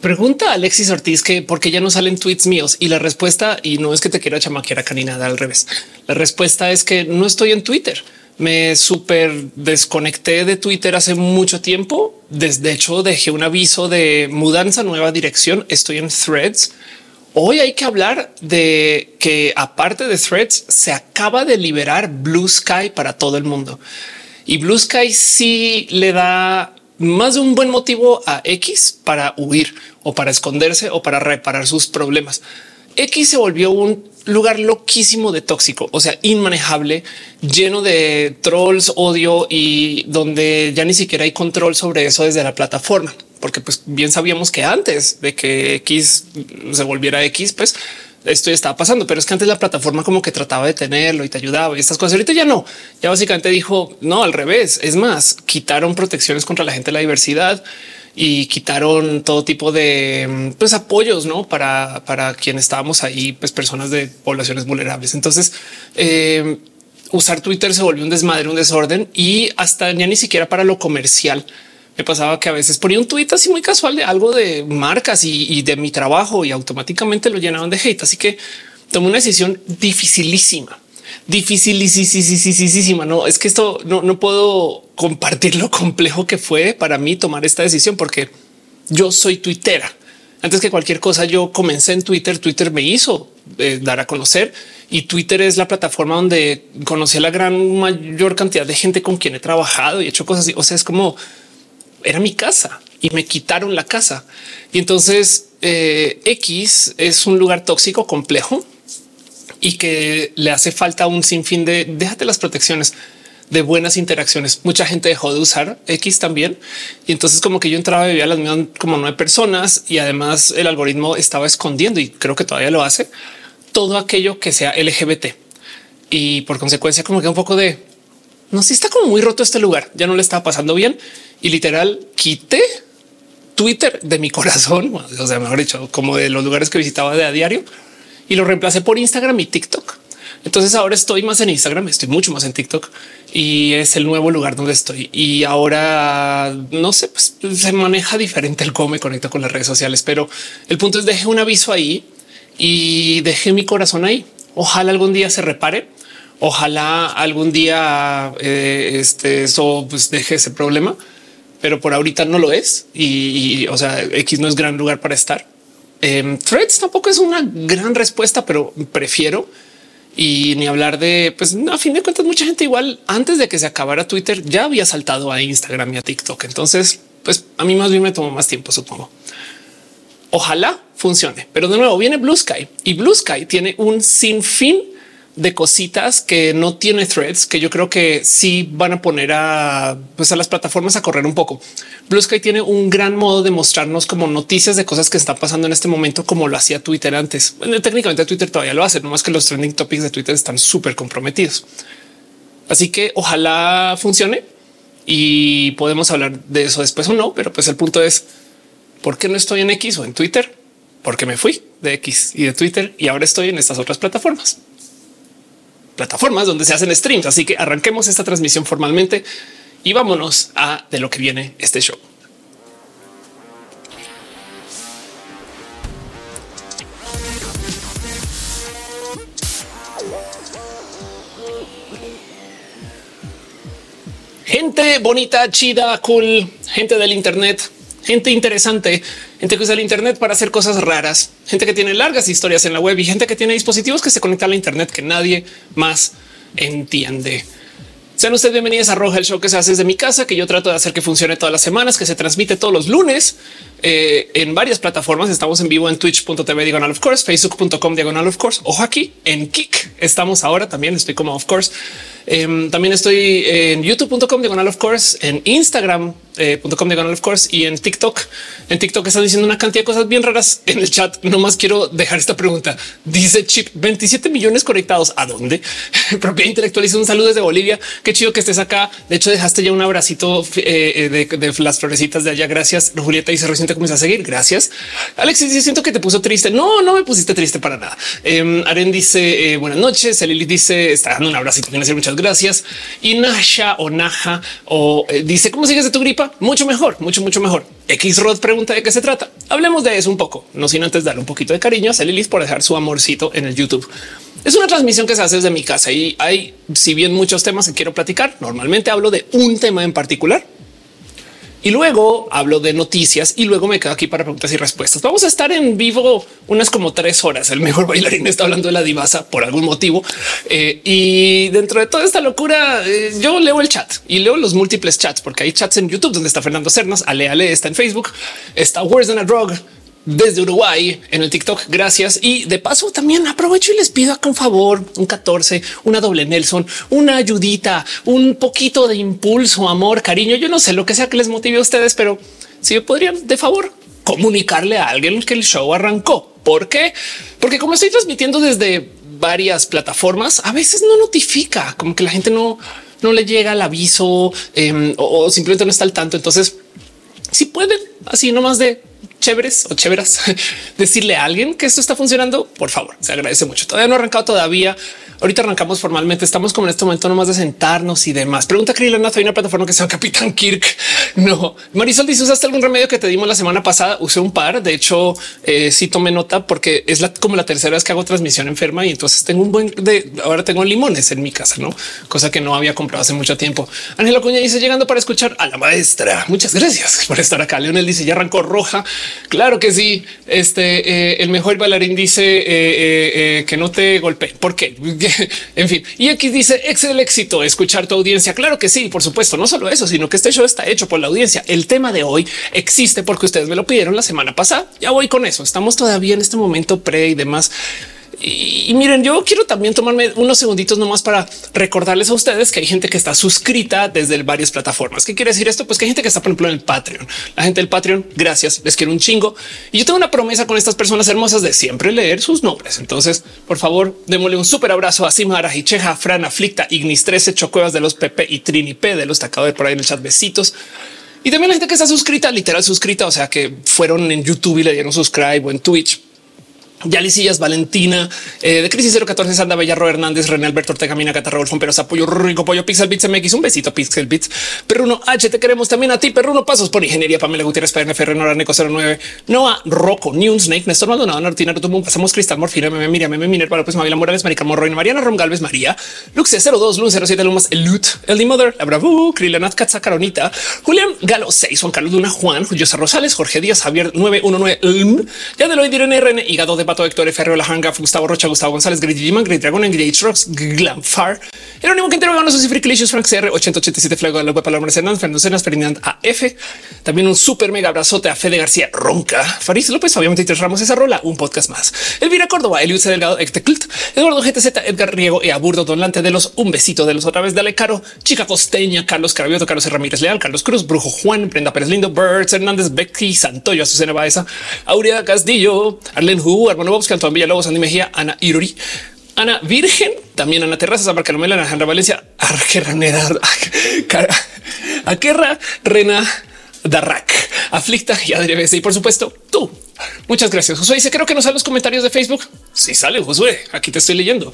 Pregunta a Alexis Ortiz que por qué ya no salen tweets míos y la respuesta y no es que te quiera chamaquear acá ni nada al revés. La respuesta es que no estoy en Twitter. Me súper desconecté de Twitter hace mucho tiempo. Desde hecho dejé un aviso de mudanza, nueva dirección. Estoy en Threads. Hoy hay que hablar de que aparte de Threads se acaba de liberar Blue Sky para todo el mundo y Blue Sky sí le da más de un buen motivo a X para huir o para esconderse o para reparar sus problemas. X se volvió un lugar loquísimo de tóxico, o sea, inmanejable, lleno de trolls, odio y donde ya ni siquiera hay control sobre eso desde la plataforma, porque pues bien sabíamos que antes de que X se volviera X, pues esto ya estaba pasando, pero es que antes la plataforma como que trataba de tenerlo y te ayudaba y estas cosas. Ahorita ya no, ya básicamente dijo no al revés. Es más, quitaron protecciones contra la gente de la diversidad y quitaron todo tipo de pues, apoyos ¿no? para, para quien estábamos ahí, pues personas de poblaciones vulnerables. Entonces, eh, usar Twitter se volvió un desmadre, un desorden y hasta ya ni siquiera para lo comercial me pasaba que a veces ponía un tweet así muy casual de algo de marcas y, de mi trabajo y automáticamente lo llenaban de hate. Así que tomé una decisión dificilísima, dificilísima. No es que esto no, no puedo compartir lo complejo que fue para mí tomar esta decisión porque yo soy tuitera. Antes que cualquier cosa, yo comencé en Twitter. Twitter me hizo eh, dar a conocer y Twitter es la plataforma donde conocí a la gran mayor cantidad de gente con quien he trabajado y hecho cosas. Así. O sea, es como era mi casa y me quitaron la casa. Y entonces eh, X es un lugar tóxico complejo y que le hace falta un sinfín de déjate las protecciones de buenas interacciones. Mucha gente dejó de usar X también. Y entonces como que yo entraba y veía las mismas como nueve personas y además el algoritmo estaba escondiendo y creo que todavía lo hace todo aquello que sea LGBT. Y por consecuencia como que un poco de no sé, está como muy roto este lugar. Ya no le estaba pasando bien y literal quité Twitter de mi corazón, o sea, mejor dicho, como de los lugares que visitaba de a diario y lo reemplacé por Instagram y TikTok. Entonces ahora estoy más en Instagram, estoy mucho más en TikTok y es el nuevo lugar donde estoy. Y ahora no sé, pues se maneja diferente el cómo me conecto con las redes sociales, pero el punto es dejé un aviso ahí y dejé mi corazón ahí. Ojalá algún día se repare. Ojalá algún día eh, este, eso pues deje ese problema pero por ahorita no lo es. Y, o sea, X no es gran lugar para estar. Eh, Threads tampoco es una gran respuesta, pero prefiero y ni hablar de, pues a fin de cuentas, mucha gente igual antes de que se acabara Twitter ya había saltado a Instagram y a TikTok. Entonces, pues a mí más bien me tomó más tiempo, supongo. Ojalá funcione, pero de nuevo viene Blue Sky y Blue Sky tiene un sinfín de cositas que no tiene threads que yo creo que sí van a poner a, pues a las plataformas a correr un poco. Blue Sky tiene un gran modo de mostrarnos como noticias de cosas que están pasando en este momento, como lo hacía Twitter antes. técnicamente Twitter todavía lo hace, no más que los trending topics de Twitter están súper comprometidos. Así que ojalá funcione y podemos hablar de eso después o no, pero pues el punto es por qué no estoy en X o en Twitter, porque me fui de X y de Twitter y ahora estoy en estas otras plataformas plataformas donde se hacen streams. Así que arranquemos esta transmisión formalmente y vámonos a de lo que viene este show. Gente bonita, chida, cool, gente del Internet gente interesante, gente que usa el Internet para hacer cosas raras, gente que tiene largas historias en la web y gente que tiene dispositivos que se conectan a la Internet que nadie más entiende. Sean ustedes bienvenidos a Roja, el show que se hace desde mi casa, que yo trato de hacer que funcione todas las semanas, que se transmite todos los lunes eh, en varias plataformas. Estamos en vivo en twitch.tv diagonal of course, facebook.com diagonal of course. Ojo aquí en Kick. Estamos ahora también. Estoy como of course. Em, también estoy en youtube.com diagonal of course, en instagram.com eh, diagonal of course y en TikTok. En TikTok están diciendo una cantidad de cosas bien raras en el chat. No más quiero dejar esta pregunta. Dice Chip 27 millones conectados. ¿A dónde? Propiedad intelectual dice un saludo desde Bolivia. Qué chido que estés acá. De hecho, dejaste ya un abracito eh, de, las florecitas de allá. Gracias. Julieta dice recién te comienza a seguir. Gracias. Alex, siento que te puso triste. No, no me pusiste triste para nada. Eh, Aren dice eh, buenas noches. Lili dice está dando un abracito. Muchas Gracias. Y Nasha o Naja o eh, dice cómo sigues de tu gripa? Mucho mejor, mucho, mucho mejor. X Rod pregunta de qué se trata. Hablemos de eso un poco, no sin antes darle un poquito de cariño a Celilis por dejar su amorcito en el YouTube. Es una transmisión que se hace desde mi casa y hay, si bien muchos temas que quiero platicar, normalmente hablo de un tema en particular y luego hablo de noticias y luego me quedo aquí para preguntas y respuestas. Vamos a estar en vivo unas como tres horas. El mejor bailarín está hablando de la divasa por algún motivo. Eh, y dentro de toda esta locura, eh, yo leo el chat y leo los múltiples chats porque hay chats en YouTube donde está Fernando Cernas, Ale Ale está en Facebook, está Words than a Drug, desde Uruguay en el TikTok. Gracias. Y de paso también aprovecho y les pido acá un favor, un 14, una doble Nelson, una ayudita, un poquito de impulso, amor, cariño. Yo no sé lo que sea que les motive a ustedes, pero si me podrían de favor comunicarle a alguien que el show arrancó. ¿Por qué? Porque como estoy transmitiendo desde varias plataformas, a veces no notifica, como que la gente no, no le llega el aviso em, o, o simplemente no está al tanto. Entonces, si pueden, así nomás de chéveres o chéveras, decirle a alguien que esto está funcionando, por favor, se agradece mucho. Todavía no ha arrancado todavía. Ahorita arrancamos formalmente. Estamos como en este momento nomás de sentarnos y demás. Pregunta Krilana, hay una plataforma que se llama Capitán Kirk. No. Marisol dice, ¿usaste algún remedio que te dimos la semana pasada? Usé un par. De hecho, eh, sí tomé nota porque es como la tercera vez que hago transmisión enferma y entonces tengo un buen de ahora tengo limones en mi casa, no cosa que no había comprado hace mucho tiempo. Ángela Cuña dice llegando para escuchar a la maestra. Muchas gracias por estar acá. Leonel dice ya arrancó roja. Claro que sí. Este eh, el mejor bailarín dice eh, eh, que no te golpee. ¿Por qué? en fin, y aquí dice ex el éxito, escuchar tu audiencia. Claro que sí, por supuesto. No solo eso, sino que este show está hecho por la audiencia. El tema de hoy existe porque ustedes me lo pidieron la semana pasada. Ya voy con eso. Estamos todavía en este momento pre y demás. Y, miren, yo quiero también tomarme unos segunditos nomás para recordarles a ustedes que hay gente que está suscrita desde varias plataformas. ¿Qué quiere decir esto? Pues que hay gente que está, por ejemplo, en el Patreon. La gente del Patreon, gracias, les quiero un chingo. Y yo tengo una promesa con estas personas hermosas de siempre leer sus nombres. Entonces, por favor, démosle un súper abrazo a Simara, Hicheja, Fran, Aflicta, Ignis 13, Chocuevas de los Pepe y Trini P de los te acabo de por ahí en el chat. Besitos. Y también la gente que está suscrita, literal suscrita, o sea, que fueron en YouTube y le dieron subscribe o en Twitch Yalicillas, Valentina, eh, de Crisis 014, Sanda Bellarro Hernández, René Alberto Ortega, Mina Cata, Rodolfo Pero Apoyo Rico, Pollo, Pixel Bits MX, un besito, Pixel Bits, Perruno H, te queremos también a ti, Perruno Pasos por Ingeniería, Pamela Gutiérrez, PNF, Renora, Neco 09, Noah, Rocco, New Snake, Néstor Maldonado, Nartina, Rutumum, Pasamos Cristal, Morfina, Meme, Miriam, Meme, Minerva, López, Mavila Morales, Marica Morroy, Mariana Rom Galvez, María, Luxe 02, Luz 07, Lumas, Elut, El Mother, La Bravo, Krilanat, Katza, Caronita, Julián Galo 6, Juan Carlos Luna, Juan, Juliosa Rosales, Jorge Díaz, Javier 919, ya de lo Irene RN, Hígado de Pato, Héctor Ferro, La Hanga, Gustavo Rocha, Gustavo González, Great Jiman, Great Dragon, Great Rocks, Glamfar, Jerónimo Quintero, Gano, Free Clicious, Frank CR, 887 Flago, La Palabra Hernández, Fernando Cenas, Ferdinand AF. También un súper mega abrazote a Fede García Ronca, Faris López, obviamente Tres Ramos, esa rola, un podcast más. Elvira Córdoba, Eliud Delgado, Ectecult, Eduardo GTZ, Edgar Riego y Aburdo Donlante de los Un besito de los otra vez, Dale Caro, Chica Costeña, Carlos Carabioto, Carlos Ramírez Leal, Carlos Cruz, Brujo Juan, Prenda Pérez Lindo, Birds Hernández, Becky Santoyo, Azucena Baeza, Aurea Castillo, Arlen Hu, Bobs, Antoine Villalobos, Andy Mejía, Ana Iruri, Ana Virgen, también Ana Terrazas, Abarca Carmela, Alejandra Valencia, Argerranera, Aquerra, Rena, Darrak, Aflicta y Adri Y por supuesto, tú. Muchas gracias. Josué dice, creo que no salen los comentarios de Facebook. Sí sale, Josué. Aquí te estoy leyendo.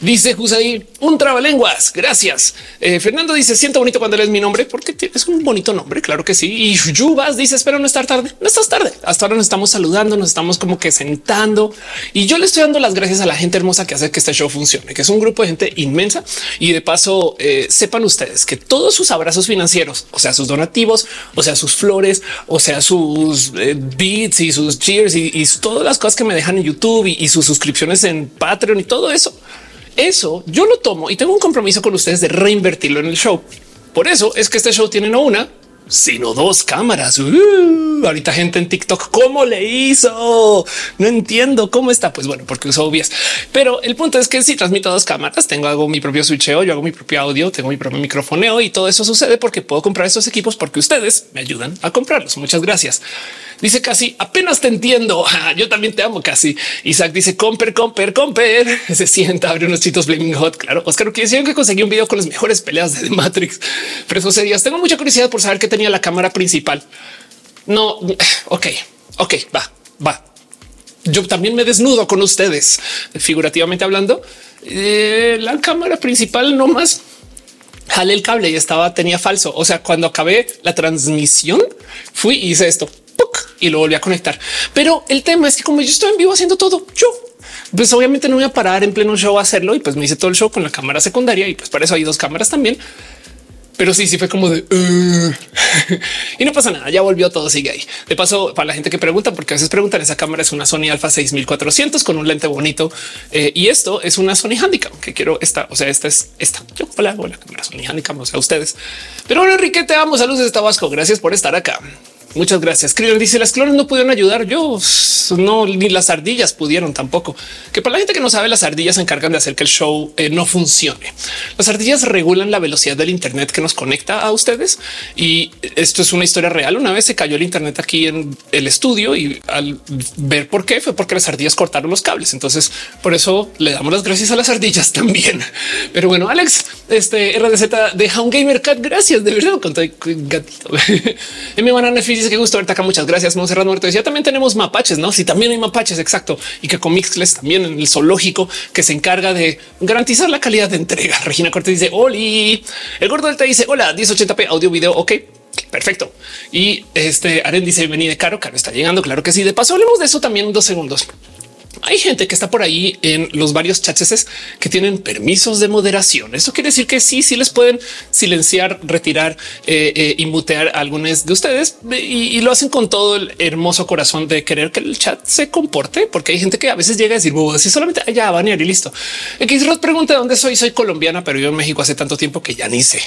Dice Josué, un trabalenguas. Gracias. Eh, Fernando dice, siento bonito cuando lees mi nombre porque es un bonito nombre. Claro que sí. Y Yubas dice, espero no estar tarde. No estás tarde. Hasta ahora nos estamos saludando, nos estamos como que sentando y yo le estoy dando las gracias a la gente hermosa que hace que este show funcione, que es un grupo de gente inmensa. Y de paso, eh, sepan ustedes que todos sus abrazos financieros, o sea, sus donativos, o sea, sus flores, o sea, sus eh, beats y sus cheers y, todas las cosas que me dejan en YouTube y, sus suscripciones en Patreon y todo eso. Eso yo lo tomo y tengo un compromiso con ustedes de reinvertirlo en el show. Por eso es que este show tiene no una, sino dos cámaras. Uh, ahorita gente en TikTok, ¿cómo le hizo? No entiendo cómo está. Pues bueno, porque uso obvias. Pero el punto es que si transmito dos cámaras, tengo hago mi propio switcheo, yo hago mi propio audio, tengo mi propio microfoneo y todo eso sucede porque puedo comprar estos equipos porque ustedes me ayudan a comprarlos. Muchas gracias. Dice casi apenas te entiendo. Ah, yo también te amo casi. Isaac dice comper, comper, comper. Se sienta, abre unos chitos Blaming Hot. Claro, Oscar, que que conseguí un video con las mejores peleas de The Matrix. Pero eso días tengo mucha curiosidad por saber que tenía la cámara principal. No, ok, ok, va, va. Yo también me desnudo con ustedes, figurativamente hablando. Eh, la cámara principal no más Jale el cable y estaba, tenía falso. O sea, cuando acabé la transmisión, fui y hice esto y lo volví a conectar. Pero el tema es que como yo estoy en vivo haciendo todo, yo pues obviamente no voy a parar en pleno show a hacerlo y pues me hice todo el show con la cámara secundaria y pues para eso hay dos cámaras también. Pero sí, sí fue como de y no pasa nada. Ya volvió todo. Sigue ahí. De paso, para la gente que pregunta, porque a veces preguntan, esa cámara es una Sony Alpha 6400 con un lente bonito. Eh, y esto es una Sony Handicap que quiero esta. O sea, esta es esta. Yo hola, hola, cámara Sony Handicap. O sea, ustedes. Pero bueno, Enrique, te amo. Saludos de Tabasco. Gracias por estar acá. Muchas gracias. Kriller dice las clones no pudieron ayudar. Yo no, ni las ardillas pudieron tampoco. Que para la gente que no sabe, las ardillas se encargan de hacer que el show eh, no funcione. Las ardillas regulan la velocidad del Internet que nos conecta a ustedes. Y esto es una historia real. Una vez se cayó el Internet aquí en el estudio y al ver por qué fue porque las ardillas cortaron los cables. Entonces, por eso le damos las gracias a las ardillas también. Pero bueno, Alex, este RDZ de Hound Gamer Cat, gracias de verdad con gatito. Me van a dice que gusto verte acá. Muchas gracias. Monserrat Muerto decía también tenemos mapaches, no? Si también hay mapaches, exacto. Y que con Mixles también en el zoológico que se encarga de garantizar la calidad de entrega. Regina Cortés dice Oli. El gordo del te dice hola 1080p audio video. Ok, perfecto. Y este Aren dice de caro. Caro está llegando. Claro que sí. De paso, hablemos de eso también dos segundos. Hay gente que está por ahí en los varios chats que tienen permisos de moderación. Eso quiere decir que sí, sí les pueden silenciar, retirar eh, eh, y mutear a algunos de ustedes y, lo hacen con todo el hermoso corazón de querer que el chat se comporte, porque hay gente que a veces llega a decir si solamente allá van y listo. X Rod pregunta dónde soy. Soy colombiana, pero yo en México hace tanto tiempo que ya ni sé.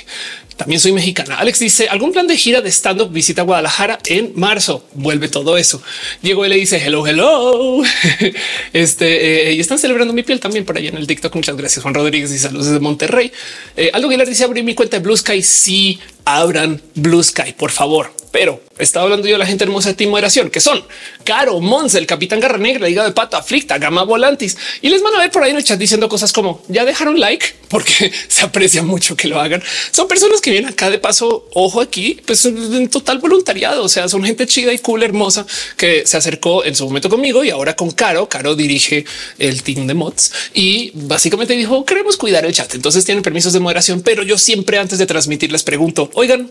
También soy mexicana. Alex dice algún plan de gira de stand up visita Guadalajara en marzo. Vuelve todo eso. Diego le dice hello, hello. Este eh, y están celebrando mi piel también por allá en el TikTok. Muchas gracias. Juan Rodríguez y saludos desde Monterrey. Eh, Aldo dice abrir mi cuenta de Blue Sky. Sí, abran Blue Sky, por favor pero estaba hablando yo de la gente hermosa de Team Moderación, que son Caro, Mons, el Capitán Garra Negra, Hígado de Pato, Aflicta, Gama Volantis. Y les van a ver por ahí en el chat diciendo cosas como ya dejaron like porque se aprecia mucho que lo hagan. Son personas que vienen acá de paso, ojo aquí, pues en total voluntariado. O sea, son gente chida y cool, hermosa que se acercó en su momento conmigo y ahora con Caro. Caro dirige el team de mods y básicamente dijo queremos cuidar el chat. Entonces tienen permisos de moderación, pero yo siempre antes de transmitir les pregunto, oigan,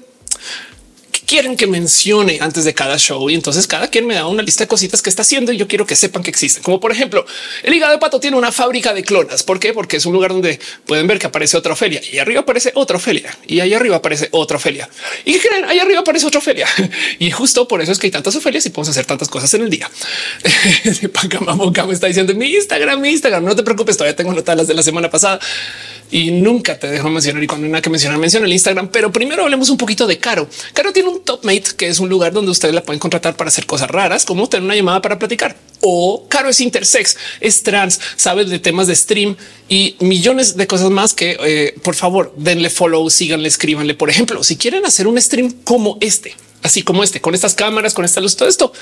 quieren que mencione antes de cada show. Y entonces cada quien me da una lista de cositas que está haciendo y yo quiero que sepan que existen. Como por ejemplo, el hígado de pato tiene una fábrica de clonas. ¿Por qué? Porque es un lugar donde pueden ver que aparece otra Ofelia y arriba aparece otra Ofelia y ahí arriba aparece otra Ofelia. Y que creen, ahí arriba aparece otra Ofelia. Y justo por eso es que hay tantas Ofelias y podemos hacer tantas cosas en el día. me está diciendo mi Instagram, mi Instagram. No te preocupes, todavía tengo notas las de la semana pasada y nunca te dejo mencionar y cuando hay nada que mencionar, menciona el Instagram. Pero primero hablemos un poquito de Caro. Caro tiene un top mate que es un lugar donde ustedes la pueden contratar para hacer cosas raras, como tener una llamada para platicar. O Caro es intersex, es trans, sabe de temas de stream y millones de cosas más que eh, por favor denle follow, síganle, escríbanle. Por ejemplo, si quieren hacer un stream como este, así como este, con estas cámaras, con esta luz, todo esto,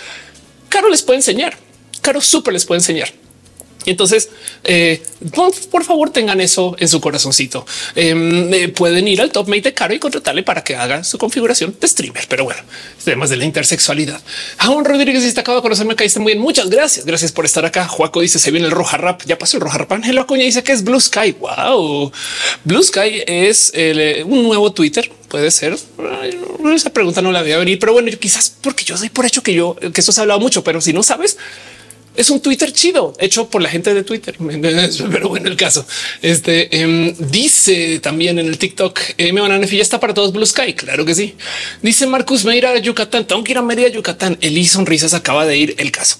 Caro les puede enseñar. Caro súper les puede enseñar. Y entonces, eh, por, favor, tengan eso en su corazoncito. Em, eh, pueden ir al top mate de Caro y contratarle para que haga su configuración de streamer. Pero bueno, temas de la intersexualidad. Juan Rodríguez dice: Acabo de conocerme, caíste muy bien. Muchas gracias. Gracias por estar acá. Juaco dice: Se viene el roja rap. Ya pasó el roja rap. Ángel Acuña dice que es Blue Sky. Wow. Blue Sky es eh, un nuevo Twitter. Puede ser. Esa pregunta no la voy a venir, pero bueno, quizás porque yo doy por hecho que yo, que esto se ha hablado mucho, pero si no sabes, es un Twitter chido hecho por la gente de Twitter. Pero bueno, el caso este em, dice también en el TikTok eh, ya está para todos Blue Sky. Claro que sí. Dice Marcus me irá a Yucatán. Tengo que ir a Mérida, Yucatán. Eli Sonrisas acaba de ir el caso.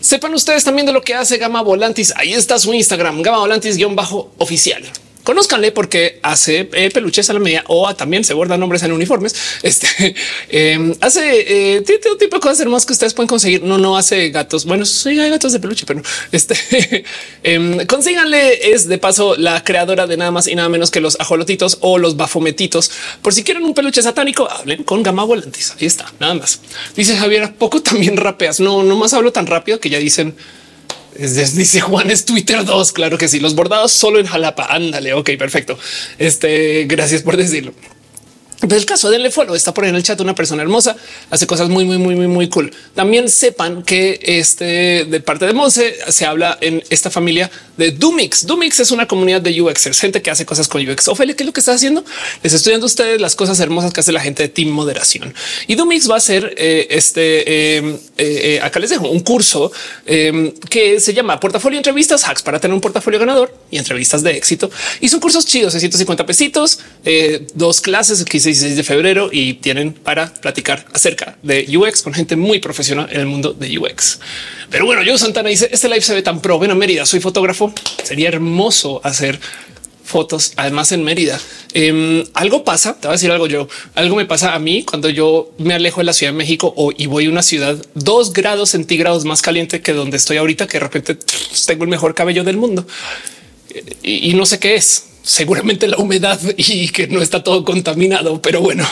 Sepan ustedes también de lo que hace Gama Volantis. Ahí está su Instagram, Gama Volantis guion bajo oficial. Conozcanle porque hace eh, peluches a la media o también se guardan nombres en uniformes. Este em, hace eh, un tipo de cosas hermosas que ustedes pueden conseguir. No, no hace gatos. Bueno, sí hay gatos de peluche, pero este eh, consíganle. Es de paso la creadora de nada más y nada menos que los ajolotitos o los bafometitos. Por si quieren un peluche satánico, hablen con Gama Volantis. Ahí está, nada más. Dice Javier, poco también rapeas. No, no más hablo tan rápido que ya dicen dice Juan es Twitter 2. Claro que sí. Los bordados solo en Jalapa. Ándale. Ok, perfecto. Este, gracias por decirlo. El caso de follow está por ahí en el chat una persona hermosa, hace cosas muy, muy, muy, muy, muy cool. También sepan que este de parte de Monse se habla en esta familia de Dumix. Dumix es una comunidad de UXers, gente que hace cosas con UX. Ophelia, ¿qué es lo que está haciendo? Les estoy dando a ustedes las cosas hermosas que hace la gente de Team Moderación. Y Dumix va a ser eh, este, em, eh, eh, acá les dejo un curso em, que se llama Portafolio Entrevistas, hacks para tener un portafolio ganador y entrevistas de éxito. Y son cursos chidos de 150 pesitos, dos clases que 16 de febrero y tienen para platicar acerca de UX con gente muy profesional en el mundo de UX. Pero bueno, yo Santana dice este live se ve tan pro. Bueno, Mérida, soy fotógrafo. Sería hermoso hacer fotos, además en Mérida. Em, algo pasa, te voy a decir algo yo, algo me pasa a mí cuando yo me alejo de la Ciudad de México o y voy a una ciudad dos grados centígrados más caliente que donde estoy ahorita, que de repente tengo el mejor cabello del mundo y no sé qué es seguramente la humedad y que no está todo contaminado, pero bueno,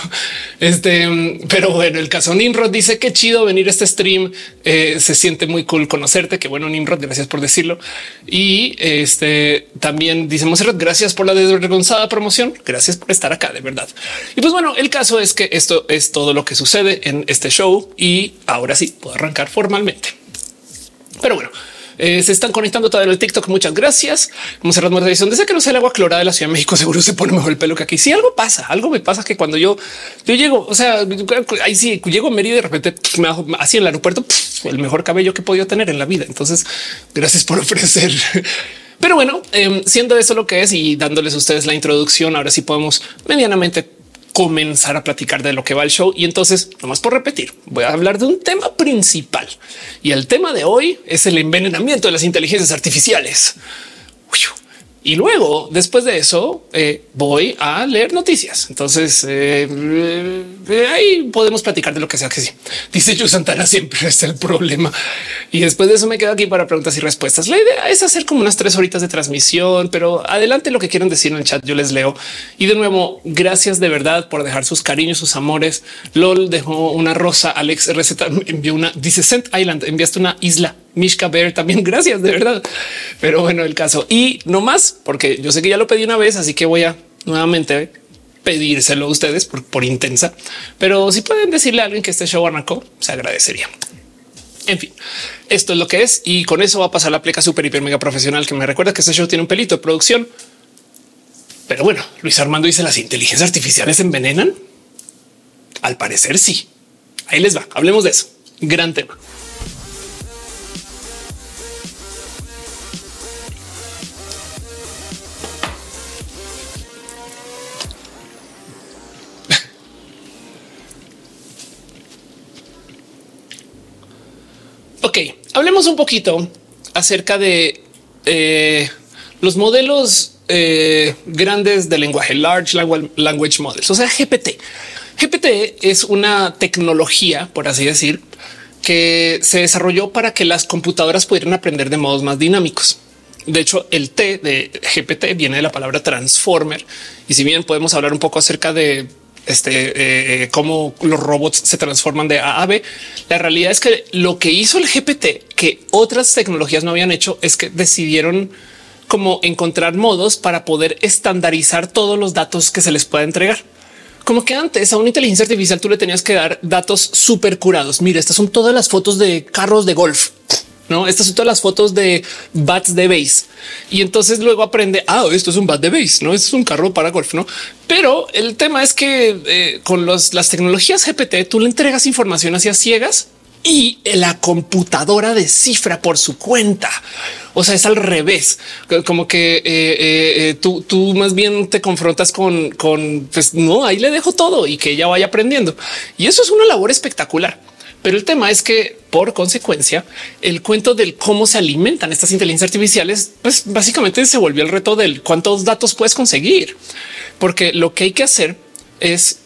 este, pero bueno, el caso Nimrod dice que chido venir a este stream. Eh, se siente muy cool conocerte. Que bueno, Nimrod, gracias por decirlo. Y este también dice Monserrat, gracias por la desvergonzada promoción. Gracias por estar acá de verdad. Y pues bueno, el caso es que esto es todo lo que sucede en este show y ahora sí puedo arrancar formalmente. Pero bueno, eh, se están conectando todavía el TikTok. Muchas gracias. Vamos a cerrar nuestra edición. Desde que no sea el agua clorada de la Ciudad de México, seguro se pone mejor el pelo que aquí. Si algo pasa, algo me pasa que cuando yo, yo llego, o sea, ahí sí llego a Mérida y de repente me hago así en el aeropuerto, el mejor cabello que he podido tener en la vida. Entonces, gracias por ofrecer. Pero bueno, em, siendo eso lo que es y dándoles a ustedes la introducción, ahora sí podemos medianamente comenzar a platicar de lo que va el show. Y entonces, nomás por repetir, voy a hablar de un tema principal. Y el tema de hoy es el envenenamiento de las inteligencias artificiales. Y luego, después de eso, eh, voy a leer noticias. Entonces, eh, eh, ahí podemos platicar de lo que sea que sí. Dice yo Santana siempre es el problema. Y después de eso me quedo aquí para preguntas y respuestas. La idea es hacer como unas tres horitas de transmisión, pero adelante lo que quieran decir en el chat, yo les leo. Y de nuevo, gracias de verdad por dejar sus cariños, sus amores. LOL dejó una rosa, Alex receta envió una, dice Sent Island, enviaste una isla Mishka Bear también. Gracias de verdad. Pero bueno, el caso y no más, porque yo sé que ya lo pedí una vez, así que voy a nuevamente pedírselo a ustedes por, intensa. Pero si pueden decirle a alguien que este show arrancó, se agradecería. En fin, esto es lo que es y con eso va a pasar la pleca super hiper mega profesional que me recuerda que este show tiene un pelito de producción. Pero bueno, Luis Armando dice las inteligencias artificiales envenenan. Al parecer sí. Ahí les va. Hablemos de eso. Gran tema. Hablemos un poquito acerca de eh, los modelos eh, grandes de lenguaje, Large Language Models, o sea, GPT. GPT es una tecnología, por así decir, que se desarrolló para que las computadoras pudieran aprender de modos más dinámicos. De hecho, el T de GPT viene de la palabra transformer. Y si bien podemos hablar un poco acerca de este, eh, eh, cómo los robots se transforman de A a B. La realidad es que lo que hizo el GPT que otras tecnologías no habían hecho es que decidieron como encontrar modos para poder estandarizar todos los datos que se les pueda entregar. Como que antes a una inteligencia artificial tú le tenías que dar datos súper curados. Mira, estas son todas las fotos de carros de golf no, estas son todas las fotos de bats de base y entonces luego aprende. Ah, esto es un bat de base, no es un carro para golf, no? Pero el tema es que eh, con las tecnologías GPT tú le entregas información hacia ciegas y la computadora descifra por su cuenta. O sea, es al revés, como que eh, eh, tú, tú, más bien te confrontas con, con, pues no, ahí le dejo todo y que ella vaya aprendiendo. Y eso es una labor espectacular. Pero el tema es que por consecuencia, el cuento del cómo se alimentan estas inteligencias artificiales, pues básicamente se volvió el reto del cuántos datos puedes conseguir, porque lo que hay que hacer es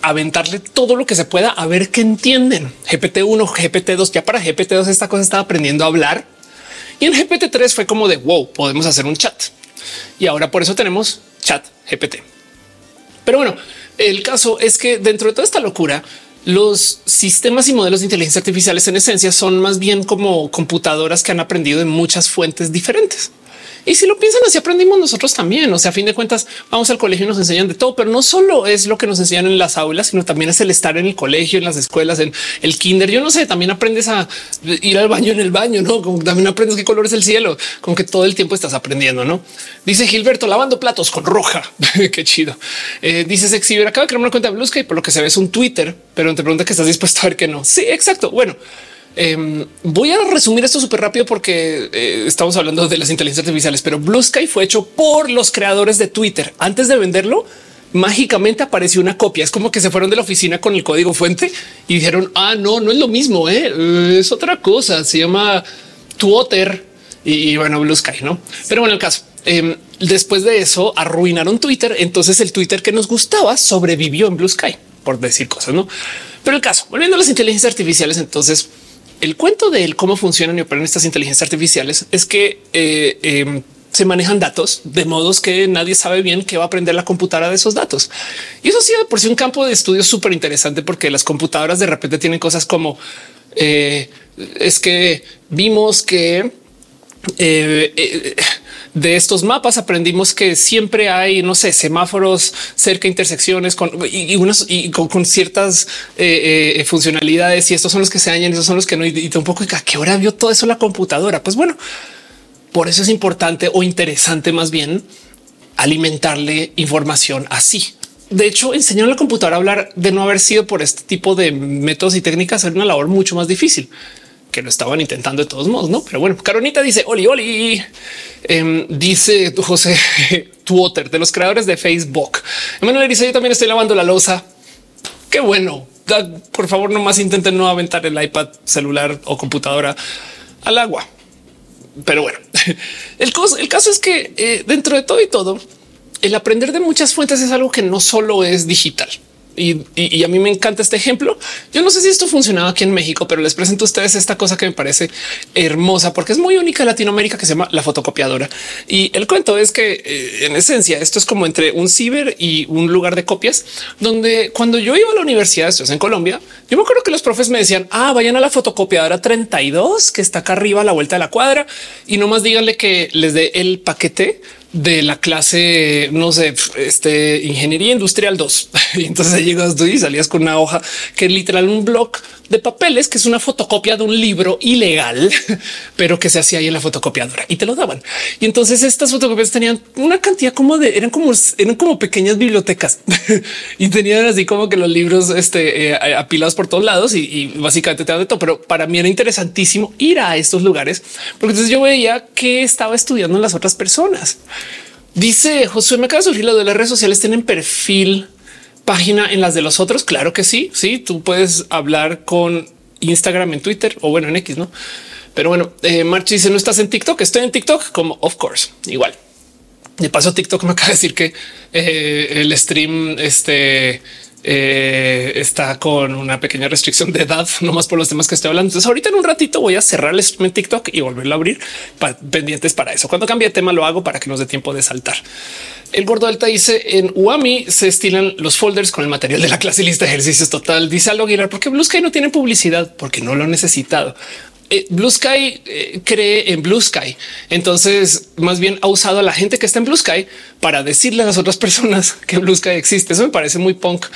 aventarle todo lo que se pueda a ver qué entienden. GPT-1, GPT-2, ya para GPT-2 esta cosa estaba aprendiendo a hablar y en GPT-3 fue como de wow, podemos hacer un chat. Y ahora por eso tenemos chat GPT. Pero bueno, el caso es que dentro de toda esta locura, los sistemas y modelos de inteligencia artificiales en esencia son más bien como computadoras que han aprendido en muchas fuentes diferentes. Y si lo piensan así, aprendimos nosotros también. O sea, a fin de cuentas, vamos al colegio y nos enseñan de todo, pero no solo es lo que nos enseñan en las aulas, sino también es el estar en el colegio, en las escuelas, en el kinder. Yo no sé, también aprendes a ir al baño en el baño, no? Como también aprendes qué color es el cielo, con que todo el tiempo estás aprendiendo, no? Dice Gilberto lavando platos con roja. qué chido. Eh, dice Sexiver acaba de crear una cuenta de Blue Sky, por lo que se ve es un Twitter, pero te pregunta que estás dispuesto a ver que no. Sí, exacto. Bueno, Em, voy a resumir esto súper rápido porque eh, estamos hablando de las inteligencias artificiales, pero Blue Sky fue hecho por los creadores de Twitter. Antes de venderlo, mágicamente apareció una copia. Es como que se fueron de la oficina con el código fuente y dijeron, ah, no, no es lo mismo, ¿eh? es otra cosa, se llama Twitter y, bueno, Blue Sky, ¿no? Pero bueno, el caso. Em, después de eso arruinaron Twitter, entonces el Twitter que nos gustaba sobrevivió en Blue Sky, por decir cosas, ¿no? Pero el caso, volviendo a las inteligencias artificiales, entonces el cuento de cómo funcionan y operan estas inteligencias artificiales es que eh, em, se manejan datos de modos que nadie sabe bien qué va a aprender la computadora de esos datos. Y eso sí, por sí un campo de estudio súper interesante porque las computadoras de repente tienen cosas como eh, es que vimos que eh, de estos mapas aprendimos que siempre hay, no sé, semáforos cerca intersecciones con y, y con, ciertas eh, eh, funcionalidades y estos son los que se dañan, esos son los que no. Y, tampoco a qué hora vio todo eso la computadora. Pues bueno, por eso es importante o interesante más bien alimentarle información así. De hecho, enseñar a la computadora a hablar de no haber sido por este tipo de métodos y técnicas es una labor mucho más difícil que lo estaban intentando de todos modos, no? Pero bueno, Caronita dice Oli, Oli, em, dice José Twitter de los creadores de Facebook. Emanuel dice yo también estoy lavando la losa. Qué bueno. Por favor, no más intenten no aventar el iPad celular o computadora al agua. Pero bueno, el, el caso es que eh, dentro de todo y todo, el aprender de muchas fuentes es algo que no solo es digital. Y, a mí me encanta este ejemplo. Yo no sé si esto funcionaba aquí en México, pero les presento a ustedes esta cosa que me parece hermosa porque es muy única en Latinoamérica que se llama la fotocopiadora. Y el cuento es que eh, en esencia esto es como entre un ciber y un lugar de copias donde cuando yo iba a la universidad, esto es en Colombia, yo me acuerdo que los profes me decían, ah, vayan a la fotocopiadora 32 que está acá arriba a la vuelta de la cuadra y nomás díganle que les dé el paquete de la clase, no sé, este ingeniería industrial 2. Y entonces llegas tú y salías con una hoja que es literal un blog de papeles, que es una fotocopia de un libro ilegal, pero que se hacía ahí en la fotocopiadora y te lo daban. Y entonces estas fotocopias tenían una cantidad como de eran como eran como pequeñas bibliotecas y tenían así como que los libros este, eh, apilados por todos lados y, básicamente te dan de todo. Pero para mí era interesantísimo ir a estos lugares porque entonces yo veía que estaba estudiando las otras personas. Dice Josué, me acaba de surgir lo de las redes sociales tienen perfil página en las de los otros. Claro que sí. Sí, tú puedes hablar con Instagram en Twitter o bueno, en X, no? Pero bueno, eh, March dice no estás en TikTok. Estoy en TikTok como of course igual. De paso, TikTok me acaba de decir que eh, el stream este eh, está con una pequeña restricción de edad, no más por los temas que estoy hablando. Entonces, ahorita en un ratito voy a cerrar el stream en TikTok y volverlo a abrir pendientes para eso. Cuando cambie de tema, lo hago para que nos dé tiempo de saltar. El gordo alta dice en UAMI se estilan los folders con el material de la clase lista de ejercicios total. Dice algo Aguilar porque Blue no tiene publicidad porque no lo ha necesitado. Eh, Blue Sky eh, cree en Blue Sky. Entonces, más bien ha usado a la gente que está en Blue Sky para decirle a las otras personas que Blue Sky existe. Eso me parece muy punk.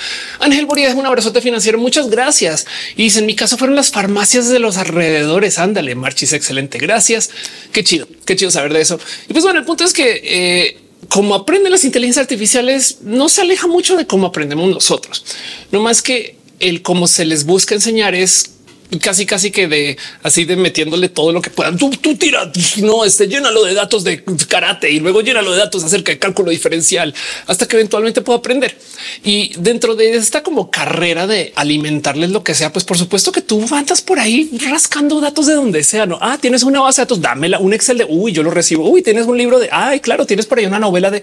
Ángel Boria es un abrazote financiero. Muchas gracias. Y dice en mi caso fueron las farmacias de los alrededores. Ándale, Marchis. Excelente. Gracias. Qué chido. Qué chido saber de eso. Y pues bueno, el punto es que eh, como aprenden las inteligencias artificiales, no se aleja mucho de cómo aprendemos nosotros. No más que el cómo se les busca enseñar es casi, casi que de así de metiéndole todo lo que puedan. Tú, tira, no, este llénalo de datos de karate y luego llénalo de datos acerca de cálculo diferencial hasta que eventualmente pueda aprender. Y dentro de esta como carrera de alimentarles lo que sea, pues por supuesto que tú andas por ahí rascando datos de donde sea. No, ah, tienes una base de datos, dámela un Excel de uy, yo lo recibo. Uy, tienes un libro de ay, claro, tienes por ahí una novela de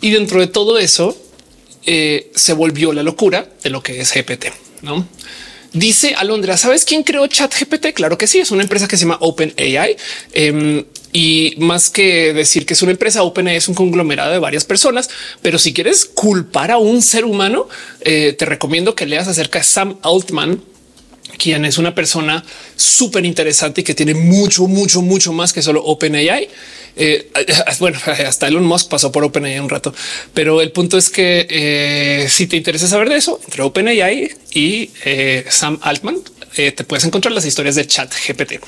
y dentro de todo eso eh, se volvió la locura de lo que es GPT. No Dice Alondra, ¿sabes quién creó ChatGPT? Claro que sí, es una empresa que se llama OpenAI. Em, y más que decir que es una empresa OpenAI es un conglomerado de varias personas, pero si quieres culpar a un ser humano, eh, te recomiendo que leas acerca de Sam Altman, quien es una persona súper interesante y que tiene mucho, mucho, mucho más que solo OpenAI. Eh, bueno, hasta Elon Musk pasó por OpenAI un rato, pero el punto es que eh, si te interesa saber de eso, entre OpenAI y eh, Sam Altman, te puedes encontrar las historias de chat GPT.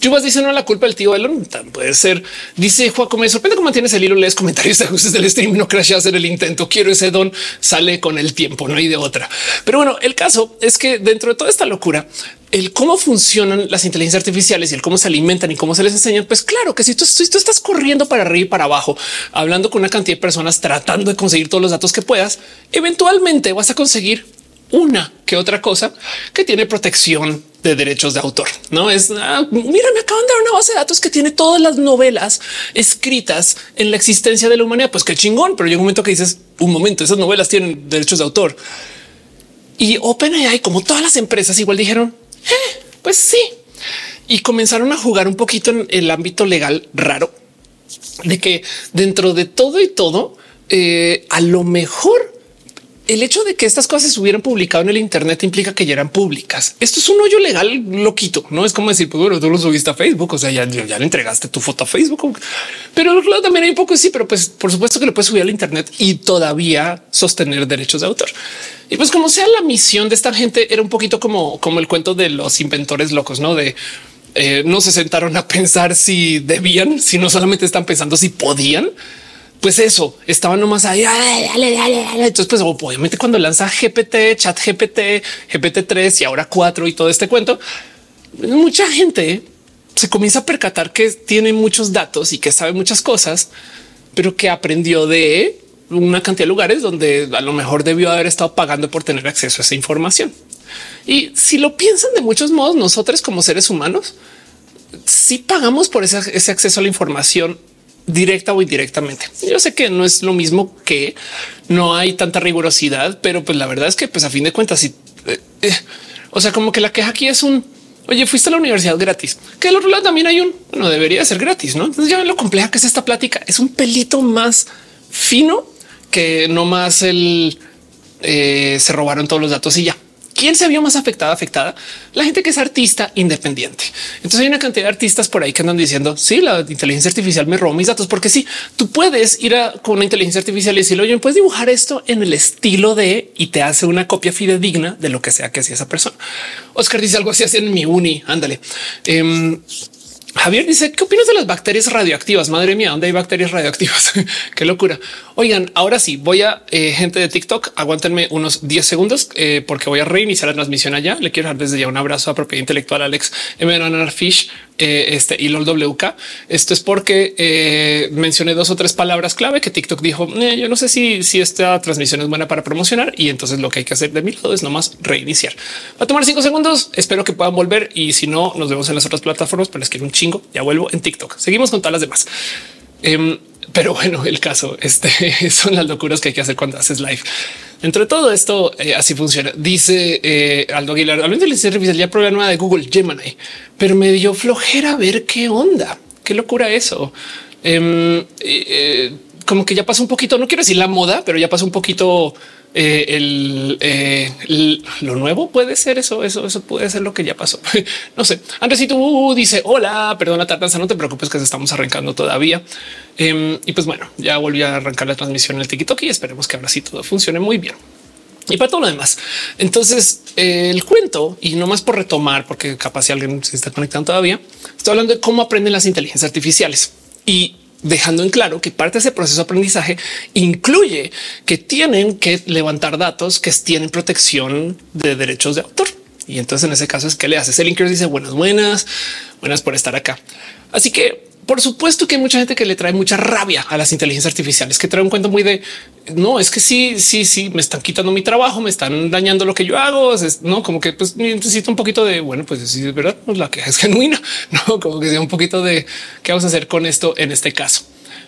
Yubas dice no la culpa del tío Elon puede ser. Dice Juaco, me sorprende cómo tienes el hilo, lees comentarios de ajustes del stream, no crasheas en el intento. Quiero ese don, sale con el tiempo, no hay de otra. Pero bueno, el caso es que dentro de toda esta locura, el cómo funcionan las inteligencias artificiales y el cómo se alimentan y cómo se les enseñan, pues claro que si si tú estás corriendo para arriba y para abajo, hablando con una cantidad de personas, tratando de conseguir todos los datos que puedas, eventualmente vas a conseguir una que otra cosa que tiene protección de derechos de autor. No es ah, mira, me acaban de dar una base de datos que tiene todas las novelas escritas en la existencia de la humanidad. Pues qué chingón, pero llega un momento que dices un momento, esas novelas tienen derechos de autor y OpenAI, como todas las empresas, igual dijeron eh, pues sí. Y comenzaron a jugar un poquito en el ámbito legal raro de que dentro de todo y todo, eh, a lo mejor el hecho de que estas cosas se hubieran publicado en el Internet implica que ya eran públicas. Esto es un hoyo legal loquito. No es como decir, pues bueno, tú lo subiste a Facebook, o sea, ya, ya le entregaste tu foto a Facebook. Pero también hay un poco sí, pero pues por supuesto que lo puedes subir al Internet y todavía sostener derechos de autor. Y pues como sea la misión de esta gente era un poquito como, como el cuento de los inventores locos, no de eh, no se sentaron a pensar si debían, si no solamente están pensando si podían. Pues eso estaban nomás ahí. Entonces, pues obviamente cuando lanza GPT, chat GPT, GPT 3 y ahora 4 y todo este cuento, mucha gente se comienza a percatar que tiene muchos datos y que sabe muchas cosas, pero que aprendió de una cantidad de lugares donde a lo mejor debió haber estado pagando por tener acceso a esa información. Y si lo piensan de muchos modos, nosotros como seres humanos, si pagamos por ese, acceso a la información directa o indirectamente. Yo sé que no es lo mismo que no hay tanta rigurosidad, pero pues la verdad es que pues a fin de cuentas, si, eh, eh, o sea, como que la queja aquí es un Oye, fuiste a la universidad gratis, que al otro lado también hay un no debería ser gratis, no? Entonces ya ven lo compleja que es esta plática. Es un pelito más fino que no más el eh, se robaron todos los datos y ya. ¿Quién se vio más afectada? Afectada la gente que es artista independiente. Entonces hay una cantidad de artistas por ahí que andan diciendo sí, la inteligencia artificial me robó mis datos, porque sí, tú puedes ir a, con una inteligencia artificial y decirle, oye, puedes dibujar esto en el estilo de y te hace una copia fidedigna de lo que sea que hacía esa persona. Oscar dice algo así, así en mi uni. Ándale. Em, Javier dice, ¿qué opinas de las bacterias radioactivas? Madre mía, ¿dónde hay bacterias radioactivas? Qué locura. Oigan, ahora sí, voy a eh, gente de TikTok, aguántenme unos 10 segundos eh, porque voy a reiniciar la transmisión allá. Le quiero dar desde ya un abrazo a propiedad intelectual Alex M. Fish eh, este WK. Esto es porque eh, mencioné dos o tres palabras clave que TikTok dijo. Eh, yo no sé si, si esta transmisión es buena para promocionar y entonces lo que hay que hacer de mi lado es nomás reiniciar. Va a tomar cinco segundos. Espero que puedan volver y si no, nos vemos en las otras plataformas, pero les quiero un chingo. Ya vuelvo en TikTok. Seguimos con todas las demás. Em, pero bueno, el caso este son las locuras que hay que hacer cuando haces live. Dentro de todo esto, eh, así funciona. Dice eh, Aldo Aguilar, hablando de la ya probé nueva de Google Gemini, pero me dio flojera ver qué onda. Qué locura eso. Em, eh, como que ya pasó un poquito, no quiero decir la moda, pero ya pasó un poquito eh, el, lo nuevo puede ser eso, eso, eso puede ser lo que ya pasó. no sé. Andrés, si tú dice hola, perdona tardanza, no te preocupes que estamos arrancando todavía. Em, y pues bueno, ya volví a arrancar la transmisión en el TikTok y esperemos que ahora sí todo funcione muy bien. Y para todo lo demás. Entonces el cuento y no más por retomar, porque capaz si alguien se está conectando todavía, estoy hablando de cómo aprenden las inteligencias artificiales y dejando en claro que parte de ese proceso de aprendizaje incluye que tienen que levantar datos que tienen protección de derechos de autor. Y entonces en ese caso es que le haces el link dice buenas, buenas, buenas por estar acá. Así que por supuesto que hay mucha gente que le trae mucha rabia a las inteligencias artificiales, que trae un cuento muy de no es que sí, sí, sí, me están quitando mi trabajo, me están dañando lo que yo hago. no como que pues necesito un poquito de bueno, pues sí, es verdad, pues la queja es genuina, no como que sea un poquito de qué vamos a hacer con esto en este caso.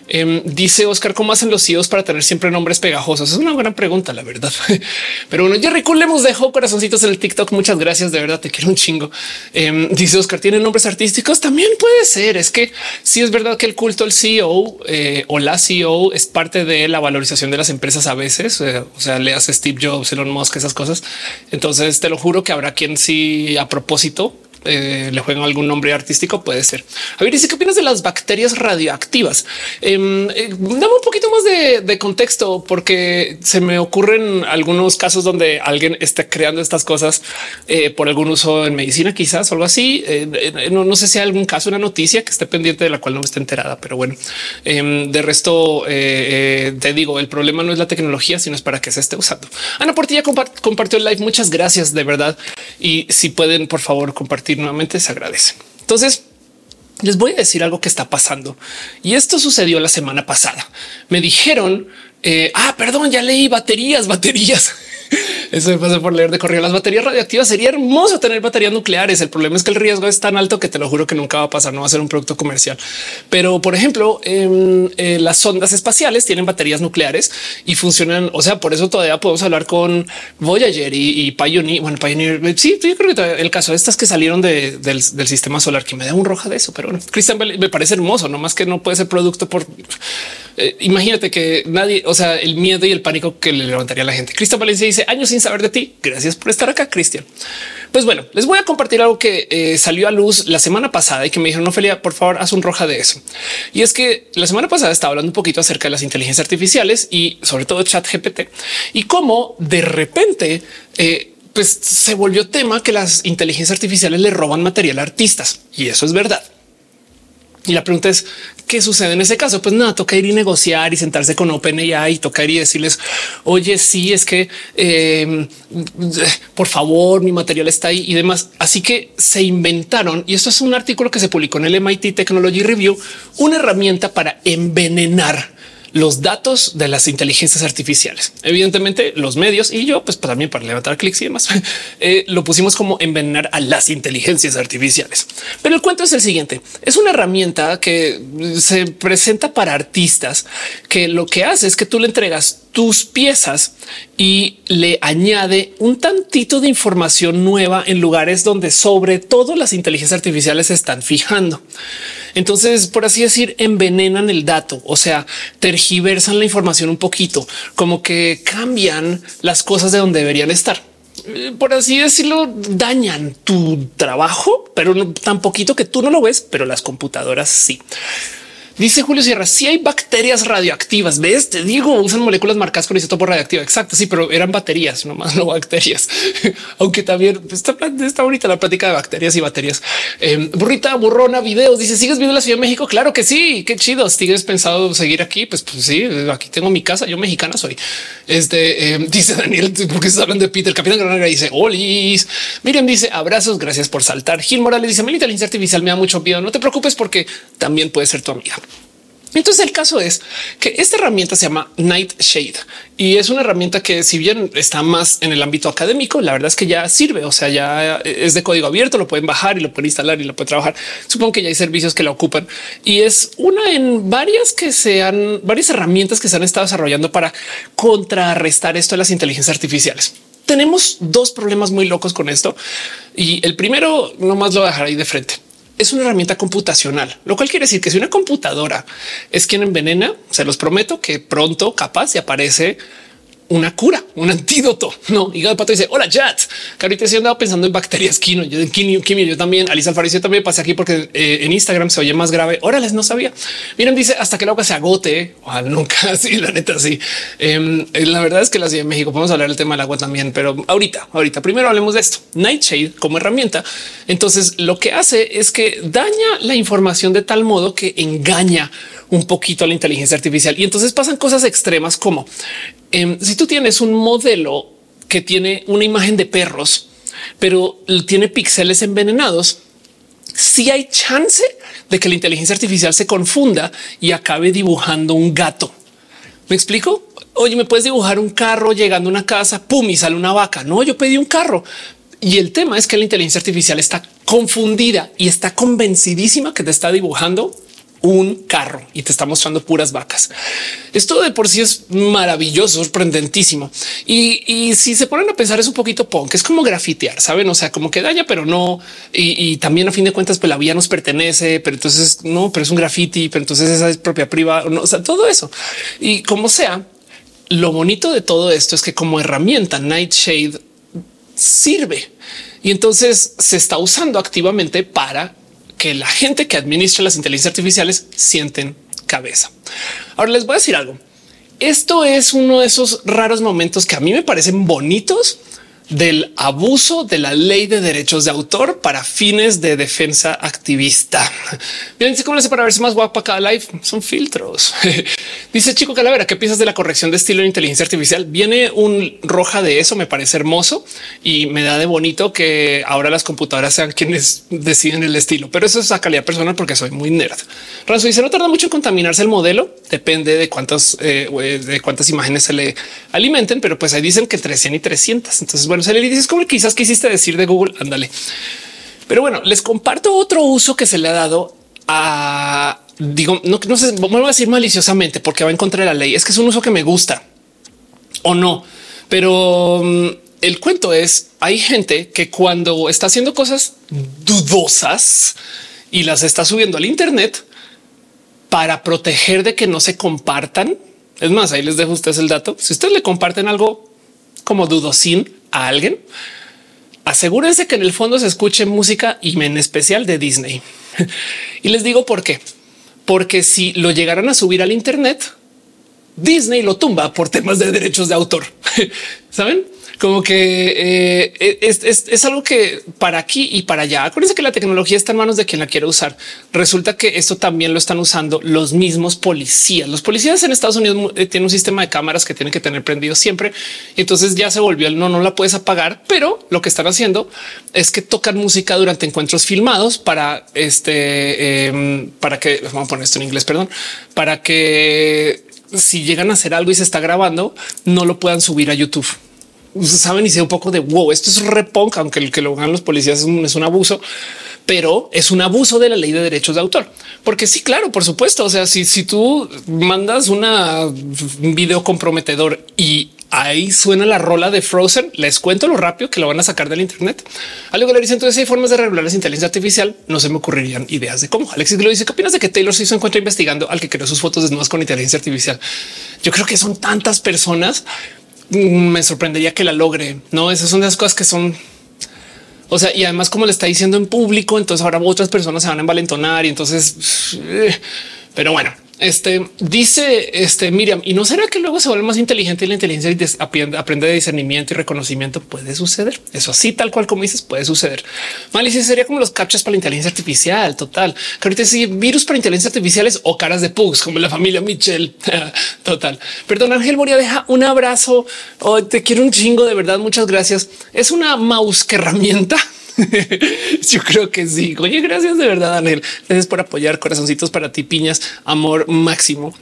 Em, dice Oscar, ¿cómo hacen los CEOs para tener siempre nombres pegajosos? Es una gran pregunta, la verdad. Pero bueno, Jerry Cool hemos dejó corazoncitos en el TikTok. Muchas gracias. De verdad, te quiero un chingo. Em, dice Oscar, ¿tienen nombres artísticos? También puede ser. Es que si es verdad que el culto al CEO eh, o la CEO es parte de la valorización de las empresas a veces. Eh, o sea, le hace Steve Jobs, Elon Musk, esas cosas. Entonces te lo juro que habrá quien sí a propósito eh, le juegan algún nombre artístico, puede ser. A ver, dice qué opinas de las bacterias radioactivas. Em, eh, dame un poquito más de, contexto, porque se me ocurren algunos casos donde alguien está creando estas cosas eh, por algún uso en medicina, quizás o algo así. No, sé si hay algún caso, una noticia que esté pendiente de la cual no me esté enterada, pero bueno, em, de resto te digo, el problema no es la tecnología, sino es para que se esté usando. Ana Portilla compartió el live. Muchas gracias de verdad. Y si pueden, por favor, compartir nuevamente se agradece. Entonces, les voy a decir algo que está pasando y esto sucedió la semana pasada. Me dijeron, eh, ah, perdón, ya leí baterías, baterías. Eso me pasa por leer de correo. Las baterías radioactivas sería hermoso tener baterías nucleares. El problema es que el riesgo es tan alto que te lo juro que nunca va a pasar. No va a ser un producto comercial. Pero, por ejemplo, en, eh, las sondas espaciales tienen baterías nucleares y funcionan. O sea, por eso todavía podemos hablar con Voyager y, Pioneer. Bueno, Pioneer. Sí, yo creo que el caso de estas que salieron del, sistema solar que me da un roja de eso. Pero bueno, Christian me parece hermoso, no más que no puede ser producto por eh, imagínate que nadie, o sea, el miedo y el pánico que le levantaría a la gente. Cristian Valencia dice años sin saber de ti. Gracias por estar acá, Cristian. Pues bueno, les voy a compartir algo que eh, salió a luz la semana pasada y que me dijeron, Ophelia, por favor, haz un roja de eso. Y es que la semana pasada estaba hablando un poquito acerca de las inteligencias artificiales y sobre todo chat GPT y cómo de repente eh, pues se volvió tema que las inteligencias artificiales le roban material a artistas y eso es verdad. Y la pregunta es qué sucede en ese caso. Pues nada, toca ir y negociar y sentarse con OpenAI y tocar y decirles, oye, sí, es que em, por favor, mi material está ahí y demás. Así que se inventaron, y esto es un artículo que se publicó en el MIT Technology Review, una herramienta para envenenar los datos de las inteligencias artificiales. Evidentemente, los medios y yo, pues también para levantar clics y demás, eh, lo pusimos como envenenar a las inteligencias artificiales. Pero el cuento es el siguiente: es una herramienta que se presenta para artistas que lo que hace es que tú le entregas tus piezas y le añade un tantito de información nueva en lugares donde sobre todo las inteligencias artificiales se están fijando. Entonces, por así decir, envenenan el dato, o sea, tergiversan la información un poquito, como que cambian las cosas de donde deberían estar eh, por así decirlo, dañan tu trabajo, pero tan poquito que tú no lo ves, pero las computadoras sí. Dice Julio Sierra, si hay bacterias radioactivas, ves, te digo, usan moléculas marcadas con isótopo radioactivo. Exacto. Sí, pero eran baterías, no más no bacterias. Aunque también está, está bonita la plática de bacterias y baterías. Em, burrita, burrona, videos. Dice, ¿sigues viendo la Ciudad de México? Claro que sí. Qué chido. ¿Sigues pensado seguir aquí? Pues, pues sí, aquí tengo mi casa. Yo mexicana soy. Este em, dice Daniel, porque se hablan de Peter. Capitán Granada dice, Olis. Miren, dice abrazos. Gracias por saltar. Gil Morales dice, mi inteligencia artificial me da mucho miedo. No te preocupes porque también puede ser tu amiga. Entonces el caso es que esta herramienta se llama Nightshade y es una herramienta que si bien está más en el ámbito académico, la verdad es que ya sirve, o sea, ya es de código abierto, lo pueden bajar y lo pueden instalar y lo pueden trabajar. Supongo que ya hay servicios que la ocupan y es una en varias que sean varias herramientas que se han estado desarrollando para contrarrestar esto de las inteligencias artificiales tenemos dos problemas muy locos con esto. Y el primero, no más lo voy a dejar ahí de frente es una herramienta computacional, lo cual quiere decir que si una computadora es quien envenena, se los prometo que pronto capaz se aparece una cura, un antídoto. No, hígado de pato dice hola, chat. Que ahorita se andaba pensando en bacterias quino. Yo en quimio, quimio, yo también. Alisa Alfaricio también pasé aquí porque eh, en Instagram se oye más grave. Órale, no sabía. Miren, dice hasta que el agua se agote. Ojalá nunca. Sí, la neta, sí. Em, eh, la verdad es que la Ciudad de México podemos hablar del tema del agua también, pero ahorita, ahorita primero hablemos de esto. Nightshade como herramienta. Entonces, lo que hace es que daña la información de tal modo que engaña un poquito a la inteligencia artificial y entonces pasan cosas extremas como Em, si tú tienes un modelo que tiene una imagen de perros, pero tiene píxeles envenenados, si hay chance de que la inteligencia artificial se confunda y acabe dibujando un gato. ¿Me explico? Oye, ¿me puedes dibujar un carro llegando a una casa? Pum, y sale una vaca. No, yo pedí un carro. Y el tema es que la inteligencia artificial está confundida y está convencidísima que te está dibujando un carro y te está mostrando puras vacas. Esto de por sí es maravilloso, sorprendentísimo. Y, si se ponen a pensar es un poquito punk, es como grafitear, saben? O sea, como que daña, pero no. Y, también a fin de cuentas, pues la vía nos pertenece, pero entonces no, pero es un graffiti, pero entonces esa es propia privada. No, o sea, todo eso. Y como sea, lo bonito de todo esto es que como herramienta Nightshade sirve y entonces se está usando activamente para que la gente que administra las inteligencias artificiales sienten cabeza. Ahora les voy a decir algo. Esto es uno de esos raros momentos que a mí me parecen bonitos del abuso de la ley de derechos de autor para fines de defensa activista. Miren cómo le hace para verse más guapa cada live. Son filtros. Dice Chico Calavera, ¿qué piensas de la corrección de estilo en inteligencia artificial? Viene un roja de eso, me parece hermoso y me da de bonito que ahora las computadoras sean quienes deciden el estilo, pero eso es a calidad personal porque soy muy nerd. Ranzo dice no tarda mucho en contaminarse el modelo, depende de cuántas, eh, de cuántas imágenes se le alimenten, pero pues ahí dicen que entre 100 y 300. Entonces, bueno, se le dices como quizás quisiste decir de Google. Ándale. Pero bueno, les comparto otro uso que se le ha dado a digo, no, no sé, vuelvo a decir maliciosamente porque va en contra de la ley. Es que es un uso que me gusta o no, pero mm, el cuento es hay gente que cuando está haciendo cosas dudosas y las está subiendo al Internet para proteger de que no se compartan. Es más, ahí les dejo ustedes el dato. Si ustedes le comparten algo como dudosín, a alguien, asegúrense que en el fondo se escuche música y en especial de Disney. y les digo por qué. Porque si lo llegaran a subir al Internet, Disney lo tumba por temas de derechos de autor. Saben? como que eh, es, algo que para aquí y para allá. Acuérdense que la tecnología está en manos de quien la quiere usar. Resulta que esto también lo están usando los mismos policías. Los policías en Estados Unidos eh, tienen un sistema de cámaras que tienen que tener prendido siempre. Entonces ya se volvió el no, no la puedes apagar, pero lo que están haciendo es que tocan música durante encuentros filmados para este, em, para que vamos a poner esto en inglés, perdón, para que si llegan a hacer algo y se está grabando, no lo puedan subir a YouTube saben y sé un poco de wow, esto es repunk, aunque el que lo hagan los policías es un, es un abuso, pero es un abuso de la ley de derechos de autor. Porque sí, claro, por supuesto. O sea, si, si tú mandas una, un video comprometedor y ahí suena la rola de Frozen, les cuento lo rápido que lo van a sacar del Internet. Algo que le dicen entonces hay formas de regular la inteligencia artificial. No se me ocurrirían ideas de cómo. Alexis lo dice. ¿Qué opinas de que Taylor se encuentra investigando al que creó sus fotos desnudas con inteligencia artificial? Yo creo que son tantas personas me sorprendería que la logre. No, esas son las cosas que son. O sea, y además, como le está diciendo en público, entonces ahora otras personas se van a envalentonar y entonces, eh, pero bueno, este dice este Miriam, y no será que luego se vuelve más inteligente y la inteligencia aprende, aprende de discernimiento y reconocimiento. Puede suceder. Eso así, tal cual como dices, puede suceder. Malicia sería como los captchas para la inteligencia artificial. Total. Que ahorita sí, virus para inteligencia artificiales o caras de pugs, como la familia Michelle. total. Perdón, Ángel Moria deja un abrazo. Oh, te quiero un chingo. De verdad, muchas gracias. Es una mouse que herramienta. Yo creo que sí. Oye, gracias de verdad, Daniel. Gracias por apoyar. Corazoncitos para ti, piñas, amor máximo.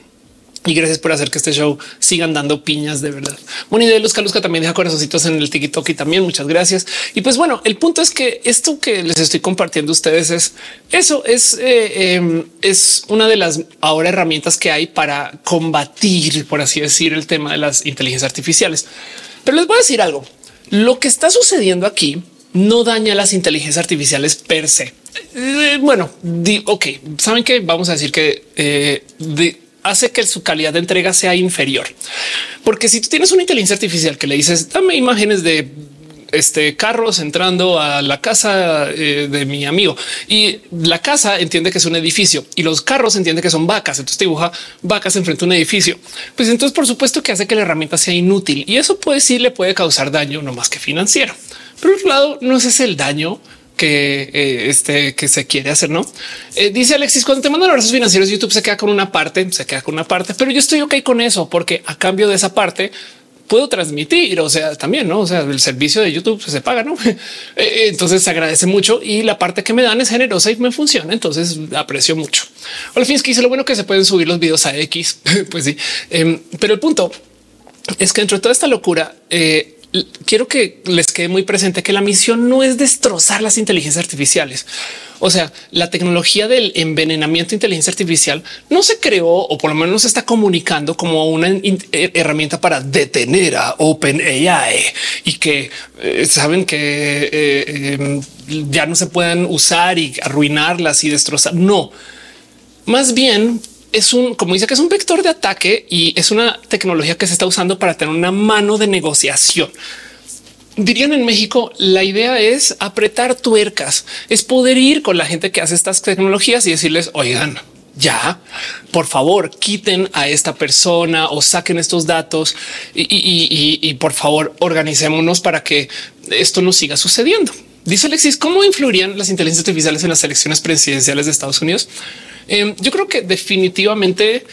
Y gracias por hacer que este show sigan dando piñas de verdad. Moni de Luz Calusca también deja corazoncitos en el TikTok y también muchas gracias. Y pues bueno, el punto es que esto que les estoy compartiendo a ustedes es eso es, eh, em, es una de las ahora herramientas que hay para combatir, por así decir, el tema de las inteligencias artificiales. Pero les voy a decir algo. Lo que está sucediendo aquí no daña las inteligencias artificiales per se. Eh, bueno, ok, saben que vamos a decir que eh, hace que su calidad de entrega sea inferior, porque si tú tienes una inteligencia artificial que le dices dame imágenes de este carros entrando a la casa eh, de mi amigo y la casa entiende que es un edificio y los carros entiende que son vacas. Entonces dibuja vacas enfrente a un edificio. Pues entonces, por supuesto que hace que la herramienta sea inútil y eso puede sí le puede causar daño, no más que financiero. Por otro lado, no es ese el daño que eh, este que se quiere hacer, no eh, dice Alexis. Cuando te mandan abrazos financieros, YouTube se queda con una parte, se queda con una parte, pero yo estoy ok con eso porque a cambio de esa parte puedo transmitir. O sea, también no, o sea, el servicio de YouTube se paga, no? Eh, entonces se agradece mucho y la parte que me dan es generosa y me funciona. Entonces aprecio mucho. Al fin es que dice lo bueno que se pueden subir los videos a X. pues sí, em, pero el punto es que dentro de toda esta locura, quiero que les quede muy presente que la misión no es destrozar las inteligencias artificiales. O sea, la tecnología del envenenamiento de inteligencia artificial no se creó o por lo menos se está comunicando como una eh, herramienta para detener a OpenAI y que eh, saben que eh, em, ya no se puedan usar y arruinarlas y destrozar. No, más bien es un, como dice que es un vector de ataque y es una tecnología que se está usando para tener una mano de negociación. Dirían en México, la idea es apretar tuercas, es poder ir con la gente que hace estas tecnologías y decirles, oigan, ya, por favor, quiten a esta persona o saquen estos datos y, por favor organicémonos para que esto no siga sucediendo. Dice Alexis, ¿cómo influirían las inteligencias artificiales en las elecciones presidenciales de Estados Unidos? Em, yo creo que definitivamente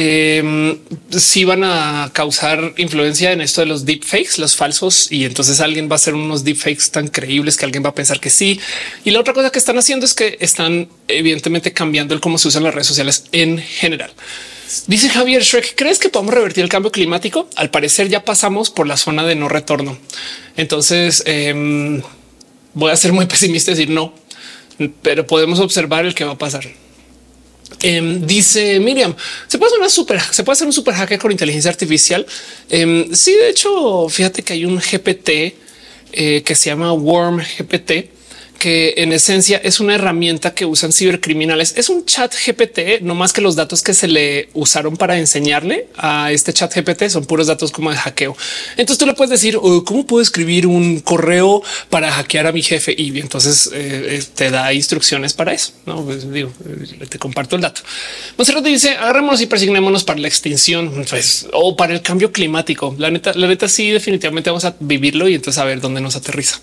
eh, sí van a causar influencia en esto de los deepfakes, los falsos, y entonces alguien va a hacer unos deepfakes tan creíbles que alguien va a pensar que sí. Y la otra cosa que están haciendo es que están evidentemente cambiando el cómo se usan las redes sociales en general. Dice Javier Shrek, ¿crees que podemos revertir el cambio climático? Al parecer ya pasamos por la zona de no retorno. Entonces em, voy a ser muy pesimista y decir no, pero podemos observar el que va a pasar. Em, dice Miriam, se puede hacer una super, se puede hacer un super hacker con inteligencia artificial. Eh, sí, de hecho, fíjate que hay un GPT eh, que se llama Worm GPT que en esencia es una herramienta que usan cibercriminales. Es un chat GPT, no más que los datos que se le usaron para enseñarle a este chat GPT son puros datos como de hackeo. Entonces tú le puedes decir oh, cómo puedo escribir un correo para hackear a mi jefe y entonces eh, te da instrucciones para eso. No pues, digo, eh, te comparto el dato. Monserrat dice agarrémonos y persignémonos para la extinción pues, o para el cambio climático. La neta, la neta, sí, definitivamente vamos a vivirlo y entonces a ver dónde nos aterriza.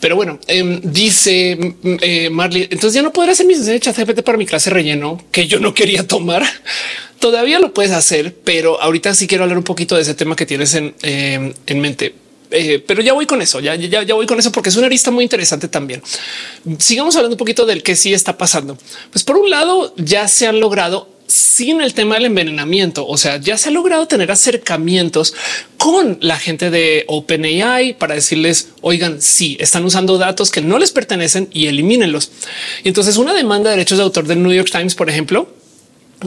Pero bueno, em, dice mm, eh, Marley, entonces ya no podrás hacer mis de chat GPT para mi clase relleno que yo no quería tomar. Todavía lo puedes hacer, pero ahorita sí quiero hablar un poquito de ese tema que tienes en, em, mente. Eh, pero ya voy con eso, ya, ya, ya voy con eso porque es una arista muy interesante también. Sigamos hablando un poquito del que sí está pasando. Pues por un lado ya se han logrado sin el tema del envenenamiento. O sea, ya se ha logrado tener acercamientos con la gente de OpenAI para decirles, oigan, sí, están usando datos que no les pertenecen y elimínenlos. Y entonces una demanda de derechos de autor del New York Times, por ejemplo,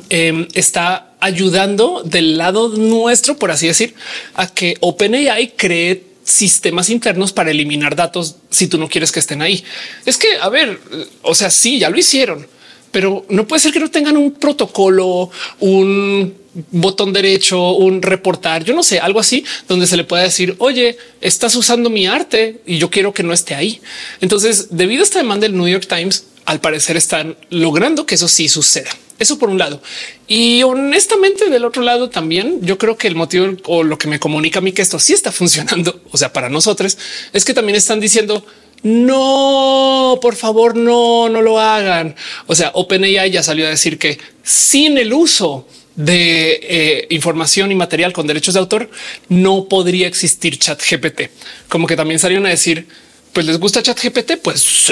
em, está ayudando del lado nuestro, por así decir, a que OpenAI cree sistemas internos para eliminar datos si tú no quieres que estén ahí. Es que, a ver, o sea, sí, ya lo hicieron pero no puede ser que no tengan un protocolo, un botón derecho, un reportar, yo no sé, algo así donde se le pueda decir, oye, estás usando mi arte y yo quiero que no esté ahí. Entonces, debido a esta demanda del New York Times, al parecer están logrando que eso sí suceda. Eso por un lado. Y honestamente, del otro lado también, yo creo que el motivo o lo que me comunica a mí que esto sí está funcionando, o sea, para nosotros, es que también están diciendo, no, por favor, no, no lo hagan. O sea, OpenAI ya salió a decir que sin el uso de eh, información y material con derechos de autor no podría existir chat GPT. Como que también salieron a decir, pues les gusta chat GPT, pues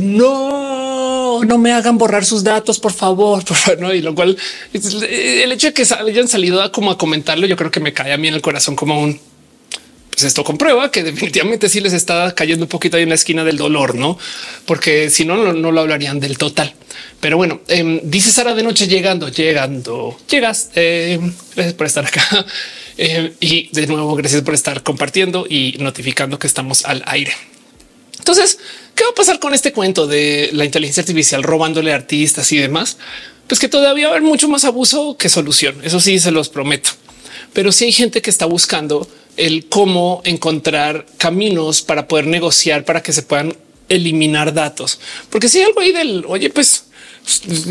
no, no me hagan borrar sus datos, por favor, por favor. ¿no? Y lo cual el hecho de que hayan salido a como a comentarlo, yo creo que me cae a mí en el corazón como un pues esto comprueba que definitivamente sí les está cayendo un poquito ahí en la esquina del dolor, no? Porque si no, no, lo hablarían del total. Pero bueno, em, dice Sara de noche llegando, llegando, llegas. Em, gracias por estar acá. Em, y de nuevo, gracias por estar compartiendo y notificando que estamos al aire. Entonces, ¿qué va a pasar con este cuento de la inteligencia artificial robándole artistas y demás? Pues que todavía va a haber mucho más abuso que solución. Eso sí, se los prometo. Pero si hay gente que está buscando el cómo encontrar caminos para poder negociar para que se puedan eliminar datos. Porque si hay algo ahí del oye, pues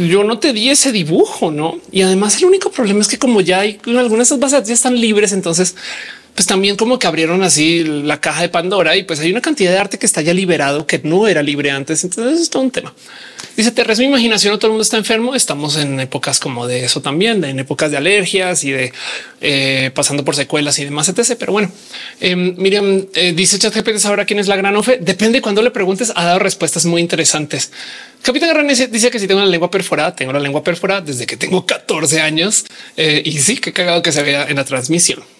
yo no te di ese dibujo, no? Y además, el único problema es que, como ya hay algunas de esas bases ya están libres, entonces pues también como que abrieron así la caja de Pandora y pues hay una cantidad de arte que está ya liberado que no era libre antes. Entonces es todo un tema. Dice te mi imaginación, o todo el mundo está enfermo. Estamos en épocas como de eso también, en épocas de alergias y de eh, pasando por secuelas y demás, etc. Pero bueno, eh, Miriam eh, dice ChatGPT ahora quién es la gran ofe. Depende cuando le preguntes, ha dado respuestas muy interesantes. Capitán Garrani dice que si tengo una lengua perforada, tengo la lengua perforada desde que tengo 14 años y sí que cagado que se vea en la transmisión.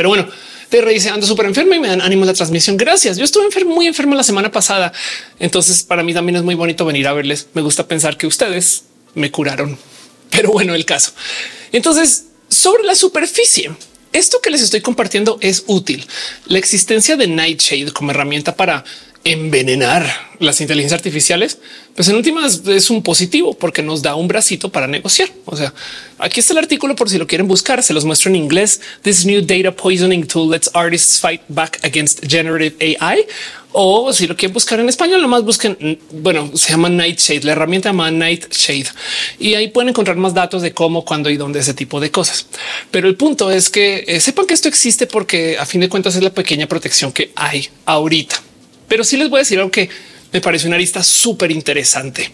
Pero bueno, Te dice ando súper enferma y me dan ánimo la transmisión. Gracias. Yo estuve enfermo, muy enfermo la semana pasada. Entonces para mí también es muy bonito venir a verles. Me gusta pensar que ustedes me curaron. Pero bueno, el caso. Entonces sobre la superficie, esto que les estoy compartiendo es útil. La existencia de Nightshade como herramienta para envenenar las inteligencias artificiales, pues en últimas es un positivo porque nos da un bracito para negociar. O sea, aquí está el artículo por si lo quieren buscar. Se los muestro en inglés. This new data poisoning tool lets artists fight back against generative AI. O si lo quieren buscar en español, nomás busquen. Bueno, se llama Nightshade. La herramienta llama Nightshade y ahí pueden encontrar más datos de cómo, cuándo y dónde ese tipo de cosas. Pero el punto es que eh, sepan que esto existe porque a fin de cuentas es la pequeñña protección que hay ahorita. Pero sí les voy a decir algo que me parece una arista súper interesante.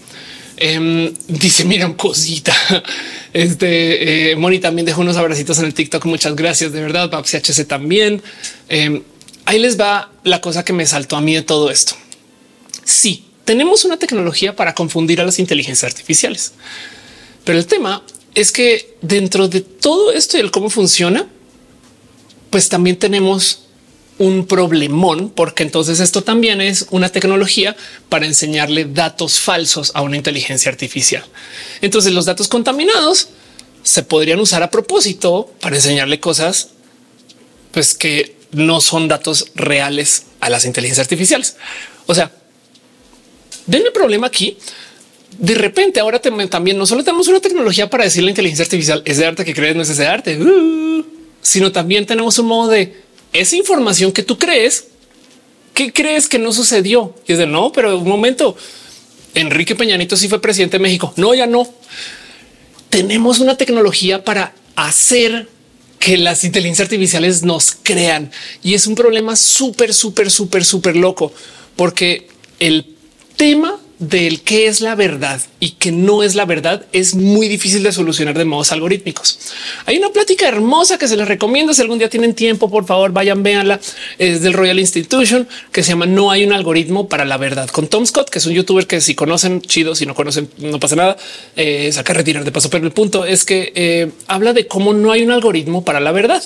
Em, dice, mira, cosita. Este eh, Moni también dejó unos abracitos en el TikTok. Muchas gracias. De verdad, Papsi HC también. Em, ahí les va la cosa que me saltó a mí de todo esto. Sí, tenemos una tecnología para confundir a las inteligencias artificiales, pero el tema es que dentro de todo esto y el cómo funciona, pues también tenemos un problemón, porque entonces esto también es una tecnología para enseñarle datos falsos a una inteligencia artificial. Entonces los datos contaminados se podrían usar a propósito para enseñarle cosas pues que no son datos reales a las inteligencias artificiales. O sea, el problema aquí. De repente ahora también no solo tenemos una tecnología para decir la inteligencia artificial es de arte que crees no es ese arte, uh, sino también tenemos un modo de esa información que tú crees, ¿qué crees que no sucedió? Y es de no, pero un momento, Enrique Peñanito sí fue presidente de México. No, ya no. Tenemos una tecnología para hacer que las inteligencias artificiales nos crean y es un problema súper, súper, súper, súper loco porque el tema del qué es la verdad y que no es la verdad es muy difícil de solucionar de modos algorítmicos. Hay una plática hermosa que se les recomiendo. Si algún día tienen tiempo, por favor, vayan, véanla. Es del Royal Institution que se llama No hay un algoritmo para la verdad con Tom Scott, que es un youtuber que si conocen chido, si no conocen, no pasa nada. Eh, saca retirar de paso. Pero el punto es que eh, habla de cómo no hay un algoritmo para la verdad.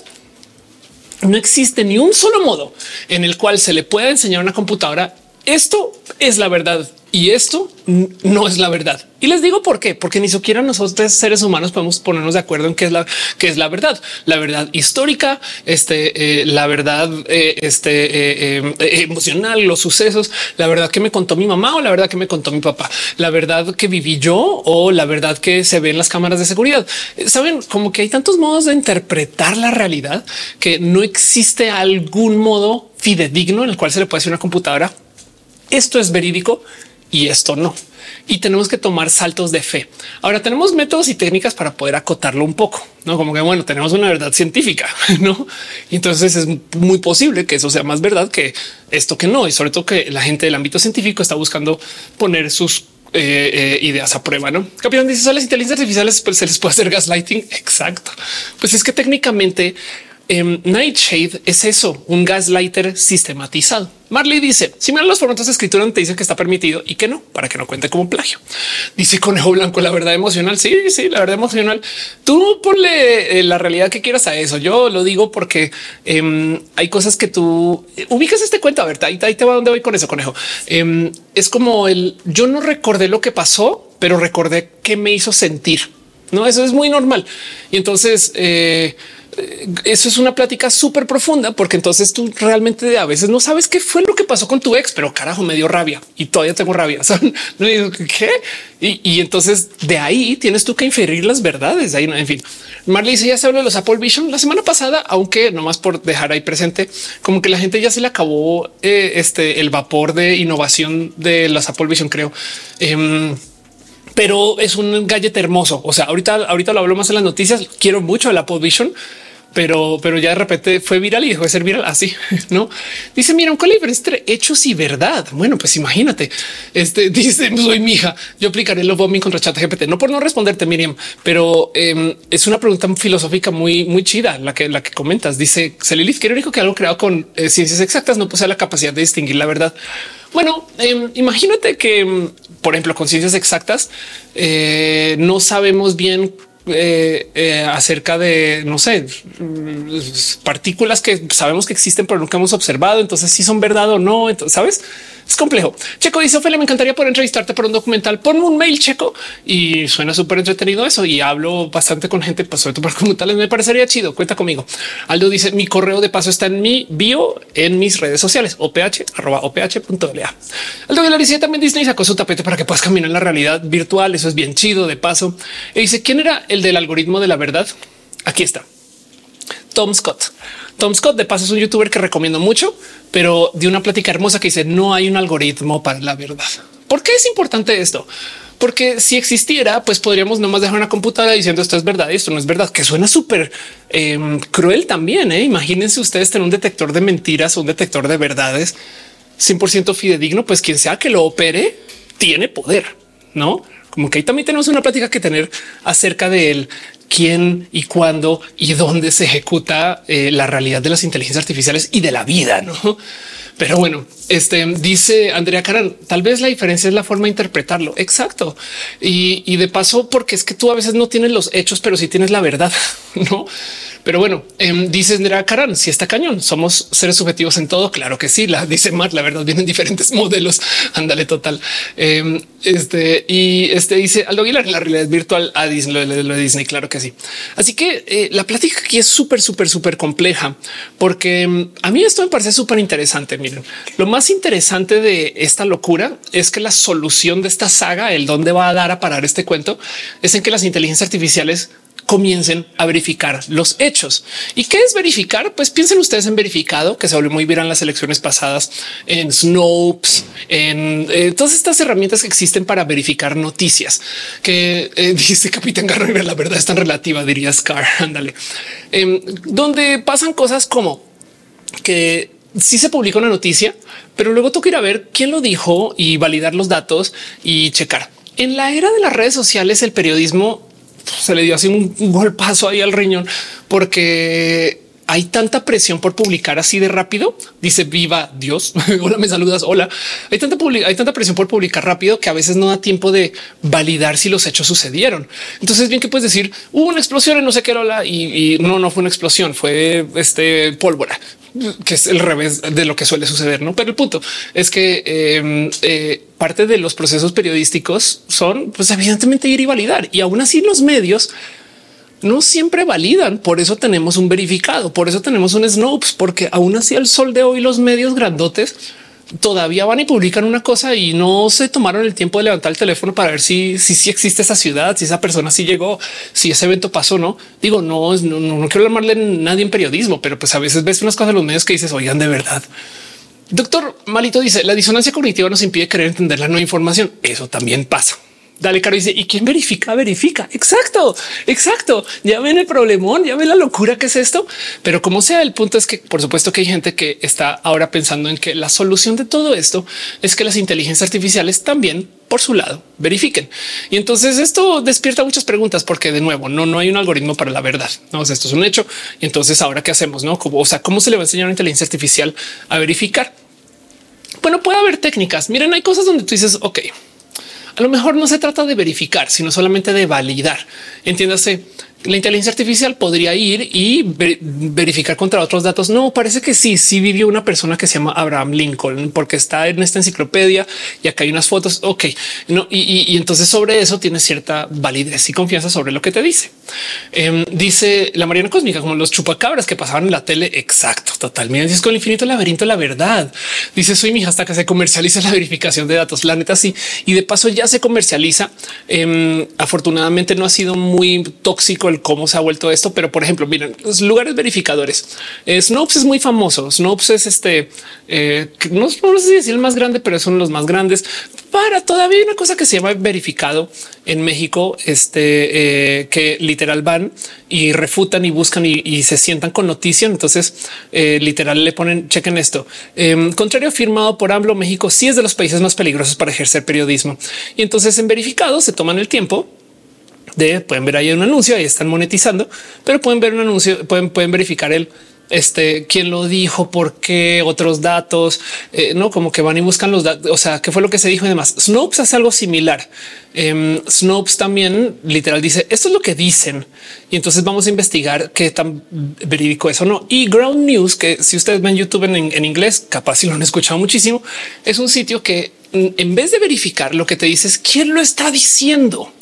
No existe ni un solo modo en el cual se le pueda enseñar a una computadora esto es la verdad y esto no es la verdad. Y les digo por qué, porque ni siquiera nosotros seres humanos podemos ponernos de acuerdo en qué es la qué es la verdad, la verdad histórica, este, eh, la verdad eh, este, eh, emocional, los sucesos, la verdad que me contó mi mamá o la verdad que me contó mi papá, la verdad que viví yo o la verdad que se ve en las cámaras de seguridad. Saben como que hay tantos modos de interpretar la realidad que no existe algún modo fidedigno en el cual se le puede hacer una computadora esto es verídico y esto no. Y tenemos que tomar saltos de fe. Ahora tenemos métodos y técnicas para poder acotarlo un poco, no como que bueno, tenemos una verdad científica, no? Y entonces es muy posible que eso sea más verdad que esto que no. Y sobre todo que la gente del ámbito científico está buscando poner sus eh, eh, ideas a prueba. No capitán dice son las inteligencias artificiales, pues se les puede hacer gaslighting. Exacto. Pues es que técnicamente Em, Nightshade es eso, un gaslighter sistematizado. Marley dice: Si miran los formatos de escritura, te dicen que está permitido y que no, para que no cuente como plagio. Dice Conejo Blanco, la verdad emocional. Sí, sí, la verdad emocional. Tú ponle eh, la realidad que quieras a eso. Yo lo digo porque em, hay cosas que tú ubicas este cuento. A ver, ahí, te va donde voy con eso, Conejo. Em, es como el yo no recordé lo que pasó, pero recordé qué me hizo sentir. No, eso es muy normal. Y entonces, eh, eso es una plática súper profunda porque entonces tú realmente a veces no sabes qué fue lo que pasó con tu ex, pero carajo, me dio rabia y todavía tengo rabia. Y, entonces de ahí tienes tú que inferir las verdades. Ahí, en fin, Marley ya se habló de los Apple Vision la semana pasada, aunque no más por dejar ahí presente, como que la gente ya se le acabó eh, este el vapor de innovación de las Apple Vision, creo. Em, pero es un gallete hermoso. O sea, ahorita, ahorita lo hablo más en las noticias. Quiero mucho el Apple Vision pero, pero ya de repente fue viral y dejó de ser viral así, ¿no? Dice, mira, ¿cuál es la diferencia entre hechos y verdad? Bueno, pues imagínate, este dice, soy mi hija, yo aplicaré el bombing contra chat GPT, no por no responderte, Miriam, pero em, es una pregunta filosófica muy, muy chida, la que, la que comentas. Dice Celilith, que único que algo creado con eh, ciencias exactas no posee la capacidad de distinguir la verdad. Bueno, em, imagínate que, em, por ejemplo, con ciencias exactas, eh, no sabemos bien eh, eh, acerca de, no sé, partículas que sabemos que existen, pero nunca hemos observado. Entonces, si son verdad o no, entonces, sabes, es complejo. Checo dice, Ophelia, me encantaría poder entrevistarte por un documental. Ponme un mail, Checo, y suena súper entretenido eso. Y hablo bastante con gente, pues sobre todo por documentales. Me parecería chido. Cuenta conmigo. Aldo dice, mi correo de paso está en mi bio en mis redes sociales, oph, arroba oph.la. Aldo Aguilar dice, también Disney sacó su tapete para que puedas caminar en la realidad virtual. Eso es bien chido de paso. Y dice, ¿quién era el del algoritmo de la verdad? Aquí está. Tom Scott. Tom Scott, de paso, es un youtuber que recomiendo mucho, pero de una plática hermosa que dice no hay un algoritmo para la verdad. ¿Por qué es importante esto? Porque si existiera, pues podríamos nomás dejar una computadora diciendo esto es verdad y esto no es verdad, que suena súper em, cruel también. ¿eh? Imagínense ustedes tener un detector de mentiras un detector de verdades 100% fidedigno, pues quien sea que lo opere tiene poder, no? Como que ahí también tenemos una plática que tener acerca de él quién y cuándo y dónde se ejecuta eh, la realidad de las inteligencias artificiales y de la vida, ¿no? Pero bueno, este dice Andrea Caran, tal vez la diferencia es la forma de interpretarlo. Exacto. Y, y de paso, porque es que tú a veces no tienes los hechos, pero sí tienes la verdad, no? Pero bueno, eh, dice Andrea Caran, si está cañón, somos seres subjetivos en todo. Claro que sí, la dice Matt, la verdad, vienen diferentes modelos. Ándale, total. Eh, este y este dice Aldo Aguilar, la realidad virtual a Disney, lo, de Disney. Claro que sí. Así que eh, la plática aquí es súper, súper, súper compleja, porque em, a mí esto me parece súper interesante. Miren, lo más interesante de esta locura es que la solución de esta saga, el dónde va a dar a parar este cuento, es en que las inteligencias artificiales comiencen a verificar los hechos. ¿Y qué es verificar? Pues piensen ustedes en verificado, que se volvió muy bien en las elecciones pasadas, en Snopes, en eh, todas estas herramientas que existen para verificar noticias, que eh, dice Capitán Garrera, la verdad es tan relativa, diría Scar, ándale, em, donde pasan cosas como que si se publica una noticia, pero luego toca ir a ver quién lo dijo y validar los datos y checar. En la era de las redes sociales, el periodismo se le dio así un, golpazo ahí al riñón porque hay tanta presión por publicar así de rápido. Dice viva Dios. hola, me saludas. Hola. Hay tanta, hay tanta presión por publicar rápido que a veces no da tiempo de validar si los hechos sucedieron. Entonces, bien que puedes decir hubo una explosión en no sé qué era y, y no, no fue una explosión, fue este pólvora que es el revés de lo que suele suceder. No, pero el punto es que em, eh, parte de los procesos periodísticos son, pues, evidentemente ir y validar. Y aún así, los medios no siempre validan. Por eso tenemos un verificado, por eso tenemos un Snopes, porque aún así, al sol de hoy, los medios grandotes todavía van y publican una cosa y no se tomaron el tiempo de levantar el teléfono para ver si si, si existe esa ciudad, si esa persona sí llegó, si ese evento pasó. No digo, no, no, no quiero llamarle nadie en periodismo, pero pues a veces ves unas cosas en los medios que dices, oigan, de verdad. Doctor Malito dice la disonancia cognitiva nos impide querer entender la nueva información. Eso también pasa. Dale, Caro dice, ¿y quién verifica? Verifica. Exacto, exacto. Ya ven el problemón, ya ven la locura que es esto. Pero como sea, el punto es que por supuesto que hay gente que está ahora pensando en que la solución de todo esto es que las inteligencias artificiales también por su lado verifiquen. Y entonces esto despierta muchas preguntas porque de nuevo no, no hay un algoritmo para la verdad. No, esto es un hecho. Y entonces ahora qué hacemos? No, como, o sea, cómo se le va a enseñar a una inteligencia artificial a verificar? Bueno, puede haber técnicas. Miren, hay cosas donde tú dices, ok, a lo mejor no se trata de verificar, sino solamente de validar. Entiéndase, la inteligencia artificial podría ir y verificar contra otros datos. No parece que sí, sí vivió una persona que se llama Abraham Lincoln, porque está en esta enciclopedia y acá hay unas fotos. Ok, no, y, entonces sobre eso tiene cierta validez y confianza sobre lo que te dice. Em, dice la Mariana Cósmica, como los chupacabras que pasaban en la tele. Exacto, totalmente. Es con el infinito laberinto, la verdad. Dice soy mi hija hasta que se comercializa la verificación de datos. La neta, sí. Y de paso ya se comercializa. Em, afortunadamente no ha sido muy tóxico el cómo se ha vuelto esto, pero por ejemplo, miren los lugares verificadores. Eh, Snopes es muy famoso. Snopes es este, eh, no, sé si es el más grande, pero son los más grandes para todavía una cosa que se llama verificado en México, este eh, que literal van y refutan y buscan y, se sientan con noticia. Entonces, literal le ponen chequen esto. Em, contrario firmado por AMLO, México sí es de los países más peligrosos para ejercer periodismo. Y entonces en verificado se toman el tiempo de pueden ver ahí un anuncio, ahí están monetizando, pero pueden ver un anuncio, pueden, pueden verificar el este, quién lo dijo, por qué, otros datos, eh, no como que van y buscan los datos. O sea, qué fue lo que se dijo y demás. Snopes hace algo similar. Eh, Snopes también literal dice esto es lo que dicen y entonces vamos a investigar qué tan verídico es o no. Y Ground News, que si ustedes ven YouTube en, en inglés, capaz si lo han escuchado muchísimo, es un sitio que en vez de verificar lo que te dices, quién lo está diciendo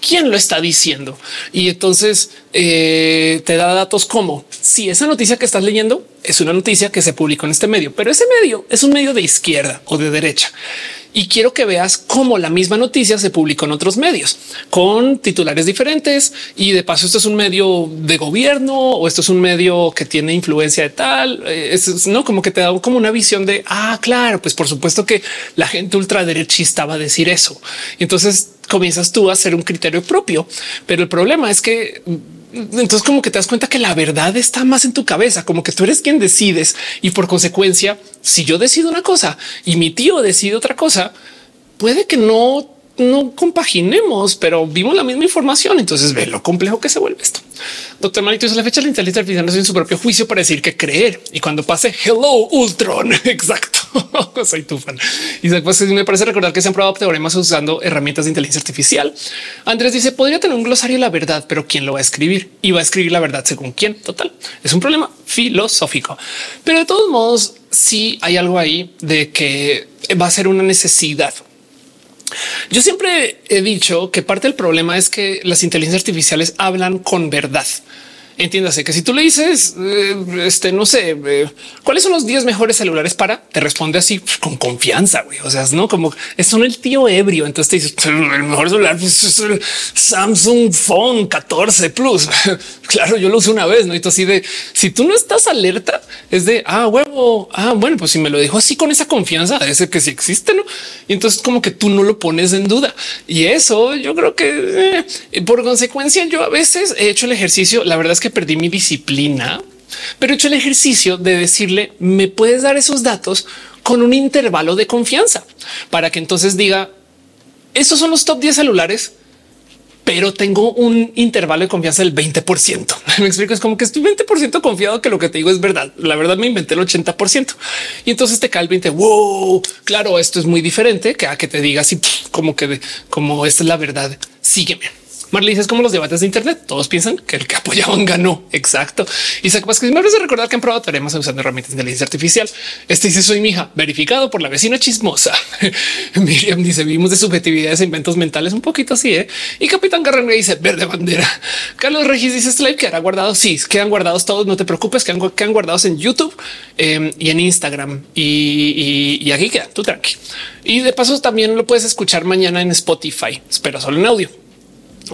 quién lo está diciendo. Y entonces eh, te da datos como si esa noticia que estás leyendo es una noticia que se publicó en este medio, pero ese medio es un medio de izquierda o de derecha. Y quiero que veas cómo la misma noticia se publicó en otros medios con titulares diferentes. Y de paso, esto es un medio de gobierno o esto es un medio que tiene influencia de tal. Eh, es no como que te da como una visión de ah, claro, pues por supuesto que la gente ultraderechista va a decir eso. Entonces comienzas tú a hacer un criterio propio. Pero el problema es que mm, entonces como que te das cuenta que la verdad está más en tu cabeza, como que tú eres quien decides y por consecuencia, si yo decido una cosa y mi tío decide otra cosa, puede que no no compaginemos, pero vimos la misma información. Entonces ve lo complejo que se vuelve esto. Doctor Manito es la fecha de la inteligencia artificial en su propio juicio para decir que creer. Y cuando pase hello Ultron, exacto. Soy tu fan. Y después me parece recordar que se han probado teoremas usando herramientas de inteligencia artificial. Andrés dice podría tener un glosario de la verdad, pero quién lo va a escribir y va a escribir la verdad según quién. Total es un problema filosófico, pero de todos modos, sí hay algo ahí de que va a ser una necesidad yo siempre he dicho que parte del problema es que las inteligencias artificiales hablan con verdad. Entiéndase que si tú le dices, eh, este, no sé, eh, cuáles son los 10 mejores celulares para, te responde así pues, con confianza, güey. O sea, no como son el tío ebrio. Entonces te dices, el mejor celular pues, Samsung Phone 14 Plus. claro, yo lo uso una vez, ¿no? Y tú así de, si tú no estás alerta, es de, ah, huevo, ah, bueno, pues si me lo dijo así con esa confianza, ese que sí existe, ¿no? Y entonces como que tú no lo pones en duda. Y eso yo creo que eh, por consecuencia yo a veces he hecho el ejercicio, la verdad es que perdí mi disciplina, pero he hecho el ejercicio de decirle, me puedes dar esos datos con un intervalo de confianza para que entonces diga, estos son los top 10 celulares, pero tengo un intervalo de confianza del 20%. Me explico, es como que estoy 20% confiado que lo que te digo es verdad. La verdad me inventé el 80% y entonces te cae el 20. Wow, claro, esto es muy diferente que a que te diga así como que como esta es la verdad. Sígueme. Marley es como los debates de Internet. Todos piensan que el que apoyaban ganó. Exacto. Y se que me parece recordar que han probado teoremas usando herramientas de inteligencia artificial. Este dice soy mi hija, verificado por la vecina chismosa. Miriam dice vivimos de subjetividades e inventos mentales un poquito así. ¿eh? Y Capitán Garren dice verde bandera. Carlos Regis dice este live quedará guardado. Sí, quedan guardados todos. No te preocupes, quedan, quedan guardados en YouTube em, y en Instagram. Y, aquí queda tú tranqui. Y de paso también lo puedes escuchar mañana en Spotify. Espero solo en audio.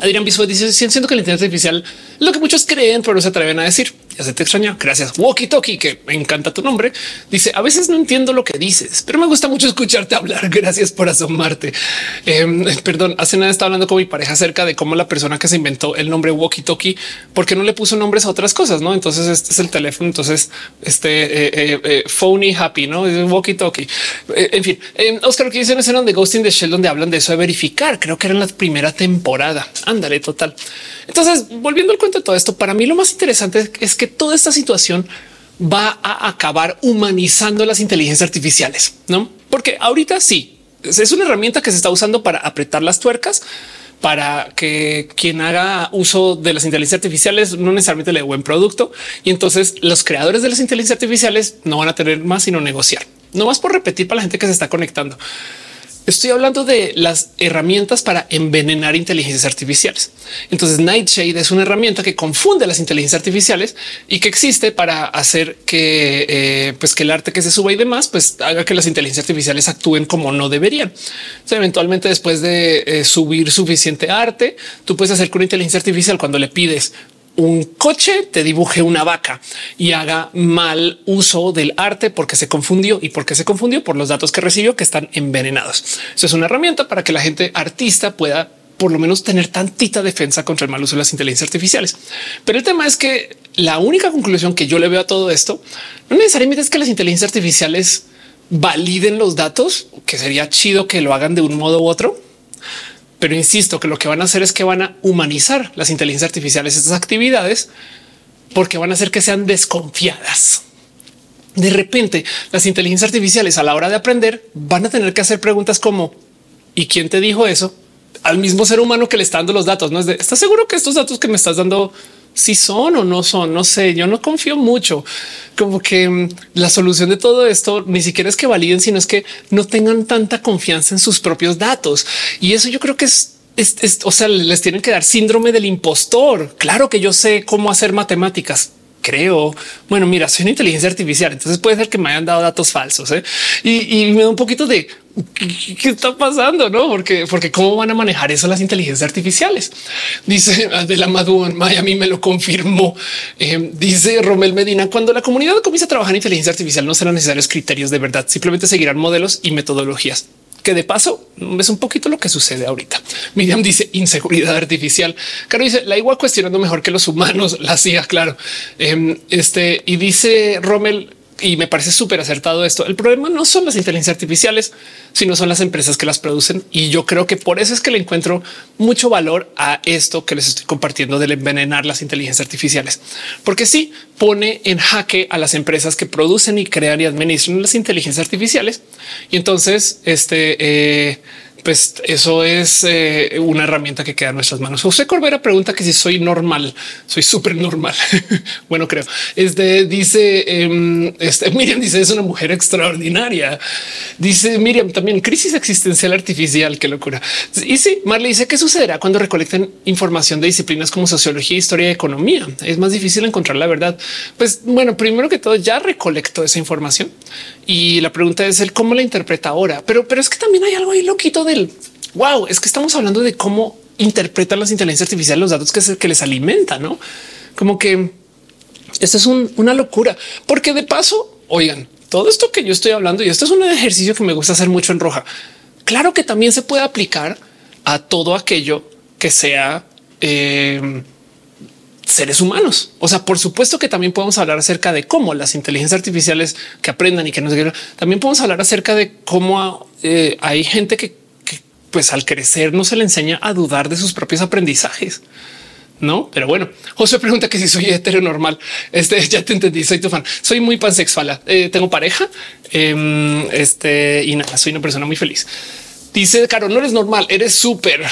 Adrián Bispo dice siento que la inteligencia artificial lo que muchos creen, pero no se atreven a decir. Ya se te extraña. Gracias. Walkie Talkie, que me encanta tu nombre. Dice a veces no entiendo lo que dices, pero me gusta mucho escucharte hablar. Gracias por asomarte. Em, perdón, hace nada estaba hablando con mi pareja acerca de cómo la persona que se inventó el nombre Walkie Talkie, porque no le puso nombres a otras cosas, no? Entonces este es el teléfono. Entonces este eh, eh, eh, phony happy, no es Walkie Talkie. en fin, em, Oscar, que dicen escena de Ghost in the Shell, donde hablan de eso de verificar. Creo que era en la primera temporada. Ándale, total. Entonces, volviendo al cuento de todo esto, para mí lo más interesante es que toda esta situación va a acabar humanizando las inteligencias artificiales, no? Porque ahorita sí es una herramienta que se está usando para apretar las tuercas para que quien haga uso de las inteligencias artificiales no necesariamente le dé buen producto. Y entonces los creadores de las inteligencias artificiales no van a tener más sino negociar. No más por repetir para la gente que se está conectando. Estoy hablando de las herramientas para envenenar inteligencias artificiales. Entonces Nightshade es una herramienta que confunde las inteligencias artificiales y que existe para hacer que, eh, pues que el arte que se suba y demás, pues haga que las inteligencias artificiales actúen como no deberían. eventualmente después de eh, subir suficiente arte, tú puedes hacer que una inteligencia artificial cuando le pides un coche te dibuje una vaca y haga mal uso del arte porque se confundió y porque se confundió por los datos que recibió que están envenenados. Eso es una herramienta para que la gente artista pueda por lo menos tener tantita defensa contra el mal uso de las inteligencias artificiales. Pero el tema es que la única conclusión que yo le veo a todo esto no necesariamente es que las inteligencias artificiales validen los datos, que sería chido que lo hagan de un modo u otro, pero insisto que lo que van a hacer es que van a humanizar las inteligencias artificiales, estas actividades porque van a hacer que sean desconfiadas. De repente, las inteligencias artificiales a la hora de aprender van a tener que hacer preguntas como ¿y quién te dijo eso? Al mismo ser humano que le está dando los datos. No es de ¿estás seguro que estos datos que me estás dando si son o no son, no sé, yo no confío mucho. Como que mm, la solución de todo esto ni siquiera es que validen, sino es que no tengan tanta confianza en sus propios datos. Y eso yo creo que es o sea, les tienen que dar síndrome del impostor. Claro que yo sé cómo hacer matemáticas. Creo. Bueno, mira, soy una inteligencia artificial, entonces puede ser que me hayan dado datos falsos ¿eh? y, me da un poquito de qué está pasando, no? Porque, porque cómo van a manejar eso las inteligencias artificiales. Dice Adela Madu en Miami me lo confirmó. Eh, dice Romel Medina cuando la comunidad comienza a trabajar en inteligencia artificial no serán necesarios criterios de verdad, simplemente seguirán modelos y metodologías que de paso es un poquito lo que sucede ahorita. Miriam dice inseguridad artificial. Caro dice la igual cuestionando mejor que los humanos, la CIA, claro. Em, este y dice Rommel y me parece súper acertado esto. El problema no son las inteligencias artificiales, sino son las empresas que las producen. Y yo creo que por eso es que le encuentro mucho valor a esto que les estoy compartiendo del envenenar las inteligencias artificiales, porque sí pone en jaque a las empresas que producen y crean y administran las inteligencias artificiales. Y entonces, este, eh, pues eso es eh, una herramienta que queda en nuestras manos. José Corbera pregunta que si soy normal, soy súper normal. bueno, creo. Este dice em, este, Miriam dice es una mujer extraordinaria. Dice Miriam también crisis existencial artificial. Qué locura. Y sí, Marley dice qué sucederá cuando recolecten información de disciplinas como sociología, historia y economía. Es más difícil encontrar la verdad. Pues bueno, primero que todo ya recolectó esa información y la pregunta es el cómo la interpreta ahora. Pero, pero es que también hay algo ahí loquito del wow. Es que estamos hablando de cómo interpretan las inteligencias artificiales los datos que, que les alimentan, no como que esto es una locura, porque de paso, oigan, todo esto que yo estoy hablando y esto es un ejercicio que me gusta hacer mucho en roja. Claro que también se puede aplicar a todo aquello que sea eh, seres humanos. O sea, por supuesto que también podemos hablar acerca de cómo las inteligencias artificiales que aprendan y que nos también podemos hablar acerca de cómo eh, hay gente que, pues al crecer no se le enseña a dudar de sus propios aprendizajes. No, pero bueno, José pregunta que si soy heteronormal. Este ya te entendí. Soy tu fan. Soy muy pansexual. Eh, tengo pareja. Em, este y nada, soy una persona muy feliz. Dice Caro, no eres normal, eres súper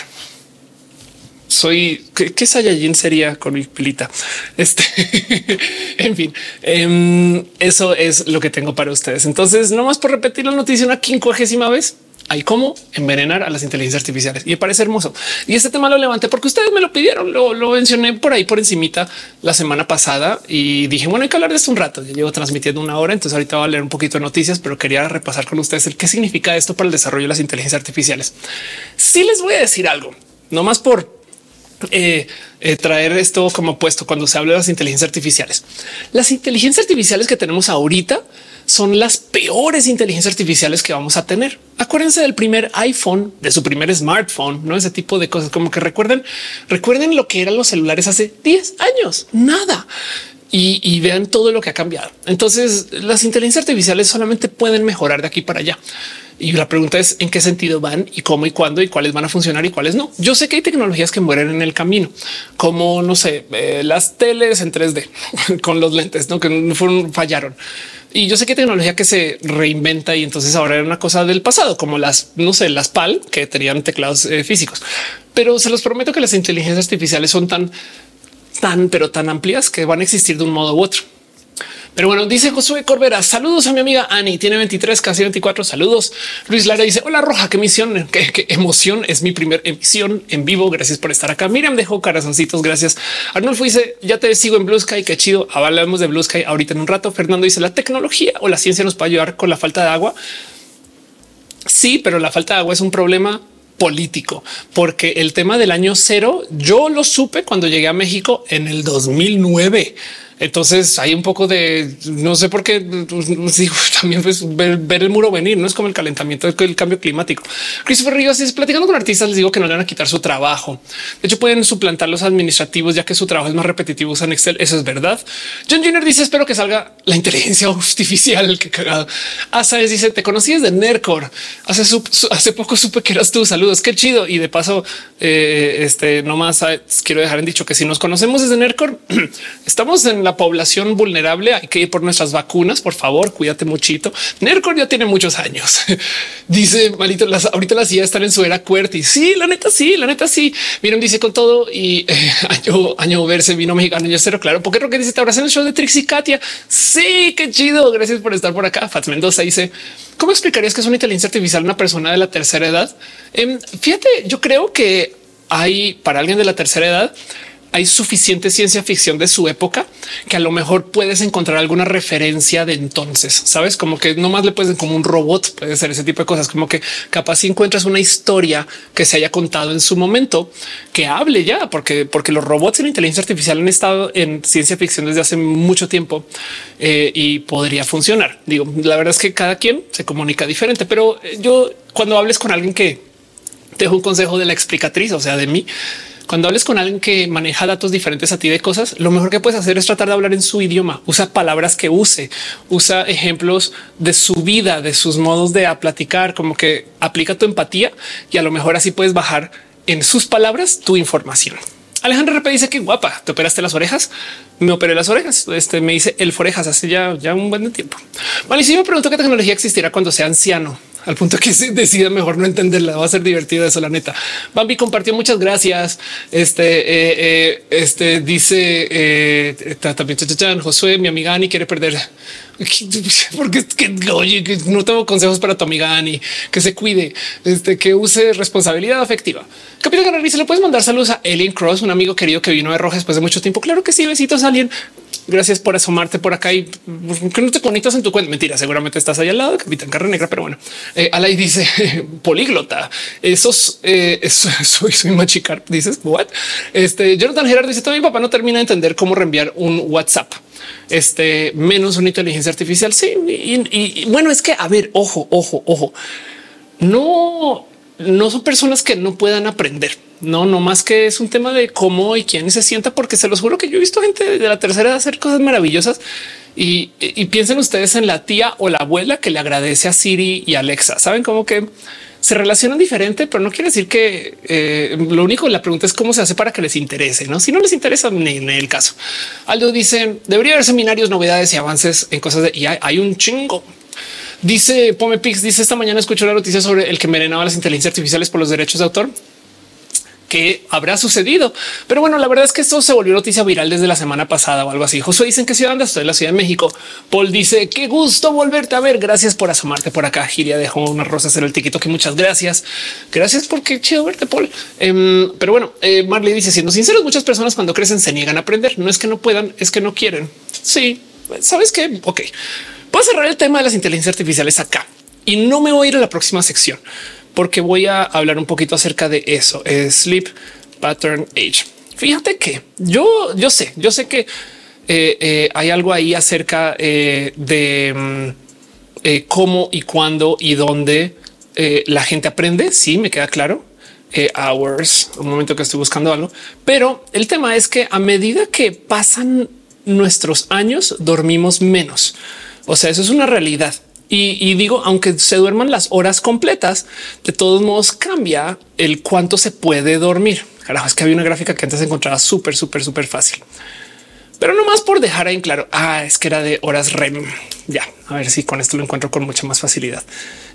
soy qué, qué Saiyajin sería con mi pilita. Este, en fin, em, eso es lo que tengo para ustedes. Entonces, no más por repetir la noticia una quincuagésima vez. Hay cómo envenenar a las inteligencias artificiales y me parece hermoso. Y este tema lo levanté porque ustedes me lo pidieron. Lo, mencioné por ahí por encimita la semana pasada y dije, bueno, hay que hablar de esto un rato. Ya llevo transmitiendo una hora, entonces ahorita voy a leer un poquito de noticias, pero quería repasar con ustedes el qué significa esto para el desarrollo de las inteligencias artificiales. Sí les voy a decir algo, no más por eh, eh, traer esto como puesto cuando se habla de las inteligencias artificiales. Las inteligencias artificiales que tenemos ahorita son las peores inteligencias artificiales que vamos a tener. Acuérdense del primer iPhone, de su primer smartphone, no ese tipo de cosas como que recuerden, recuerden lo que eran los celulares hace 10 años, nada. Y, vean todo lo que ha cambiado. Entonces las inteligencias artificiales solamente pueden mejorar de aquí para allá. Y la pregunta es en qué sentido van y cómo y cuándo y cuáles van a funcionar y cuáles no. Yo sé que hay tecnologías que mueren en el camino, como no sé, eh, las teles en 3D con los lentes ¿no? que fueron, fallaron. Y yo sé que hay tecnología que se reinventa y entonces ahora era una cosa del pasado, como las, no sé, las PAL que tenían teclados eh, físicos. Pero se los prometo que las inteligencias artificiales son tan, tan, pero tan amplias que van a existir de un modo u otro. Pero bueno, dice Josué Corbera, saludos a mi amiga Ani, tiene 23, casi 24, saludos. Luis Lara dice, hola Roja, qué qué, emoción, es mi primer emisión en vivo, gracias por estar acá. Miriam dejó corazoncitos, gracias. Arnulfo dice, ya te sigo en Blue Sky, qué chido, hablamos de Blue Sky ahorita en un rato. Fernando dice, la tecnología o la ciencia nos puede ayudar con la falta de agua. Sí, pero la falta de agua es un problema político, porque el tema del año cero yo lo supe cuando llegué a México en el 2009. Entonces hay un poco de no sé por qué pues, digo, también pues, ver, el muro venir. No es como el calentamiento del cambio climático. Christopher Ríos es platicando con artistas. Les digo que no le van a quitar su trabajo. De hecho, pueden suplantar los administrativos, ya que su trabajo es más repetitivo. Usan Excel. Eso es verdad. John Junior dice: Espero que salga la inteligencia artificial. Que cagado. Asa dice: Te conocí desde Nercor. Hace, hace poco supe que eras tú. Saludos. Qué chido. Y de paso, eh, este nomás quiero dejar en dicho que si nos conocemos desde Nercor, estamos en la población vulnerable. Hay que ir por nuestras vacunas. Por favor, cuídate muchito. Nercor ya tiene muchos años. dice malito, las ahorita las IA están en su era QWERTY. Sí, la neta, sí, la neta, sí. Miren, dice con todo y eh, año, año verse vino mexicano. Yo cero claro. Porque creo que dice te abrazan el show de Trixie Katia. Sí, qué chido. Gracias por estar por acá. Fats Mendoza dice cómo explicarías que es una inteligencia artificial una persona de la tercera edad? Em, fíjate, yo creo que hay para alguien de la tercera edad hay suficiente ciencia ficción de su época que a lo mejor puedes encontrar alguna referencia de entonces, sabes, como que no más le puedes como un robot, puede ser ese tipo de cosas, como que capaz si encuentras una historia que se haya contado en su momento que hable ya, porque, porque los robots en inteligencia artificial han estado en ciencia ficción desde hace mucho tiempo eh, y podría funcionar. Digo, la verdad es que cada quien se comunica diferente, pero yo cuando hables con alguien que dejo un consejo de la explicatriz, o sea, de mí, cuando hables con alguien que maneja datos diferentes a ti de cosas, lo mejor que puedes hacer es tratar de hablar en su idioma. Usa palabras que use, usa ejemplos de su vida, de sus modos de platicar, como que aplica tu empatía y a lo mejor así puedes bajar en sus palabras tu información. Alejandro RP dice que guapa, te operaste las orejas. Me operé las orejas. Este me dice el forejas hace ya, ya un buen tiempo. Vale, y si me pregunto qué tecnología existirá cuando sea anciano al punto que decida mejor no entenderla. Va a ser divertido eso, la neta. Bambi compartió muchas gracias. Este, eh, eh, este dice eh, también Josué, mi amiga Ani quiere perder porque que, que no tengo consejos para tu amiga Ani, que se cuide, este, que use responsabilidad afectiva. Capitán Canary, se le puedes mandar saludos a Alien Cross, un amigo querido que vino de Roja después de mucho tiempo. Claro que sí, besitos, Alien. Gracias por asomarte por acá y que no te conectas en tu cuenta. Mentira, seguramente estás ahí al lado Capitán Carre Negra, pero bueno, eh, Alay dice políglota. Esos eh, soy, soy machicar. Dices what? Este Jonathan Gerard dice también papá no termina de entender cómo reenviar un WhatsApp este menos una inteligencia artificial. Sí, y, bueno, es que a ver, ojo, ojo, ojo, no, no son personas que no puedan aprender. No, no más que es un tema de cómo y quién se sienta, porque se los juro que yo he visto gente de la tercera edad hacer cosas maravillosas y, y piensen ustedes en la tía o la abuela que le agradece a Siri y Alexa. Saben cómo que se relacionan diferente, pero no quiere decir que eh, lo único. La pregunta es cómo se hace para que les interese. No, si no les interesa ni en el caso. Aldo dice debería haber seminarios, novedades y avances en cosas de y hay, un chingo. Dice Pomepix, dice esta mañana escuchó la noticia sobre el que envenenaba las inteligencias artificiales por los derechos de autor que habrá sucedido. Pero bueno, la verdad es que esto se volvió noticia viral desde la semana pasada o algo así. Josué dicen que ciudad andas, estoy en la Ciudad de México. Paul dice qué gusto volverte a ver. Gracias por asomarte por acá. Giria dejó unas rosas en el tiquito que muchas gracias. Gracias porque chido verte, Paul. Em, pero bueno, eh, Marley dice siendo sinceros, muchas personas cuando crecen se niegan a aprender. No es que no puedan, es que no quieren. Sí, sabes que ok, puedo cerrar el tema de las inteligencias artificiales acá y no me voy a ir a la próxima sección porque voy a hablar un poquito acerca de eso. Sleep Pattern Age. Fíjate que yo, yo sé, yo sé que eh, eh, hay algo ahí acerca eh, de mm, cómo y cuándo y dónde la gente aprende. Sí, me queda claro. hours, un momento que estoy buscando algo, pero el tema es que a medida que pasan nuestros años, dormimos menos. O sea, eso es una realidad. Y, digo, aunque se duerman las horas completas, de todos modos cambia el cuánto se puede dormir. Carajo, es que había una gráfica que antes encontraba súper, súper, súper fácil. Pero no más por dejar ahí en claro, ah, es que era de horas REM. Ya, a ver si con esto lo encuentro con mucha más facilidad.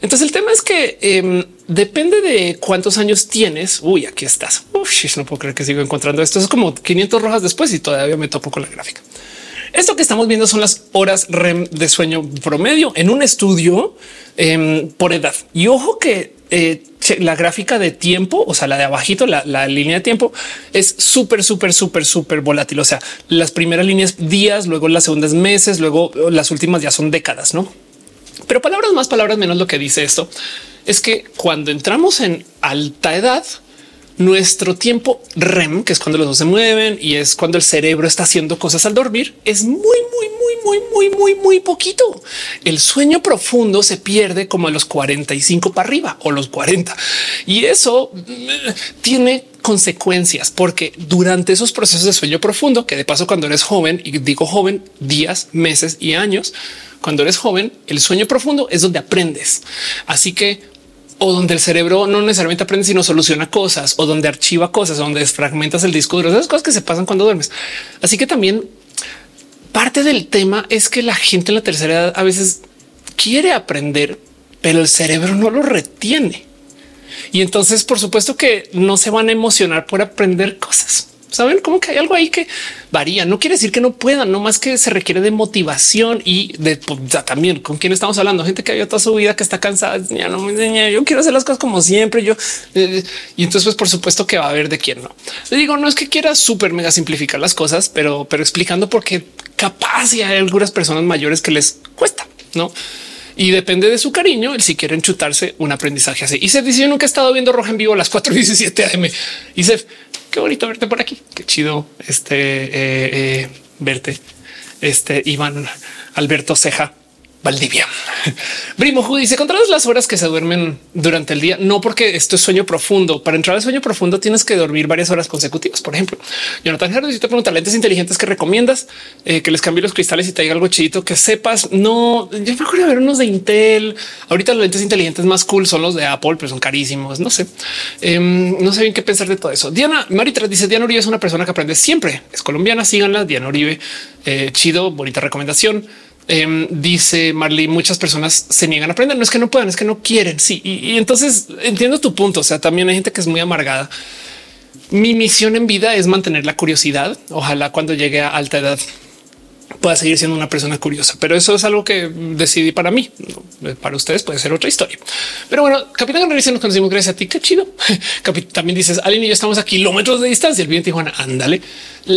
Entonces el tema es que em, depende de cuántos años tienes. Uy, aquí estás. No puedo creer que sigo encontrando esto. Es como 500 rojas después y todavía me topo con la gráfica. Esto que estamos viendo son las horas REM de sueño promedio en un estudio em, por edad. Y ojo que eh, la gráfica de tiempo, o sea, la de abajito, la, línea de tiempo es súper, súper, súper, súper volátil. O sea, las primeras líneas días, luego las segundas meses, luego las últimas ya son décadas, no? Pero palabras más, palabras menos. Lo que dice esto es que cuando entramos en alta edad, nuestro tiempo REM, que es cuando los dos se mueven y es cuando el cerebro está haciendo cosas al dormir, es muy, muy, muy, muy, muy, muy, muy poquito. El sueño profundo se pierde como a los 45 para arriba o los 40. Y eso eh, tiene consecuencias porque durante esos procesos de sueño profundo, que de paso cuando eres joven, y digo joven, días, meses y años, cuando eres joven, el sueño profundo es donde aprendes. Así que o donde el cerebro no necesariamente aprende, sino soluciona cosas o donde archiva cosas, donde desfragmentas el disco duro, esas cosas que se pasan cuando duermes. Así que también parte del tema es que la gente en la tercera edad a veces quiere aprender, pero el cerebro no lo retiene. Y entonces, por supuesto que no se van a emocionar por aprender cosas. Saben cómo que hay algo ahí que varía. No quiere decir que no puedan, no más que se requiere de motivación y de pues, también con quién estamos hablando. Gente que ha toda su vida que está cansada. Ya no me. Yo quiero hacer las cosas como siempre. Yo eh, y entonces, pues por supuesto que va a haber de quién no. Le digo, no es que quiera súper mega simplificar las cosas, pero, pero explicando por qué capaz y hay algunas personas mayores que les cuesta, no? y depende de su cariño el si quieren chutarse un aprendizaje así. Y se dice yo nunca he estado viendo roja en vivo a las 4 y 17 AM y se qué bonito verte por aquí. Qué chido este eh, eh, verte. Este Iván Alberto Ceja. Valdivia. Primo Ju dice controlas las horas que se duermen durante el día. No porque esto es sueño profundo. Para entrar al sueño profundo tienes que dormir varias horas consecutivas. Por ejemplo, Jonathan Gerardo, si te pregunta lentes inteligentes que recomiendas eh, que les cambie los cristales y te diga algo chidito que sepas. No, yo me ver unos de Intel. Ahorita los lentes inteligentes más cool son los de Apple, pero son carísimos. No sé, em, no sé bien qué pensar de todo eso. Diana Maritra dice Diana Uribe es una persona que aprende siempre. Es colombiana. Síganla. Diana Uribe, eh, chido, bonita recomendación. Em, dice Marley, muchas personas se niegan a aprender. No es que no puedan, es que no quieren. Sí. Y, entonces entiendo tu punto. O sea, también hay gente que es muy amargada. Mi misión en vida es mantener la curiosidad. Ojalá cuando llegue a alta edad pueda seguir siendo una persona curiosa, pero eso es algo que decidí para mí. Para ustedes puede ser otra historia. Pero bueno, Capitán Revisión nos conocimos gracias a ti. Qué chido. También dices, Aline y yo estamos a kilómetros de distancia. El bien Tijuana, ándale.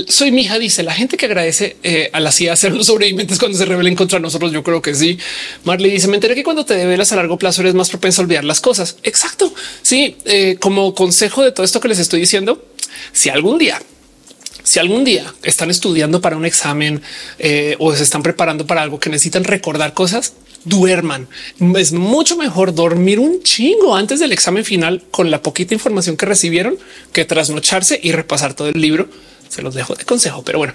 Soy mi hija, dice la gente que agradece eh, a la CIA hacer los sobrevivientes cuando se rebelen contra nosotros. Yo creo que sí. Marley dice, me enteré que cuando te develas a largo plazo eres más propenso a olvidar las cosas. Exacto. Sí, eh, como consejo de todo esto que les estoy diciendo, si algún día si algún día están estudiando para un examen eh, o se están preparando para algo que necesitan recordar cosas, duerman. Es mucho mejor dormir un chingo antes del examen final con la poquita información que recibieron que trasnocharse y repasar todo el libro. Se los dejo de consejo, pero bueno,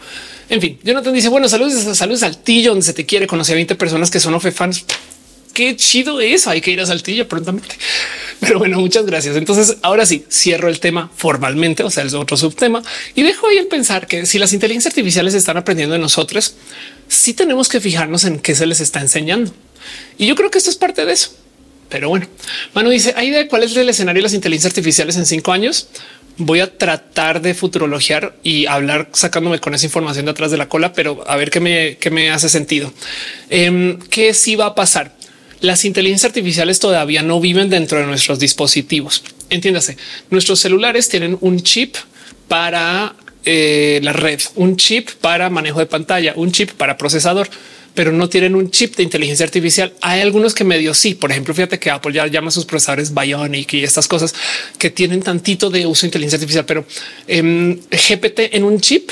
en fin, Jonathan dice bueno, saludos, saludos al Saltillo, donde se te quiere. conocer a 20 personas que son OFE qué chido es. Hay que ir a Saltillo prontamente. Pero bueno, muchas gracias. Entonces, ahora sí, cierro el tema formalmente, o sea, el otro subtema y dejo ahí el pensar que si las inteligencias artificiales están aprendiendo de nosotros, sí tenemos que fijarnos en qué se les está enseñando. Y yo creo que esto es parte de eso. Pero bueno, Manu dice, ¿hay idea cuál es el escenario de las inteligencias artificiales en cinco años? Voy a tratar de futurologiar y hablar sacándome con esa información de atrás de la cola, pero a ver qué me, qué me hace sentido. Eh, ¿Qué sí va a pasar? Las inteligencias artificiales todavía no viven dentro de nuestros dispositivos. Entiéndase, nuestros celulares tienen un chip para eh, la red, un chip para manejo de pantalla, un chip para procesador, pero no tienen un chip de inteligencia artificial. Hay algunos que medio sí. Por ejemplo, fíjate que Apple ya llama sus procesadores Bionic y estas cosas que tienen tantito de uso de inteligencia artificial, pero em, GPT en un chip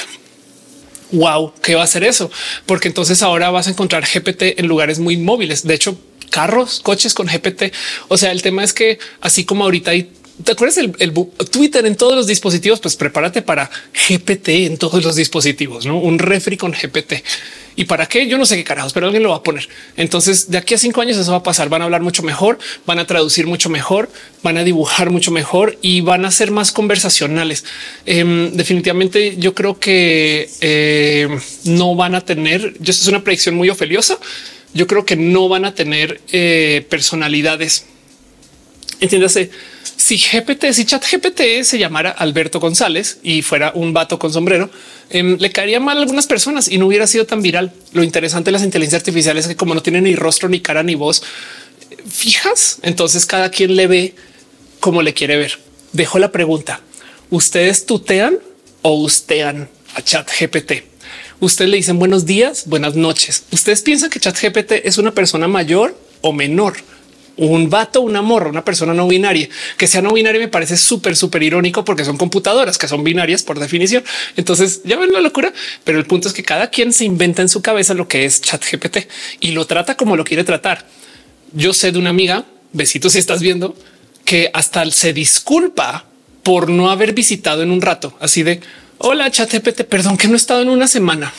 wow, ¿qué va a ser eso? Porque entonces ahora vas a encontrar GPT en lugares muy móviles. De hecho, carros, coches con GPT. O sea, el tema es que así como ahorita hay ¿Te acuerdas el, Twitter en todos los dispositivos? Pues prepárate para GPT en todos los dispositivos, ¿no? Un refri con GPT. ¿Y para qué? Yo no sé qué carajos, pero alguien lo va a poner. Entonces, de aquí a cinco años eso va a pasar. Van a hablar mucho mejor, van a traducir mucho mejor, van a dibujar mucho mejor y van a ser más conversacionales. Em, definitivamente yo creo que eh, no van a tener, yo es una predicción muy ofeliosa, yo creo que no van a tener eh, personalidades. Entiéndase, si GPT, si chat GPT se llamara Alberto González y fuera un vato con sombrero, em, le caería mal a algunas personas y no hubiera sido tan viral. Lo interesante de las inteligencias artificiales es que como no tienen ni rostro, ni cara, ni voz, fijas, entonces cada quien le ve como le quiere ver. Dejo la pregunta. ¿Ustedes tutean o ustean a chat GPT? Ustedes le dicen buenos días, buenas noches. Ustedes piensan que ChatGPT es una persona mayor o menor. un vato, una morra, una persona no binaria que sea no binaria me parece súper, súper irónico porque son computadoras que son binarias por definición. Entonces ya ven la locura, pero el punto es que cada quien se inventa en su cabeza lo que es chat GPT y lo trata como lo quiere tratar. Yo sé de una amiga, besitos si estás viendo, que hasta se disculpa por no haber visitado en un rato, así de hola chat GPT, perdón que no he estado en una semana.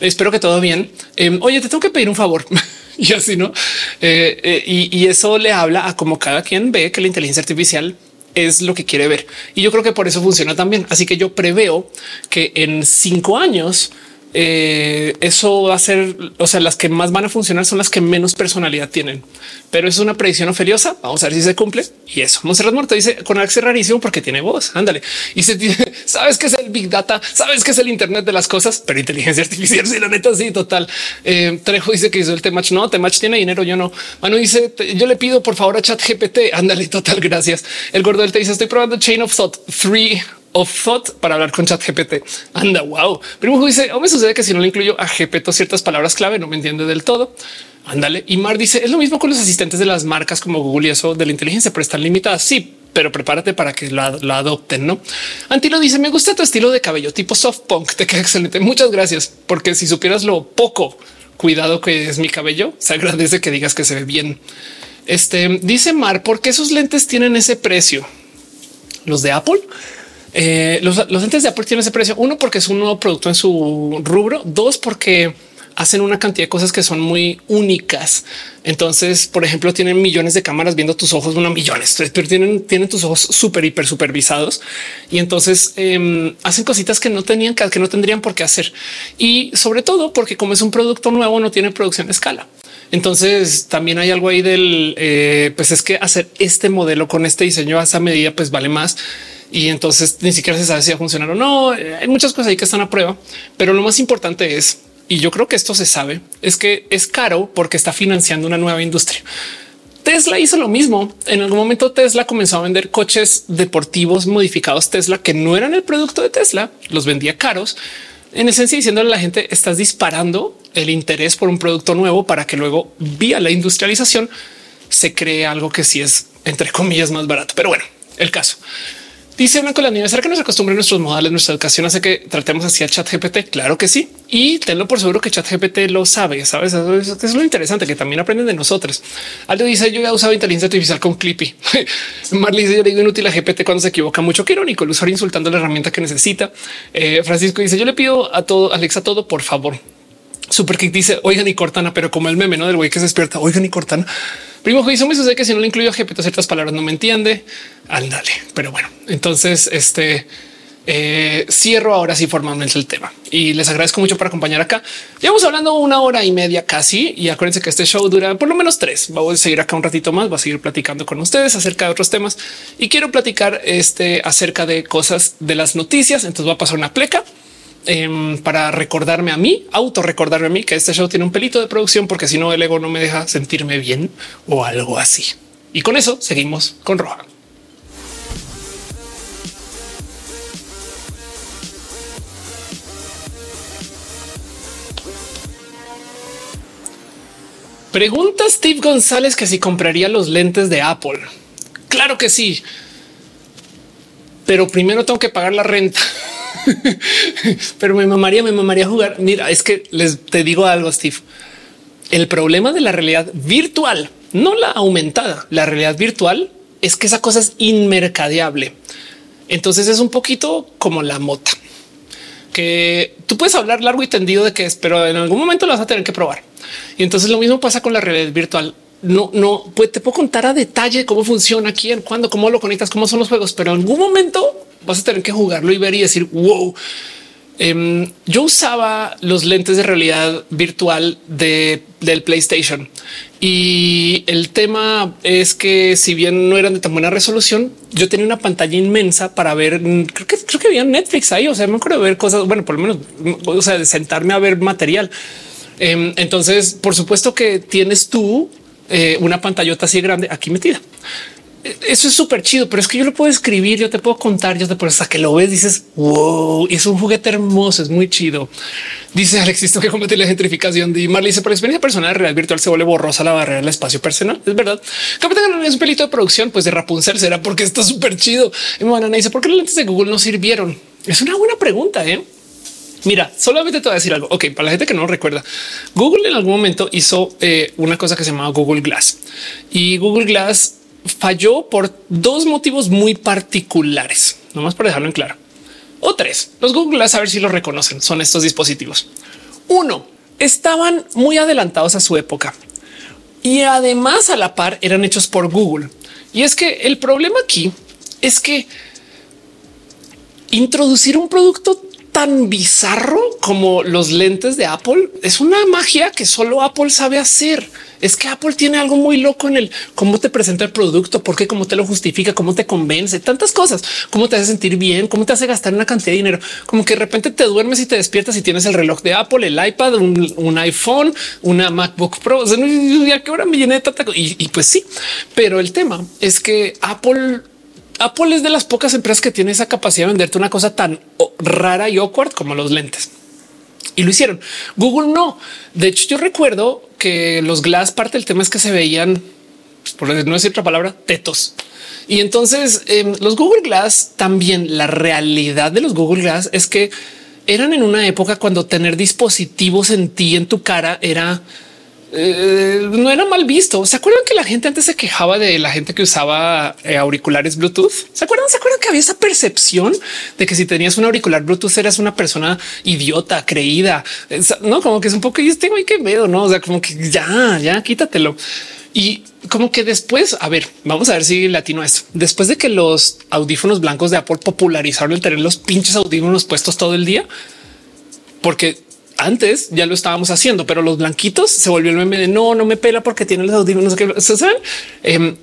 Espero que todo bien. Em, oye, te tengo que pedir un favor. y así no. Eh, eh, y, eso le habla a como cada quien ve que la inteligencia artificial es lo que quiere ver. Y yo creo que por eso funciona también. Así que yo preveo que en cinco años eh, eso va a ser, o sea, las que más van a funcionar son las que menos personalidad tienen, pero es una predicción ofeliosa. Vamos a ver si se cumple. Y eso, Monserrat Muerto dice con acceso rarísimo porque tiene voz. Ándale. Y se dice, sabes que es el big data, sabes que es el Internet de las cosas, pero inteligencia artificial. Sí, la neta, sí, total. Eh, Trejo dice que hizo el Temach. No, Temach tiene dinero. Yo no. Manu dice, yo le pido por favor a Chat GPT. Ándale, total. Gracias. El gordo del te dice, estoy probando Chain of Thought 3 of thought para hablar con chat GPT. Anda, wow. Primo dice, o me sucede que si no le incluyo a GPT ciertas palabras clave, no me entiende del todo. Ándale. Y Mar dice, es lo mismo con los asistentes de las marcas como Google y eso de la inteligencia, pero están limitadas. Sí, pero prepárate para que la, adopten, ¿no? Antilo dice, me gusta tu estilo de cabello tipo soft punk, te queda excelente. Muchas gracias, porque si supieras lo poco cuidado que es mi cabello, se agradece que digas que se ve bien. Este dice Mar, ¿por qué esos lentes tienen ese precio? Los de Apple eh, los, lentes de Apple tienen ese precio. Uno, porque es un nuevo producto en su rubro. Dos, porque hacen una cantidad de cosas que son muy únicas. Entonces, por ejemplo, tienen millones de cámaras viendo tus ojos, bueno, millones, pero tienen, tienen tus ojos súper hiper supervisados y entonces em, hacen cositas que no tenían que no tendrían por qué hacer. Y sobre todo porque como es un producto nuevo, no tiene producción a escala. Entonces también hay algo ahí del eh, pues es que hacer este modelo con este diseño a esa medida, pues vale más y entonces ni siquiera se sabe si va a funcionar o no. Eh, hay muchas cosas ahí que están a prueba, pero lo más importante es, y yo creo que esto se sabe, es que es caro porque está financiando una nueva industria. Tesla hizo lo mismo. En algún momento Tesla comenzó a vender coches deportivos modificados Tesla que no eran el producto de Tesla, los vendía caros. En esencia diciéndole a la gente estás disparando el interés por un producto nuevo para que luego vía la industrialización se cree algo que sí es entre comillas más barato. Pero bueno, el caso. Dice una niña, ¿será que nos acostumbre nuestros modales, nuestra educación hace que tratemos así a chat GPT? Claro que sí. Y tenlo por seguro que chat GPT lo sabe. Sabes, eso es lo interesante que también aprenden de nosotros. Aldo dice yo he usado inteligencia artificial con Clippy. Marley dice yo le digo inútil a GPT cuando se equivoca mucho. Qué irónico el usuario insultando la herramienta que necesita. Eh, Francisco dice yo le pido a todo Alexa todo por favor. Super que dice oigan y Cortana, pero como el meme ¿no? del güey que se despierta, oigan y Cortana. Primo hizo me sucede que si no le incluyo a GPT ciertas palabras no me entiende. Ándale. Pero bueno, entonces este eh, cierro ahora sí formalmente el tema y les agradezco mucho por acompañar acá. Llevamos hablando una hora y media casi y acuérdense que este show dura por lo menos tres. Vamos a seguir acá un ratito más. Voy a seguir platicando con ustedes acerca de otros temas y quiero platicar este acerca de cosas de las noticias. Entonces va a pasar una pleca Em, para recordarme a mí, auto recordarme a mí que este show tiene un pelito de producción, porque si no el ego no me deja sentirme bien o algo así. Y con eso seguimos con Roja. Pregunta Steve González que si compraría los lentes de Apple. Claro que sí. Pero primero tengo que pagar la renta. pero me mamaría, me mamaría jugar. Mira, es que les te digo algo, Steve. El problema de la realidad virtual, no la aumentada, la realidad virtual es que esa cosa es inmercadeable. Entonces es un poquito como la mota que tú puedes hablar largo y tendido de que es, pero en algún momento lo vas a tener que probar. Y entonces lo mismo pasa con la realidad virtual. No, no, pues te puedo contar a detalle cómo funciona, quién, cuándo, cómo lo conectas, cómo son los juegos, pero en algún momento vas a tener que jugarlo y ver y decir wow. Em, yo usaba los lentes de realidad virtual de, del PlayStation y el tema es que si bien no eran de tan buena resolución, yo tenía una pantalla inmensa para ver. Creo que creo que había Netflix ahí. O sea, me acuerdo de ver cosas. Bueno, por lo menos, o sea, de sentarme a ver material. Em, entonces, por supuesto que tienes tú eh, una pantallota así grande aquí metida eso es súper chido, pero es que yo lo puedo escribir, yo te puedo contar, yo te puedo hasta que lo ves, dices wow, es un juguete hermoso, es muy chido. Dice Alexis que combatir la gentrificación de Marley dice por experiencia personal real virtual se vuelve borrosa la barrera del espacio personal. Es verdad. Capitán es un pelito de producción, pues de Rapunzel será porque está súper chido. Y me dice por qué los lentes de Google no sirvieron. Es una buena pregunta. ¿eh? Mira, solamente te voy a decir algo. Ok, para la gente que no recuerda, Google en algún momento hizo eh, una cosa que se llamaba Google Glass y Google Glass falló por dos motivos muy particulares, nomás para dejarlo en claro. O tres, los Google a ver si lo reconocen, son estos dispositivos. Uno, estaban muy adelantados a su época y además a la par eran hechos por Google. Y es que el problema aquí es que introducir un producto tan bizarro como los lentes de Apple. Es una magia que solo Apple sabe hacer. Es que Apple tiene algo muy loco en el cómo te presenta el producto, por qué, cómo te lo justifica, cómo te convence, tantas cosas, cómo te hace sentir bien, cómo te hace gastar una cantidad de dinero, como que de repente te duermes y te despiertas y tienes el reloj de Apple, el iPad, un, iPhone, una MacBook Pro. O sea, ¿a qué hora me llené de tanta y, y pues sí, pero el tema es que Apple Apple es de las pocas empresas que tiene esa capacidad de venderte una cosa tan rara y awkward como los lentes y lo hicieron. Google no. De hecho, yo recuerdo que los Glass parte del tema es que se veían, pues, por no decir otra palabra, tetos. Y entonces em, los Google Glass también la realidad de los Google Glass es que eran en una época cuando tener dispositivos en ti, en tu cara, era eh, no era mal visto. ¿Se acuerdan que la gente antes se quejaba de la gente que usaba eh, auriculares Bluetooth? ¿Se acuerdan? ¿Se acuerdan que había esa percepción de que si tenías un auricular Bluetooth eras una persona idiota, creída? No, como que es un poco y güey que veo, no? O sea, como que ya, ya quítatelo. Y como que después, a ver, vamos a ver si latino esto. Después de que los audífonos blancos de Apple popularizaron el tener los pinches audífonos puestos todo el día, porque antes ya lo estábamos haciendo, pero los blanquitos se volvió el meme de no, no me pela porque tiene los audífonos que em,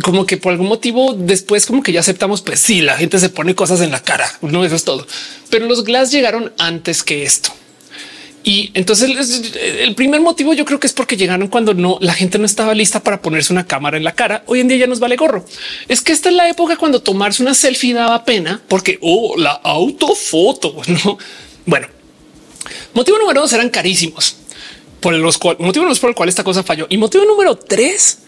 como que por algún motivo después como que ya aceptamos, pues sí, la gente se pone cosas en la cara, no eso es todo. Pero los glass llegaron antes que esto. Y entonces el primer motivo yo creo que es porque llegaron cuando no la gente no estaba lista para ponerse una cámara en la cara. Hoy en día ya nos vale gorro. Es que esta es la época cuando tomarse una selfie daba pena porque oh, la autofoto. No, bueno, Motivo número dos eran carísimos por los motivos por el cual esta cosa falló. Y motivo número tres,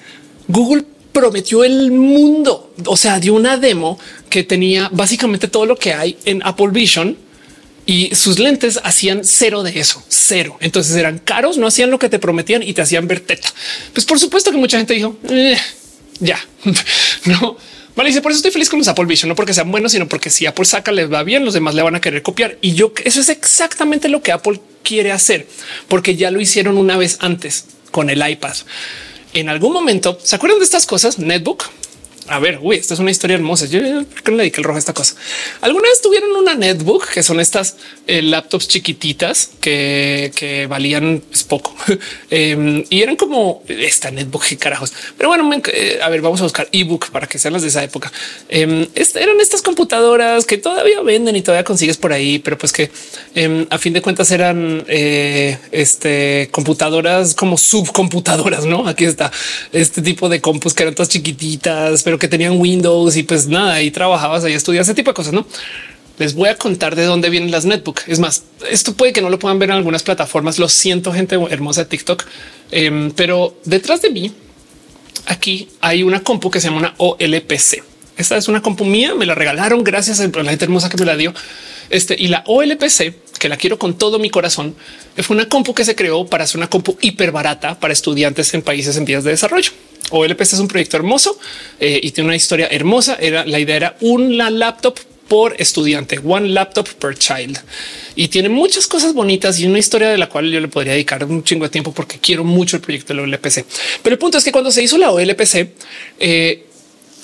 Google prometió el mundo. O sea, dio una demo que tenía básicamente todo lo que hay en Apple Vision y sus lentes hacían cero de eso, cero. Entonces eran caros, no hacían lo que te prometían y te hacían ver teta. Pues por supuesto que mucha gente dijo eh, ya no Vale, dice por eso estoy feliz con los Apple Vision, no porque sean buenos, sino porque si Apple saca les va bien, los demás le van a querer copiar. Y yo eso es exactamente lo que Apple quiere hacer, porque ya lo hicieron una vez antes con el iPad. En algún momento se acuerdan de estas cosas. Netbook a ver, uy, esta es una historia hermosa. Yo no le dediqué el rojo a esta cosa. Alguna vez tuvieron una netbook que son estas eh, laptops chiquititas que, valían pues, poco em, y eran como esta netbook y carajos. Pero bueno, eh, a ver, vamos a buscar ebook para que sean las de esa época. Em, eran estas computadoras que todavía venden y todavía consigues por ahí, pero pues que em, a fin de cuentas eran eh, este computadoras como subcomputadoras. No, aquí está este tipo de compus que eran todas chiquititas, pero que tenían Windows y pues nada, ahí trabajabas, ahí estudias ese tipo de cosas, ¿no? Les voy a contar de dónde vienen las netbook. Es más, esto puede que no lo puedan ver en algunas plataformas. Lo siento, gente hermosa de TikTok, em, pero detrás de mí aquí hay una compu que se llama una OLPC. Esta es una compu mía, me la regalaron gracias a la gente hermosa que me la dio. Este y la OLPC, que la quiero con todo mi corazón, fue una compu que se creó para hacer una compu hiper barata para estudiantes en países en vías de desarrollo. OLPC es un proyecto hermoso eh, y tiene una historia hermosa. Era la idea era una laptop por estudiante, one laptop per child. Y tiene muchas cosas bonitas y una historia de la cual yo le podría dedicar un chingo de tiempo porque quiero mucho el proyecto de la OLPC. Pero el punto es que cuando se hizo la OLPC, eh,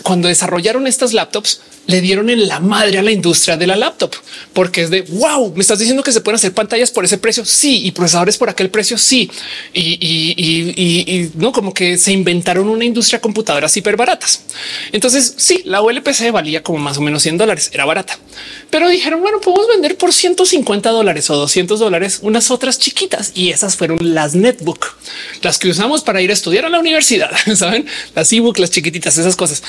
cuando desarrollaron estas laptops, le dieron en la madre a la industria de la laptop, porque es de wow, me estás diciendo que se pueden hacer pantallas por ese precio. Sí, y procesadores por aquel precio. Sí, y, no como que se inventaron una industria computadora súper baratas. Entonces, sí, la ULPC valía como más o menos 100 dólares, era barata, pero dijeron, bueno, podemos vender por 150 dólares o 200 dólares unas otras chiquitas y esas fueron las netbook, las que usamos para ir a estudiar a la universidad. Saben, las ebook, las chiquititas, esas cosas.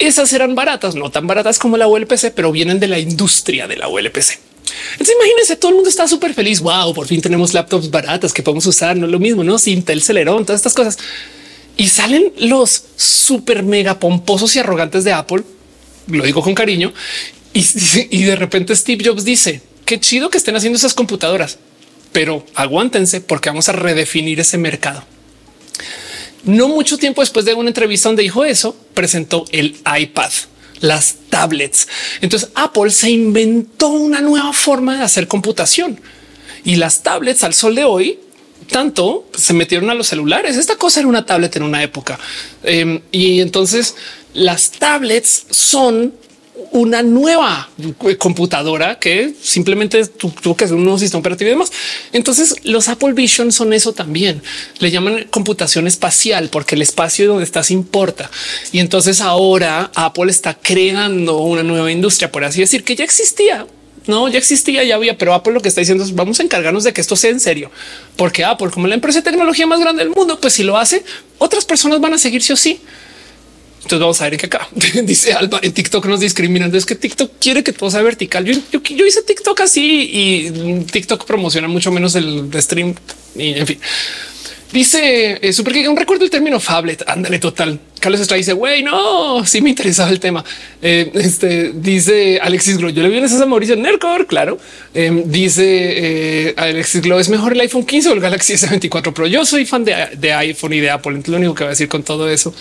Esas eran baratas, no tan baratas como la ULPC, pero vienen de la industria de la ULPC. Entonces imagínense, todo el mundo está súper feliz. Wow, por fin tenemos laptops baratas que podemos usar. No es lo mismo, no Intel, Celeron, todas estas cosas. Y salen los súper mega pomposos y arrogantes de Apple. Lo digo con cariño. Y, y de repente Steve Jobs dice qué chido que estén haciendo esas computadoras, pero aguántense porque vamos a redefinir ese mercado. No mucho tiempo después de una entrevista donde dijo eso, presentó el iPad las tablets. Entonces Apple se inventó una nueva forma de hacer computación y las tablets al sol de hoy tanto se metieron a los celulares. Esta cosa era una tablet en una época. Em, y entonces las tablets son una nueva computadora que simplemente tuvo que hacer un nuevo sistema operativo y demás. Entonces los Apple Vision son eso también. Le llaman computación espacial porque el espacio donde estás importa. Y entonces ahora Apple está creando una nueva industria, por así decir, que ya existía. No, ya existía, ya había, pero Apple lo que está diciendo es vamos a encargarnos de que esto sea en serio, porque Apple, como la empresa de tecnología más grande del mundo, pues si lo hace, otras personas van a seguir sí o sí. Entonces vamos a ver que acá dice Alba en TikTok nos discriminan. Es que TikTok quiere que todo sea vertical. Yo, hice TikTok así y TikTok promociona mucho menos el stream y en fin. Dice eh, super que un recuerdo el término Fablet. Ándale, total. Carlos Estrada dice, güey, no, sí me interesaba el tema. Eh, este dice Alexis Glow. Yo le vi en a Mauricio Nercor. Claro. Em, dice eh, Alexis Glow es mejor el iPhone 15 o el Galaxy S24 Pro. Yo soy fan de, de iPhone y de Apple. Entonces, lo único que voy a decir con todo eso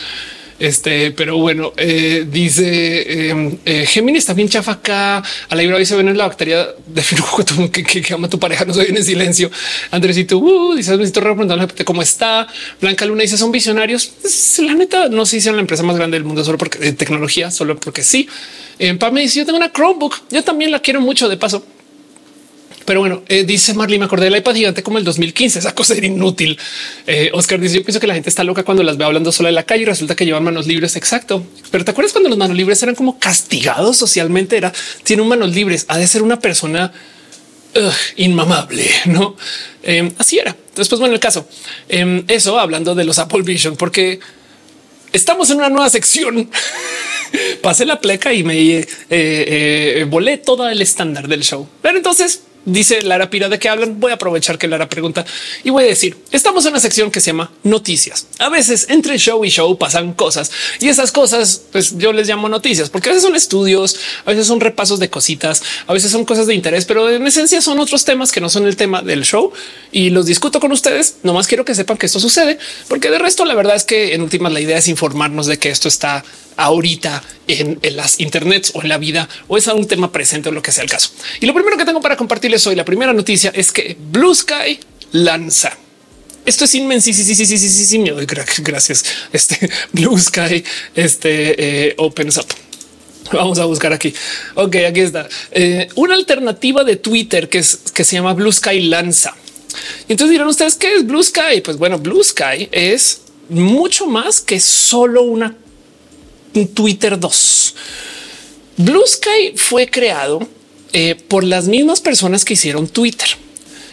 este, pero bueno, eh, dice em, eh, Géminis chafa acá. A la se ven en la bacteria de que, que, ama tu pareja. No se viene en silencio. Andresito uh, dice necesito preguntarle cómo está. Blanca Luna dice son visionarios. la neta no se hicieron la empresa más grande del mundo solo porque de tecnología, solo porque sí. En eh, me dice yo tengo una Chromebook. Yo también la quiero mucho de paso. Pero bueno, eh, dice Marley, me acordé del iPad gigante como el 2015. Esa cosa era inútil. Eh, Oscar dice: Yo pienso que la gente está loca cuando las ve hablando sola en la calle y resulta que llevan manos libres. Exacto. Pero te acuerdas cuando los manos libres eran como castigados socialmente? Era tiene un manos libres. Ha de ser una persona inmamable, no? Em, así era. Después, bueno, el caso em, eso hablando de los Apple Vision, porque estamos en una nueva sección. Pasé la pleca y me eh, volé todo el estándar del show. Pero entonces dice Lara Pira de qué hablan. Voy a aprovechar que Lara pregunta y voy a decir estamos en una sección que se llama noticias. A veces entre show y show pasan cosas y esas cosas pues yo les llamo noticias porque a veces son estudios, a veces son repasos de cositas, a veces son cosas de interés, pero en esencia son otros temas que no son el tema del show y los discuto con ustedes. No más quiero que sepan que esto sucede porque de resto la verdad es que en últimas la idea es informarnos de que esto está ahorita en, las internets o en la vida o es un tema presente o lo que sea el caso. Y lo primero que tengo para compartirles hoy, la primera noticia es que Blue Sky lanza. Esto es inmenso. Sí, sí, sí, sí, sí, sí, sí. Gracias. Este Blue Sky, este eh, opens up. Vamos a buscar aquí. Ok, aquí está eh, una alternativa de Twitter que es que se llama Blue Sky Lanza. Y entonces dirán ustedes qué es Blue Sky? Pues bueno, Blue Sky es mucho más que solo una Twitter 2. Blue Sky fue creado eh, por las mismas personas que hicieron Twitter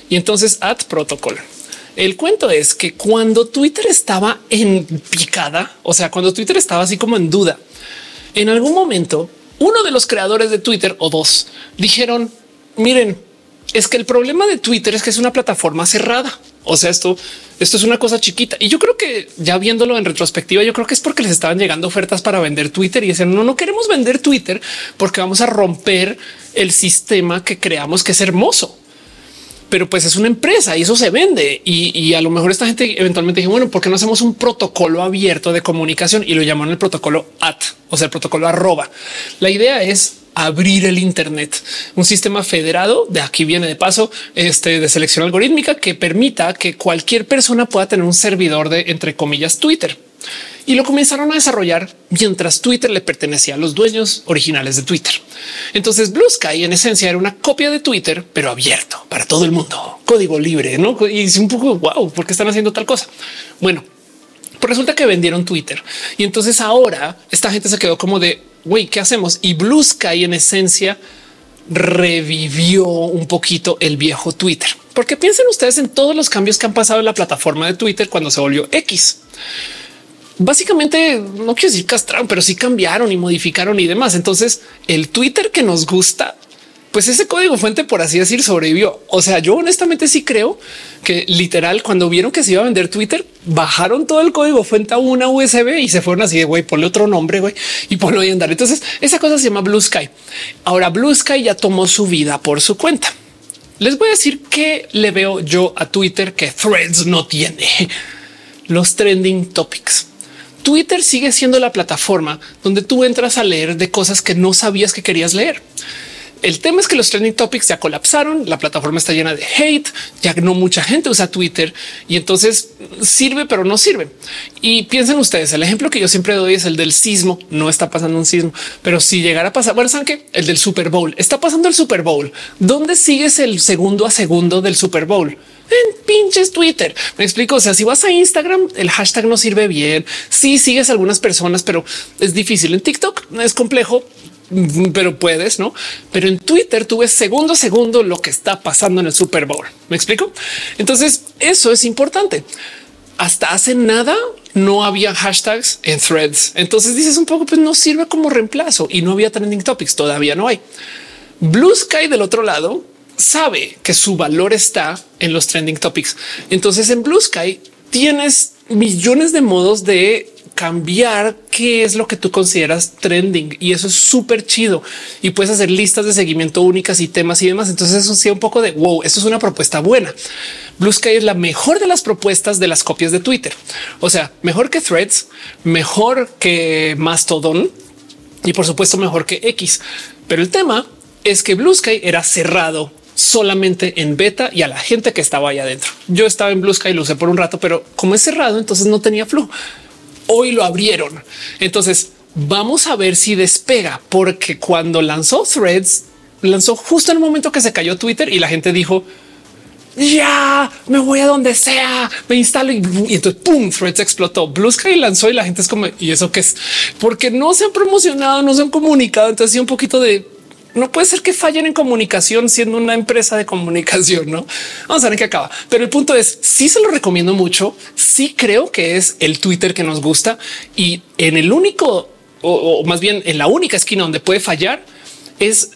y entonces at protocol. El cuento es que cuando Twitter estaba en picada, o sea, cuando Twitter estaba así como en duda, en algún momento uno de los creadores de Twitter o dos dijeron, miren, es que el problema de Twitter es que es una plataforma cerrada. O sea, esto, esto es una cosa chiquita. Y yo creo que ya viéndolo en retrospectiva, yo creo que es porque les estaban llegando ofertas para vender Twitter y decían no, no queremos vender Twitter porque vamos a romper el sistema que creamos que es hermoso. Pero pues es una empresa y eso se vende. Y, a lo mejor esta gente eventualmente dijo, bueno, ¿por qué no hacemos un protocolo abierto de comunicación? Y lo llamaron el protocolo at, o sea, el protocolo arroba. La idea es abrir el Internet, un sistema federado de aquí viene de paso este de selección algorítmica que permita que cualquier persona pueda tener un servidor de entre comillas Twitter. y lo comenzaron a desarrollar mientras Twitter le pertenecía a los dueños originales de Twitter. Entonces Blue Sky en esencia era una copia de Twitter, pero abierto para todo el mundo, código libre, ¿no? Y es un poco wow, ¿por qué están haciendo tal cosa? Bueno, pues resulta que vendieron Twitter y entonces ahora esta gente se quedó como de güey, ¿qué hacemos? Y Blue Sky en esencia revivió un poquito el viejo Twitter. Porque piensen ustedes en todos los cambios que han pasado en la plataforma de Twitter cuando se volvió X. Básicamente, no quiero decir castraron, pero sí cambiaron y modificaron y demás. Entonces, el Twitter que nos gusta pues ese código fuente, por así decir, sobrevivió. O sea, yo honestamente sí creo que literal, cuando vieron que se iba a vender Twitter, bajaron todo el código fuente a una USB y se fueron así de güey, ponle otro nombre güey, y ponlo ahí andar. Entonces, esa cosa se llama Blue Sky. Ahora, Blue Sky ya tomó su vida por su cuenta. Les voy a decir qué le veo yo a Twitter que Threads no tiene los trending topics. Twitter sigue siendo la plataforma donde tú entras a leer de cosas que no sabías que querías leer. El tema es que los trending topics ya colapsaron, la plataforma está llena de hate, ya no mucha gente usa Twitter y entonces sirve, pero no sirve. Y piensen ustedes, el ejemplo que yo siempre doy es el del sismo, no está pasando un sismo, pero si llegara a pasar, bueno, saben que el del Super Bowl está pasando el Super Bowl. ¿Dónde sigues el segundo a segundo del Super Bowl? en pinches Twitter. Me explico. O sea, si vas a Instagram, el hashtag no sirve bien. Si sí, sigues a algunas personas, pero es difícil en TikTok. Es complejo pero puedes, no? Pero en Twitter tú ves segundo a segundo lo que está pasando en el Super Bowl. Me explico. Entonces, eso es importante. Hasta hace nada no había hashtags en threads. Entonces dices un poco, pues no sirve como reemplazo y no había trending topics. Todavía no hay. Blue Sky del otro lado sabe que su valor está en los trending topics. Entonces en Blue Sky tienes millones de modos de cambiar qué es lo que tú consideras trending y eso es súper chido y puedes hacer listas de seguimiento únicas y temas y demás. Entonces eso sí un poco de wow, esto es una propuesta buena. Blue Sky es la mejor de las propuestas de las copias de Twitter. O sea, mejor que Threads, mejor que Mastodon y por supuesto mejor que X. Pero el tema es que Blue Sky era cerrado solamente en beta y a la gente que estaba ahí adentro. Yo estaba en Blue Sky, lo usé por un rato, pero como es cerrado, entonces no tenía flujo hoy lo abrieron. Entonces vamos a ver si despega, porque cuando lanzó Threads, lanzó justo en el momento que se cayó Twitter y la gente dijo, ya me voy a donde sea, me instalo y, entonces pum, Threads explotó. Blue Sky lanzó y la gente es como, y eso que es porque no se han promocionado, no se han comunicado. Entonces, sí, un poquito de no puede ser que fallen en comunicación siendo una empresa de comunicación. No vamos a ver qué acaba. Pero el punto es sí se lo recomiendo mucho. Sí creo que es el Twitter que nos gusta y en el único o, más bien en la única esquina donde puede fallar es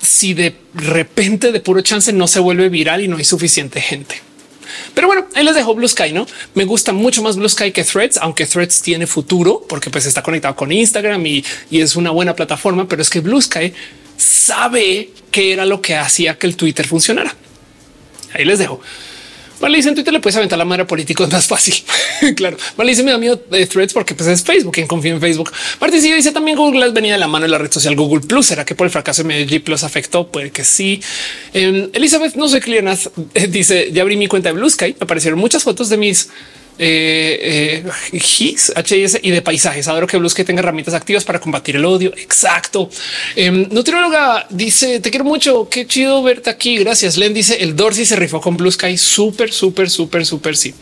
si de repente de puro chance no se vuelve viral y no hay suficiente gente. Pero bueno, ahí les dejo Blue Sky, ¿no? Me gusta mucho más Blue Sky que Threads, aunque Threads tiene futuro porque pues está conectado con Instagram y, y es una buena plataforma, pero es que Blue Sky sabe qué era lo que hacía que el Twitter funcionara. Ahí les dejo. Vale, dice en Twitter le puedes aventar la madre político, es más fácil. claro. Vale, dice me da miedo de threads porque pues es Facebook. Quien confía en Facebook. Martín sigue dice también Google venía de la mano de la red social Google Plus. Será que por el fracaso de G Plus afectó? Puede que sí. Em, Elizabeth, no sé, Clienas dice ya abrí mi cuenta de Blue Sky. Aparecieron muchas fotos de mis eh, eh, HIS y de paisajes. Adoro que que tenga herramientas activas para combatir el odio. Exacto. Eh, Nutrióloga dice: Te quiero mucho. Qué chido verte aquí. Gracias. Len dice: El Dorsey se rifó con Blue Sky. Súper, súper, súper, súper. Sí.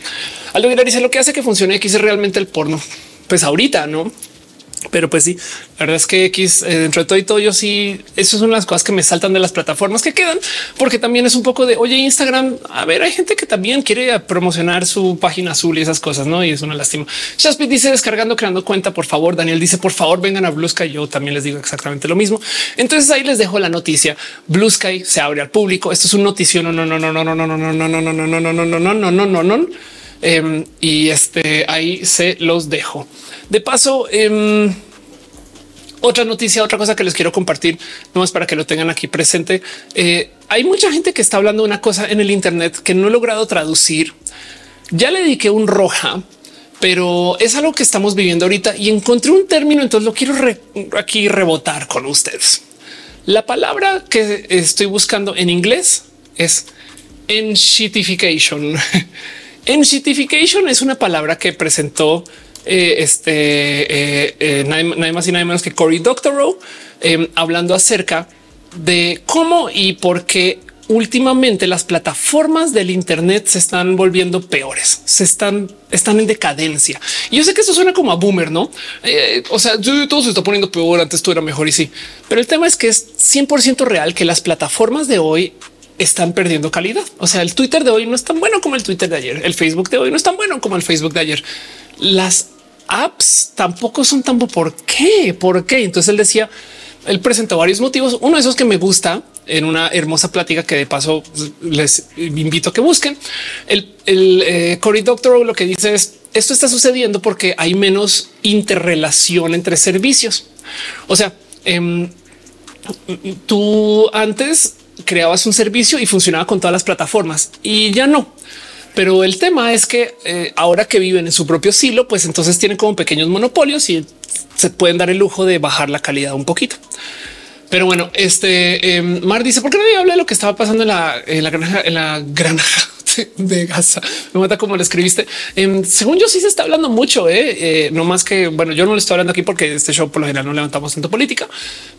Aldo dice: Lo que hace que funcione X es realmente el porno. Pues ahorita no pero pues sí, la verdad es que X eh, dentro de todo y todo, yo sí, eso es una de las cosas que me saltan de las plataformas que quedan, porque también es un poco de oye, Instagram. A ver, hay gente que también quiere promocionar su página azul y esas cosas, no? Y es una lástima. Shaspit dice descargando, creando cuenta. Por favor, Daniel dice por favor, vengan a Blue Sky. Yo también les digo exactamente lo mismo. Entonces ahí les dejo la noticia. Blue Sky se abre al público. Esto es un noticio. No, no, no, no, no, no, no, no, no, no, no, no, no, no, no, no, no, no, no, no. Y este ahí se los dejo. De paso, otra noticia, otra cosa que les quiero compartir, no es para que lo tengan aquí presente. Eh, hay mucha gente que está hablando de una cosa en el Internet que no he logrado traducir. Ya le dediqué un roja, pero es algo que estamos viviendo ahorita y encontré un término, entonces lo quiero aquí rebotar con ustedes. La palabra que estoy buscando en inglés es enshitification. enshitification es una palabra que presentó eh, este eh, eh, nadie, más y nadie menos que Cory Doctorow em, hablando acerca de cómo y por qué últimamente las plataformas del Internet se están volviendo peores, se están, están en decadencia. Y yo sé que esto suena como a boomer, no? o sea, todo se está poniendo peor. Antes todo era mejor y sí, pero el tema es que es 100% real que las plataformas de hoy están perdiendo calidad. O sea, el Twitter de hoy no es tan bueno como el Twitter de ayer. El Facebook de hoy no es tan bueno como el Facebook de ayer. Las apps tampoco son tan por qué, por qué. Entonces él decía, él presentó varios motivos. Uno de esos que me gusta en una hermosa plática que de paso les invito a que busquen. El, el eh, Cory Doctorow lo que dice es esto está sucediendo porque hay menos interrelación entre servicios. O sea, em, tú antes creabas un servicio y funcionaba con todas las plataformas y ya no. Pero el tema es que eh, ahora que viven en su propio silo, pues entonces tienen como pequeños monopolios y se pueden dar el lujo de bajar la calidad un poquito. Pero bueno, este em, Mar dice por qué no habla de lo que estaba pasando en la granja, en la granja de Gaza. Me mata como lo escribiste. Em, según yo, sí se está hablando mucho, ¿eh? ¿eh? no más que bueno, yo no le estoy hablando aquí porque este show por lo general no levantamos tanto política,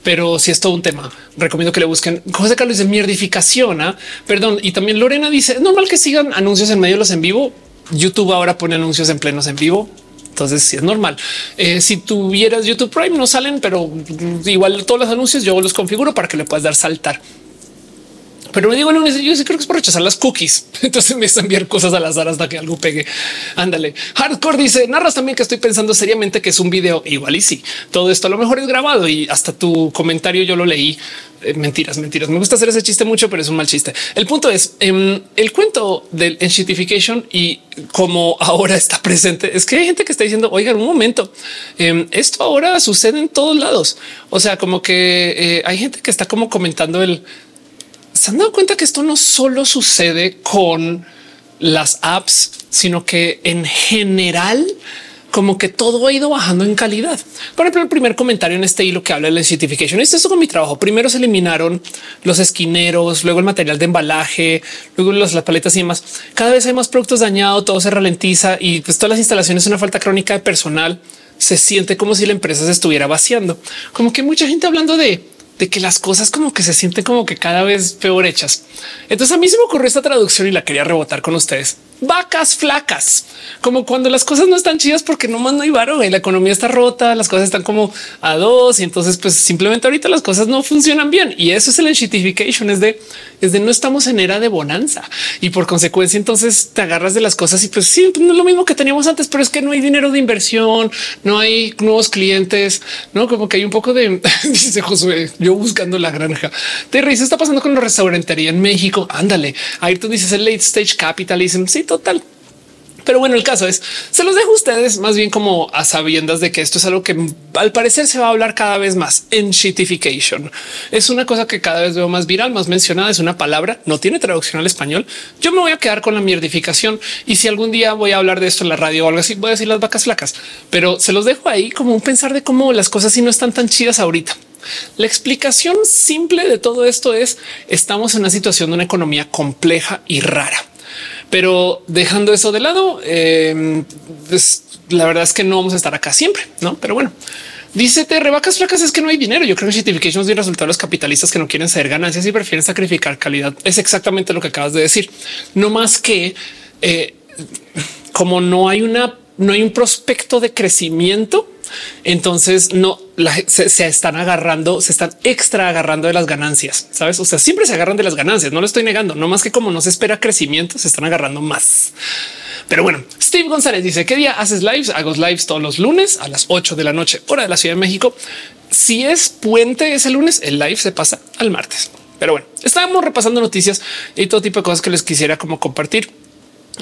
pero sí es todo un tema. Recomiendo que le busquen. José Carlos dice mierdificación. ¿ah? Perdón. Y también Lorena dice es normal que sigan anuncios en medio de los en vivo. YouTube ahora pone anuncios en plenos en vivo. Entonces sí es normal. Eh, si tuvieras YouTube Prime no salen, pero igual todos los anuncios yo los configuro para que le puedas dar saltar pero me digo lunes, yo creo que es por rechazar las cookies. Entonces me a enviar cosas al azar hasta que algo pegue. Ándale. Hardcore dice narras también que estoy pensando seriamente que es un video igual y sí. Todo esto a lo mejor es grabado y hasta tu comentario yo lo leí. Eh, mentiras, mentiras. Me gusta hacer ese chiste mucho, pero es un mal chiste. El punto es em, el cuento del enshitification y como ahora está presente es que hay gente que está diciendo oigan un momento. Em, esto ahora sucede en todos lados. O sea, como que eh, hay gente que está como comentando el se han dado cuenta que esto no solo sucede con las apps, sino que en general como que todo ha ido bajando en calidad. Por ejemplo, el primer comentario en este hilo que habla de la certification. Esto es con mi trabajo. Primero se eliminaron los esquineros, luego el material de embalaje, luego las paletas y demás. Cada vez hay más productos dañados, todo se ralentiza y pues todas las instalaciones, una falta crónica de personal. Se siente como si la empresa se estuviera vaciando, como que mucha gente hablando de de que las cosas como que se sienten como que cada vez peor hechas. Entonces a mí se me ocurrió esta traducción y la quería rebotar con ustedes. Vacas flacas, como cuando las cosas no están chidas porque no más no hay varo y la economía está rota, las cosas están como a dos y entonces pues simplemente ahorita las cosas no funcionan bien y eso es el enshitification, es de es de no estamos en era de bonanza y por consecuencia entonces te agarras de las cosas y pues sí, no es lo mismo que teníamos antes, pero es que no hay dinero de inversión, no hay nuevos clientes, no como que hay un poco de dice Josué yo buscando la granja. Terry, se está pasando con la restaurantería en México. Ándale, tú dices el late stage capitalism. Sí, total. Pero bueno, el caso es, se los dejo a ustedes más bien como a sabiendas de que esto es algo que al parecer se va a hablar cada vez más en shitification. Es una cosa que cada vez veo más viral, más mencionada, es una palabra, no tiene traducción al español. Yo me voy a quedar con la mierdificación y si algún día voy a hablar de esto en la radio o algo así, voy a decir las vacas flacas, pero se los dejo ahí como un pensar de cómo las cosas si no están tan chidas ahorita. La explicación simple de todo esto es estamos en una situación de una economía compleja y rara. Pero dejando eso de lado, em, pues, la verdad es que no vamos a estar acá siempre, no? Pero bueno, dice te vacas flacas es que no hay dinero. Yo creo que certification es un resultado de los capitalistas que no quieren ser ganancias y prefieren sacrificar calidad. Es exactamente lo que acabas de decir. No más que eh, como no hay una, no hay un prospecto de crecimiento entonces no se, están agarrando, se están extra agarrando de las ganancias. Sabes? O sea, siempre se agarran de las ganancias. No lo estoy negando, no más que como no se espera crecimiento, se están agarrando más. Pero bueno, Steve González dice qué día haces lives? Hago lives todos los lunes a las 8 de la noche, hora de la Ciudad de México. Si es puente ese lunes, el live se pasa al martes. Pero bueno, estábamos repasando noticias y todo tipo de cosas que les quisiera como compartir.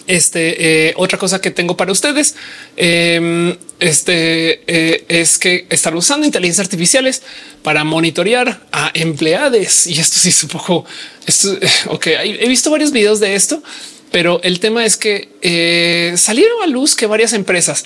Este eh, otra cosa que tengo para ustedes em, este eh, es que están usando inteligencias artificiales para monitorear a empleados y esto sí es un poco ok. He visto varios videos de esto, pero el tema es que eh, salieron a luz que varias empresas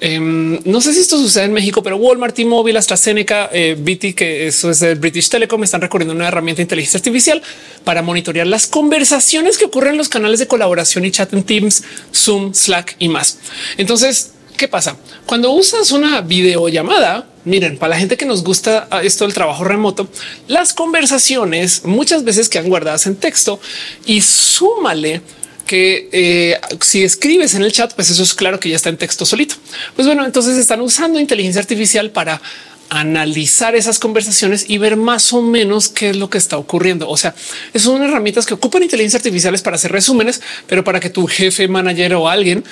Em, no sé si esto sucede en México, pero Walmart, T-Mobile, AstraZeneca, eh, BT, que eso es el British Telecom, están recorriendo una herramienta de inteligencia artificial para monitorear las conversaciones que ocurren en los canales de colaboración y chat en Teams, Zoom, Slack y más. Entonces, ¿Qué pasa? Cuando usas una videollamada, miren, para la gente que nos gusta esto del trabajo remoto, las conversaciones muchas veces quedan guardadas en texto y súmale que eh, si escribes en el chat, pues eso es claro que ya está en texto solito. Pues bueno, entonces están usando inteligencia artificial para analizar esas conversaciones y ver más o menos qué es lo que está ocurriendo. O sea, son herramientas que ocupan inteligencia artificiales para hacer resúmenes, pero para que tu jefe, manager o alguien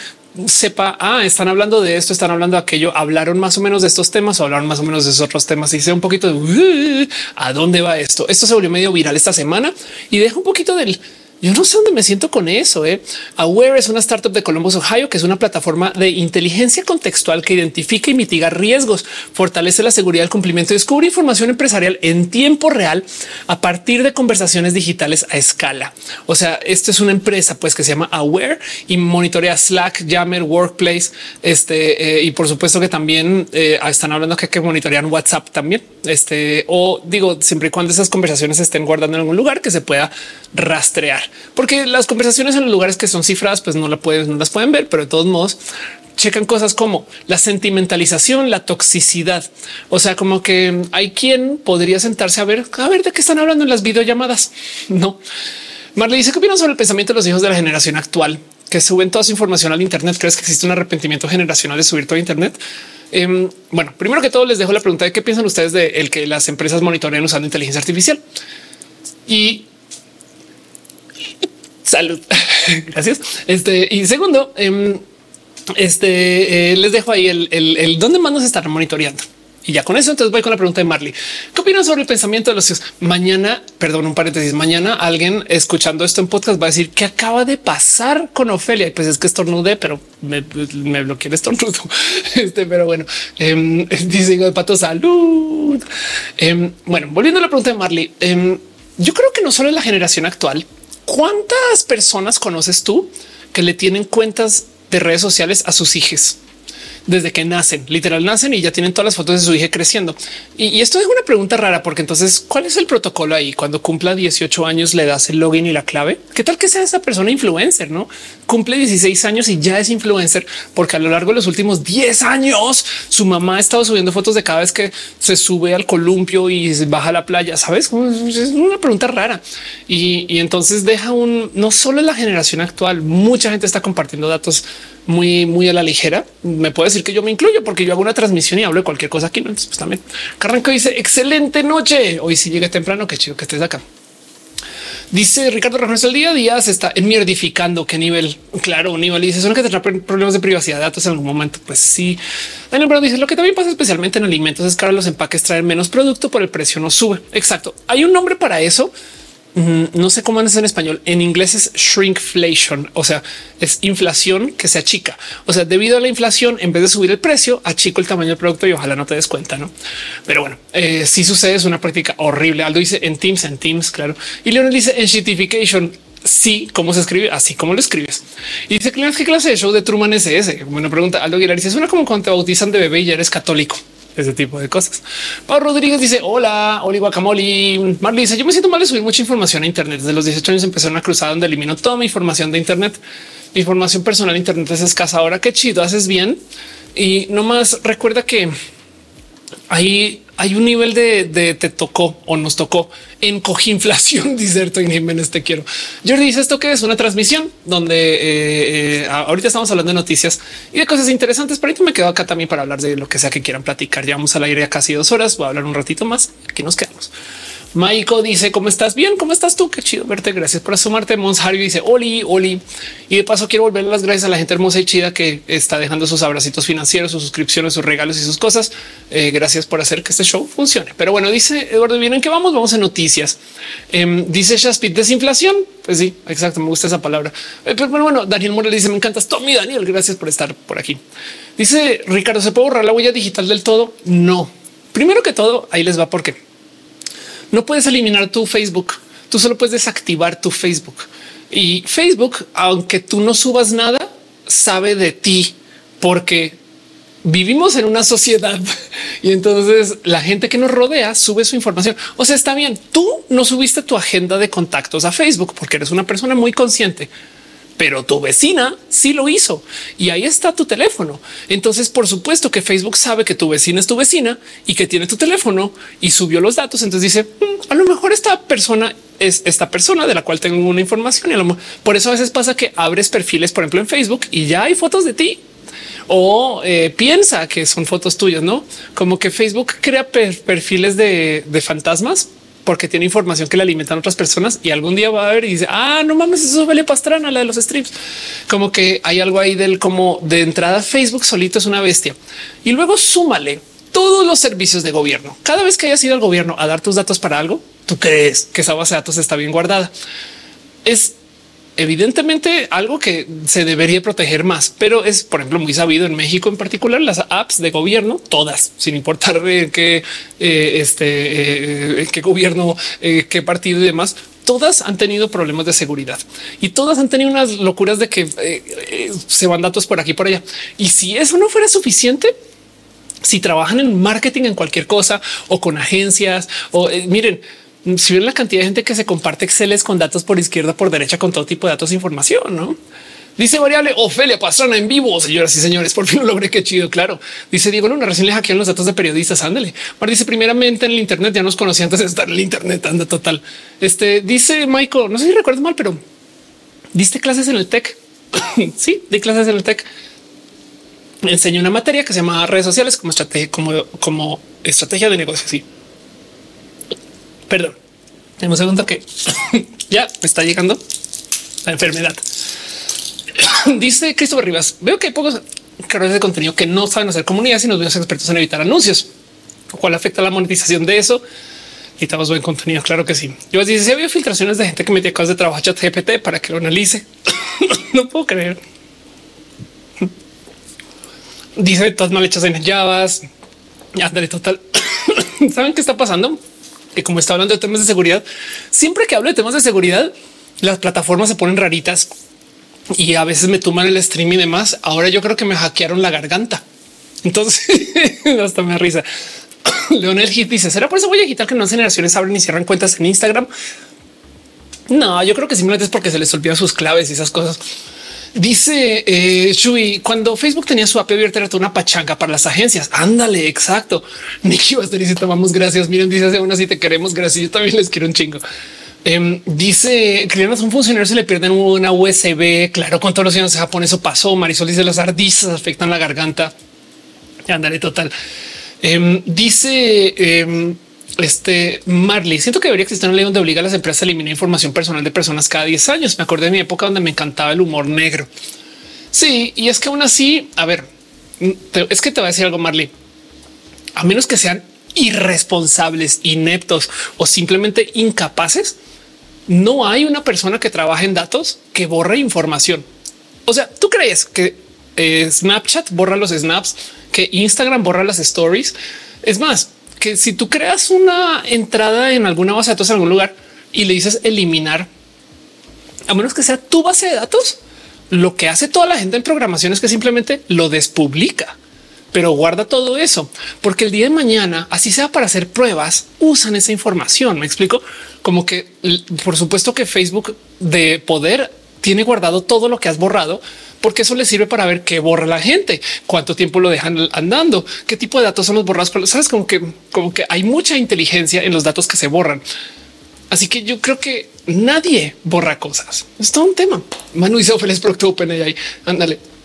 sepa, ah, están hablando de esto, están hablando de aquello, hablaron más o menos de estos temas o hablaron más o menos de esos otros temas y sea un poquito de a dónde va esto. Esto se volvió medio viral esta semana y deja un poquito del yo no sé dónde me siento con eso. ¿eh? Aware es una startup de Columbus, Ohio, que es una plataforma de inteligencia contextual que identifica y mitiga riesgos, fortalece la seguridad del cumplimiento y descubre información empresarial en tiempo real a partir de conversaciones digitales a escala. O sea, esto es una empresa pues que se llama Aware y monitorea Slack, Yammer, Workplace, este eh, y por supuesto que también eh, están hablando que, que monitorean WhatsApp también. Este o digo siempre y cuando esas conversaciones estén guardando en algún lugar que se pueda rastrear porque las conversaciones en los lugares que son cifradas, pues no la pueden, no las pueden ver, pero de todos modos checan cosas como la sentimentalización, la toxicidad. O sea, como que hay quien podría sentarse a ver, a ver de qué están hablando en las videollamadas. No. Marley dice qué opinan sobre el pensamiento de los hijos de la generación actual que suben toda su información al Internet. ¿Crees que existe un arrepentimiento generacional de subir todo Internet? Em, bueno, primero que todo les dejo la pregunta de qué piensan ustedes de el que las empresas monitorean usando inteligencia artificial. Y Salud. Gracias. Este y segundo, em, este eh, les dejo ahí el, dónde más nos están monitoreando. Y ya con eso, entonces voy con la pregunta de Marley. ¿Qué opinan sobre el pensamiento de los hijos? Mañana, perdón, un paréntesis. Mañana alguien escuchando esto en podcast va a decir que acaba de pasar con Ofelia. Y pues es que estornudé, pero me, me el estornudo. Este, pero bueno, eh, dice de pato salud. Em, bueno, volviendo a la pregunta de Marley, yo creo que no solo en la generación actual, ¿Cuántas personas conoces tú que le tienen cuentas de redes sociales a sus hijos? Desde que nacen, literal nacen y ya tienen todas las fotos de su hija creciendo. Y, esto es una pregunta rara, porque entonces, ¿cuál es el protocolo ahí? Cuando cumpla 18 años, le das el login y la clave. ¿Qué tal que sea esa persona influencer? No cumple 16 años y ya es influencer, porque a lo largo de los últimos 10 años su mamá ha estado subiendo fotos de cada vez que se sube al columpio y baja a la playa. Sabes? Es una pregunta rara y, y entonces deja un no solo la generación actual, mucha gente está compartiendo datos muy, muy a la ligera. Me puede decir que yo me incluyo porque yo hago una transmisión y hablo de cualquier cosa aquí. ¿no? Entonces, pues también Carranco dice excelente noche. Hoy si llegué temprano. Qué chido que estés acá. Dice Ricardo Rajones, el día a día se está enmierdificando. ¿Qué nivel? Claro, un nivel. Dice, son que te traen problemas de privacidad de datos en algún momento. Pues sí. Daniel Brown dice, lo que también pasa especialmente en alimentos es que ahora los empaques traen menos producto, por el precio no sube. Exacto. Hay un nombre para eso no sé cómo es en español. En inglés es shrinkflation, o sea, es inflación que se achica. O sea, debido a la inflación, en vez de subir el precio, achico el tamaño del producto y ojalá no te des cuenta, no? Pero bueno, eh, si sucede, es una práctica horrible. Aldo dice en Teams, en Teams, claro. Y Leonel dice en shitification. Sí, cómo se escribe, así como lo escribes. Y dice qué clase de show de Truman es ese. Bueno, pregunta Aldo Aguilar dice es una como cuando te bautizan de bebé y ya eres católico ese tipo de cosas. Pablo Rodríguez dice hola, Oli Guacamole. Marley dice yo me siento mal de subir mucha información a Internet. Desde los 18 años empecé una cruzada donde elimino toda mi información de Internet. Mi información personal de Internet es escasa. Ahora qué chido, haces bien. Y no más recuerda que ahí hay un nivel de, te tocó o nos tocó en cojinflación. Dice Erton Jiménez, te quiero. Jordi dice esto que es una transmisión donde eh, eh, ahorita estamos hablando de noticias y de cosas interesantes. Pero ahorita me quedo acá también para hablar de lo que sea que quieran platicar. Llevamos al aire a casi dos horas. Voy a hablar un ratito más. Aquí nos quedamos. Maiko dice cómo estás bien, cómo estás tú? Qué chido verte. Gracias por asomarte. Mons dice Oli, Oli. Y de paso quiero volver las gracias a la gente hermosa y chida que está dejando sus abracitos financieros, sus suscripciones, sus regalos y sus cosas. Eh, gracias por hacer que este show funcione. Pero bueno, dice Eduardo, ¿vienen que vamos? Vamos en noticias. Em, dice Shaspit, desinflación. Pues sí, exacto. Me gusta esa palabra. Eh, pero bueno, Daniel Morales dice me encantas. Tommy Daniel, gracias por estar por aquí. Dice Ricardo, ¿se puede borrar la huella digital del todo? No. Primero que todo, ahí les va porque no puedes eliminar tu Facebook. Tú solo puedes desactivar tu Facebook y Facebook, aunque tú no subas nada, sabe de ti porque vivimos en una sociedad y entonces la gente que nos rodea sube su información. O sea, está bien. Tú no subiste tu agenda de contactos a Facebook porque eres una persona muy consciente, pero tu vecina sí lo hizo y ahí está tu teléfono. Entonces, por supuesto que Facebook sabe que tu vecina es tu vecina y que tiene tu teléfono y subió los datos. Entonces dice mm, a lo mejor esta persona es esta persona de la cual tengo una información y a lo por eso a veces pasa que abres perfiles, por ejemplo, en Facebook y ya hay fotos de ti o eh, piensa que son fotos tuyas, no como que Facebook crea perfiles de, de fantasmas porque tiene información que le alimentan otras personas y algún día va a ver y dice, ah, no mames, eso es Pastrana, la de los streams. Como que hay algo ahí del como de entrada Facebook solito es una bestia. Y luego súmale todos los servicios de gobierno. Cada vez que hayas ido al gobierno a dar tus datos para algo, tú crees que esa base de datos está bien guardada. Es evidentemente algo que se debería proteger más, pero es, por ejemplo, muy sabido en México en particular, las apps de gobierno, todas, sin importar qué, eh, este, eh, qué gobierno, eh, qué partido y demás, todas han tenido problemas de seguridad y todas han tenido unas locuras de que se van datos por aquí por allá. Y si eso no fuera suficiente, si trabajan en marketing en cualquier cosa o con agencias o miren, si ven la cantidad de gente que se comparte Exceles con datos por izquierda, por derecha, con todo tipo de datos e información, no? Dice variable Ofelia Pastrana en vivo, señoras y señores. Por fin lo logré. Qué chido. Claro. Dice Diego Luna, recién le hackearon los datos de periodistas. Ándale. Mar dice primeramente en el Internet ya nos conocía antes de estar en el Internet. Anda total. Este dice Michael, no sé si recuerdo mal, pero diste clases en el TEC. sí, di clases en el TEC. Enseño una materia que se llama redes sociales como estrategia, como, como estrategia de negocio. Sí, Perdón, tenemos un segundo que ya me está llegando la enfermedad. Dice Christopher Rivas, veo que hay pocos creadores de contenido que no saben hacer comunidad nos vemos expertos en evitar anuncios, lo cual afecta la monetización de eso. Necesitamos buen contenido. Claro que sí. Yo dice si había filtraciones de gente que metía cosas de trabajo a chat GPT para que lo analice. no puedo creer. Dice todas mal hechas en Java. Ya, total. ¿Saben qué está pasando? Que como está hablando de temas de seguridad, siempre que hablo de temas de seguridad, las plataformas se ponen raritas y a veces me toman el stream y demás. Ahora yo creo que me hackearon la garganta. Entonces hasta me risa. Leonel Hit dice: ¿Será por eso voy a quitar que nuevas generaciones abren y cierran cuentas en Instagram? No, yo creo que simplemente es porque se les olvidan sus claves y esas cosas. Dice eh, Shui, cuando Facebook tenía su app abierta era una pachanga para las agencias. Ándale, exacto. Nicky Baster dice tomamos gracias. Miren, dice aún así te queremos. Gracias. Yo también les quiero un chingo. Eh, dice crianas un funcionario se le pierden una USB. Claro, con todos los años de Japón eso pasó. Marisol dice las ardizas afectan la garganta. Ándale, total. Em, dice em, este Marley, siento que debería existir una ley donde obliga a las empresas a eliminar información personal de personas cada 10 años. Me acordé de mi época donde me encantaba el humor negro. Sí, y es que aún así, a ver, es que te voy a decir algo, Marley. A menos que sean irresponsables, ineptos o simplemente incapaces, no hay una persona que trabaje en datos que borre información. O sea, tú crees que eh, Snapchat borra los snaps, que Instagram borra las stories. Es más, que si tú creas una entrada en alguna base de datos en algún lugar y le dices eliminar, a menos que sea tu base de datos, lo que hace toda la gente en programación es que simplemente lo despublica, pero guarda todo eso, porque el día de mañana, así sea para hacer pruebas, usan esa información. Me explico como que por supuesto que Facebook de poder tiene guardado todo lo que has borrado, porque eso le sirve para ver qué borra la gente, cuánto tiempo lo dejan andando, qué tipo de datos son los borrados. Sabes como que, como que hay mucha inteligencia en los datos que se borran. Así que yo creo que nadie borra cosas. Es todo un tema. Manu dice feliz producto Open ahí. Ándale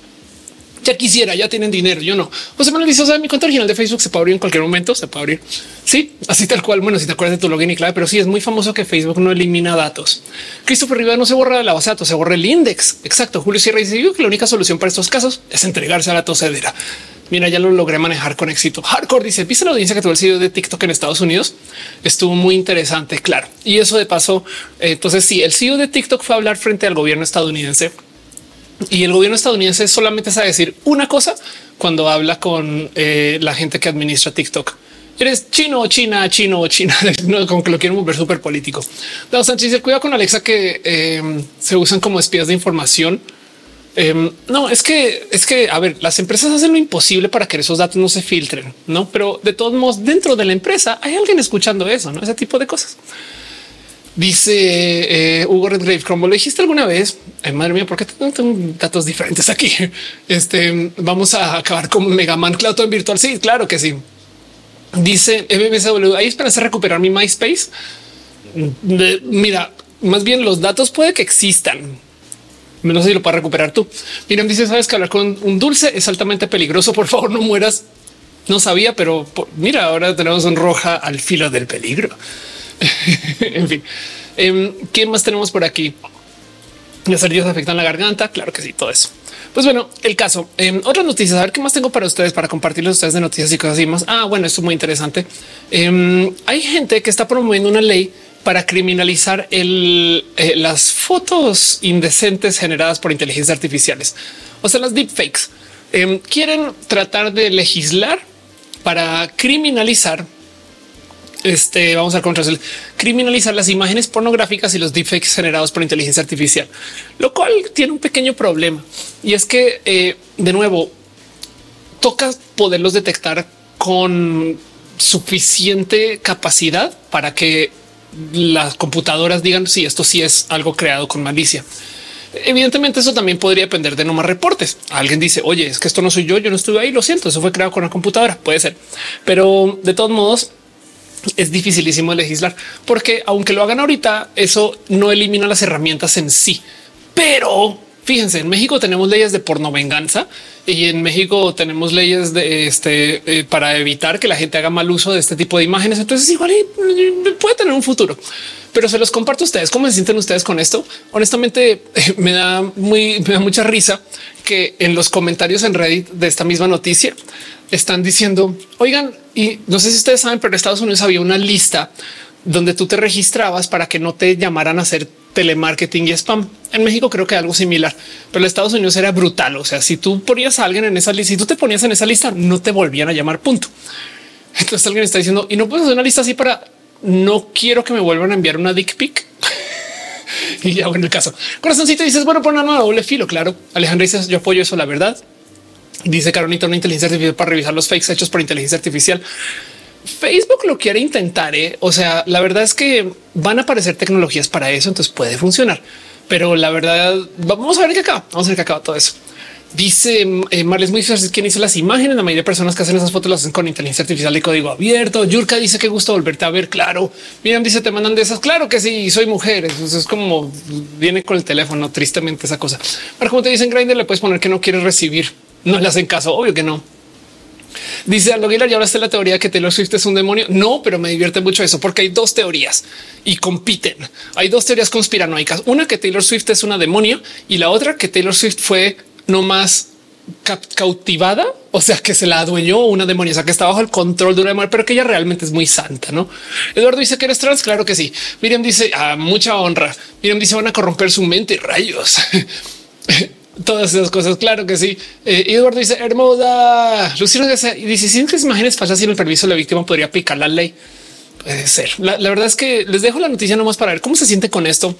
ya quisiera, ya tienen dinero. Yo no. José Manuel sea, mi cuenta original de Facebook se puede abrir en cualquier momento, se puede abrir. Sí, así tal cual. Bueno, si te acuerdas de tu login y clave, pero sí es muy famoso que Facebook no elimina datos. Christopher Rivera no se borra la base de datos, se borra el index. Exacto. Julio Sierra dice que la única solución para estos casos es entregarse a la tosedera. Mira, ya lo logré manejar con éxito. Hardcore dice: ¿Viste la audiencia que tuvo el sitio de TikTok en Estados Unidos? Estuvo muy interesante. Claro. Y eso de paso, eh, entonces sí, el CEO de TikTok fue a hablar frente al gobierno estadounidense y el gobierno estadounidense solamente sabe decir una cosa cuando habla con eh, la gente que administra TikTok. Eres chino o china, chino o china, no, como que lo quieren volver súper político. No, Sánchez, cuidado con Alexa que em, se usan como espías de información. Em, no, es que es que a ver, las empresas hacen lo imposible para que esos datos no se filtren, no? Pero de todos modos, dentro de la empresa hay alguien escuchando eso, no ese tipo de cosas. Dice eh, Hugo Redgrave, como lo dijiste alguna vez, Ay, madre mía, ¿por qué tengo datos diferentes aquí? Este vamos a acabar con Mega Man Cloud en virtual. Sí, claro que sí. Dice MBSW, ¿hay esperanza de recuperar mi MySpace? Mira, más bien los datos puede que existan. Menos si lo puedes recuperar tú. Miren, dice, sabes que hablar con un dulce es altamente peligroso. Por favor, no mueras. No sabía, pero mira, ahora tenemos un roja al filo del peligro. en fin, em, ¿qué más tenemos por aquí? Las heridas afectan la garganta. Claro que sí, todo eso. Pues bueno, el caso. Eh, otras noticias. A ver qué más tengo para ustedes para compartirles ustedes de noticias y cosas así más. Ah, bueno, esto es muy interesante. Em, hay gente que está promoviendo una ley para criminalizar eh, las fotos indecentes generadas por inteligencias artificiales, o sea, las deepfakes. Eh, quieren tratar de legislar para criminalizar este vamos a contra criminalizar las imágenes pornográficas y los deepfakes generados por inteligencia artificial, lo cual tiene un pequeño problema y es que eh, de nuevo toca poderlos detectar con suficiente capacidad para que las computadoras digan si esto sí es algo creado con malicia. Evidentemente eso también podría depender de no más reportes. Alguien dice, oye, es que esto no soy yo, yo no estuve ahí, lo siento, eso fue creado con una computadora, puede ser. Pero de todos modos, es dificilísimo legislar porque aunque lo hagan ahorita, eso no elimina las herramientas en sí. Pero fíjense, en México tenemos leyes de porno venganza y en México tenemos leyes de este eh, para evitar que la gente haga mal uso de este tipo de imágenes. Entonces igual puede tener un futuro, pero se los comparto a ustedes. ¿Cómo se sienten ustedes con esto? Honestamente me da muy, me da mucha risa que en los comentarios en Reddit de esta misma noticia están diciendo, oigan, y no sé si ustedes saben, pero en Estados Unidos había una lista donde tú te registrabas para que no te llamaran a hacer telemarketing y spam. En México creo que algo similar, pero en Estados Unidos era brutal. O sea, si tú ponías a alguien en esa lista, si tú te ponías en esa lista, no te volvían a llamar punto. Entonces alguien está diciendo y no puedes hacer una lista así para no quiero que me vuelvan a enviar una dick pic. y ya en el caso corazoncito dices bueno, por una nueva doble filo. Claro, Alejandra dice yo apoyo eso. La verdad dice Caronita, una inteligencia artificial para revisar los fakes hechos por inteligencia artificial. Facebook lo quiere intentar. ¿eh? O sea, la verdad es que van a aparecer tecnologías para eso, entonces puede funcionar. Pero la verdad, vamos a ver qué acaba. Vamos a ver qué acaba todo eso. Dice eh, Marles muy quien hizo las imágenes. La mayoría de personas que hacen esas fotos las hacen con inteligencia artificial de código abierto. Yurka dice que gusto volverte a ver. Claro. Miriam dice te mandan de esas. Claro que sí, soy mujer. Eso es como viene con el teléfono. Tristemente esa cosa. Pero como te dicen Grindr, le puedes poner que no quieres recibir. No le hacen caso. Obvio que no. Dice Aldo Aguilar, ya hablaste la teoría que Taylor Swift es un demonio. No, pero me divierte mucho eso porque hay dos teorías y compiten. Hay dos teorías conspiranoicas. Una que Taylor Swift es una demonio y la otra que Taylor Swift fue no más cautivada, o sea, que se la adueñó una sea, que está bajo el control de una demonio, pero que ella realmente es muy santa, ¿no? Eduardo dice que eres trans, claro que sí. Miriam dice, a ah, mucha honra. Miriam dice, van a corromper su mente, rayos. Todas esas cosas, claro que sí. Eh, Eduardo dice, hermosa. Lucino dice, si que imágenes falsas sin el permiso de la víctima podría aplicar la ley. Puede ser. La, la verdad es que les dejo la noticia nomás para ver cómo se siente con esto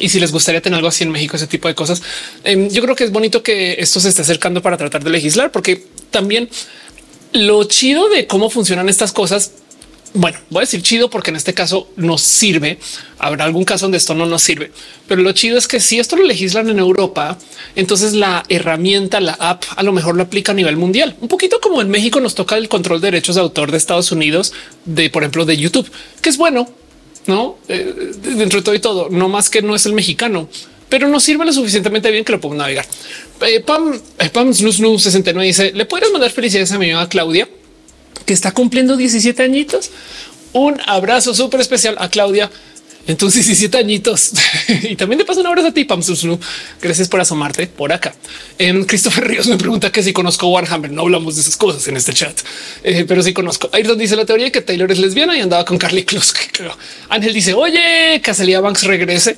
y si les gustaría tener algo así en México, ese tipo de cosas. Em, yo creo que es bonito que esto se esté acercando para tratar de legislar, porque también lo chido de cómo funcionan estas cosas bueno, voy a decir chido porque en este caso nos sirve. Habrá algún caso donde esto no nos sirve, pero lo chido es que si esto lo legislan en Europa, entonces la herramienta, la app, a lo mejor lo aplica a nivel mundial. Un poquito como en México nos toca el control de derechos de autor de Estados Unidos, de por ejemplo de YouTube, que es bueno, no eh, dentro de todo y todo, no más que no es el mexicano, pero nos sirve lo suficientemente bien que lo puedo navegar. Eh, Pam, eh, Pam 69 dice: Le puedes mandar felicidades a mi amiga Claudia, que está cumpliendo 17 añitos. Un abrazo súper especial a Claudia en tus 17 añitos y también te paso un abrazo a ti, Pam Gracias por asomarte por acá. En em, Christopher Ríos me pregunta que si conozco Warhammer. No hablamos de esas cosas en este chat, eh, pero sí conozco. Ayrton dice la teoría que Taylor es lesbiana y andaba con Carly Close. Ángel dice, oye, Caselia Banks regrese.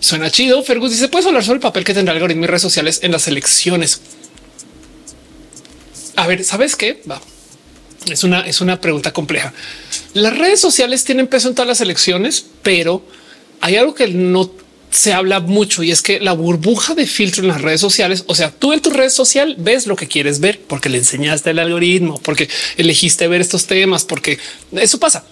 Suena chido. Fergus dice, puedes hablar sobre el papel que tendrá el algoritmo y redes sociales en las elecciones. A ver, ¿sabes qué? Va. Es una, es una pregunta compleja. Las redes sociales tienen peso en todas las elecciones, pero hay algo que no se habla mucho y es que la burbuja de filtro en las redes sociales, o sea, tú en tu red social ves lo que quieres ver porque le enseñaste el algoritmo, porque elegiste ver estos temas, porque eso pasa.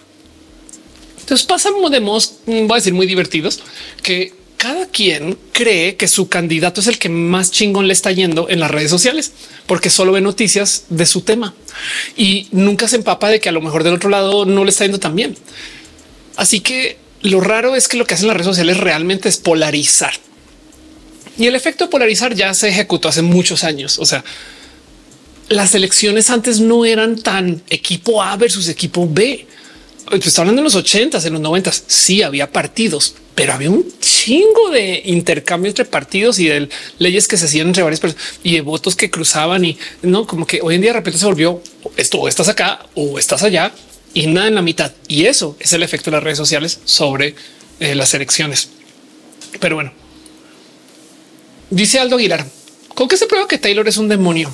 Entonces pasamos de voy a decir muy divertidos, que cada quien cree que su candidato es el que más chingón le está yendo en las redes sociales, porque solo ve noticias de su tema y nunca se empapa de que a lo mejor del otro lado no le está yendo tan bien. Así que lo raro es que lo que hacen las redes sociales realmente es polarizar. Y el efecto de polarizar ya se ejecutó hace muchos años. O sea, las elecciones antes no eran tan equipo A versus equipo B. Pues hablando en los ochentas, en los noventas. Sí había partidos, pero había un chingo de intercambio entre partidos y de leyes que se hacían entre varias personas y de votos que cruzaban y no como que hoy en día de repente se volvió esto o estás acá o estás allá y nada en la mitad. Y eso es el efecto de las redes sociales sobre eh, las elecciones. Pero bueno, dice Aldo Aguilar, ¿con qué se prueba que Taylor es un demonio?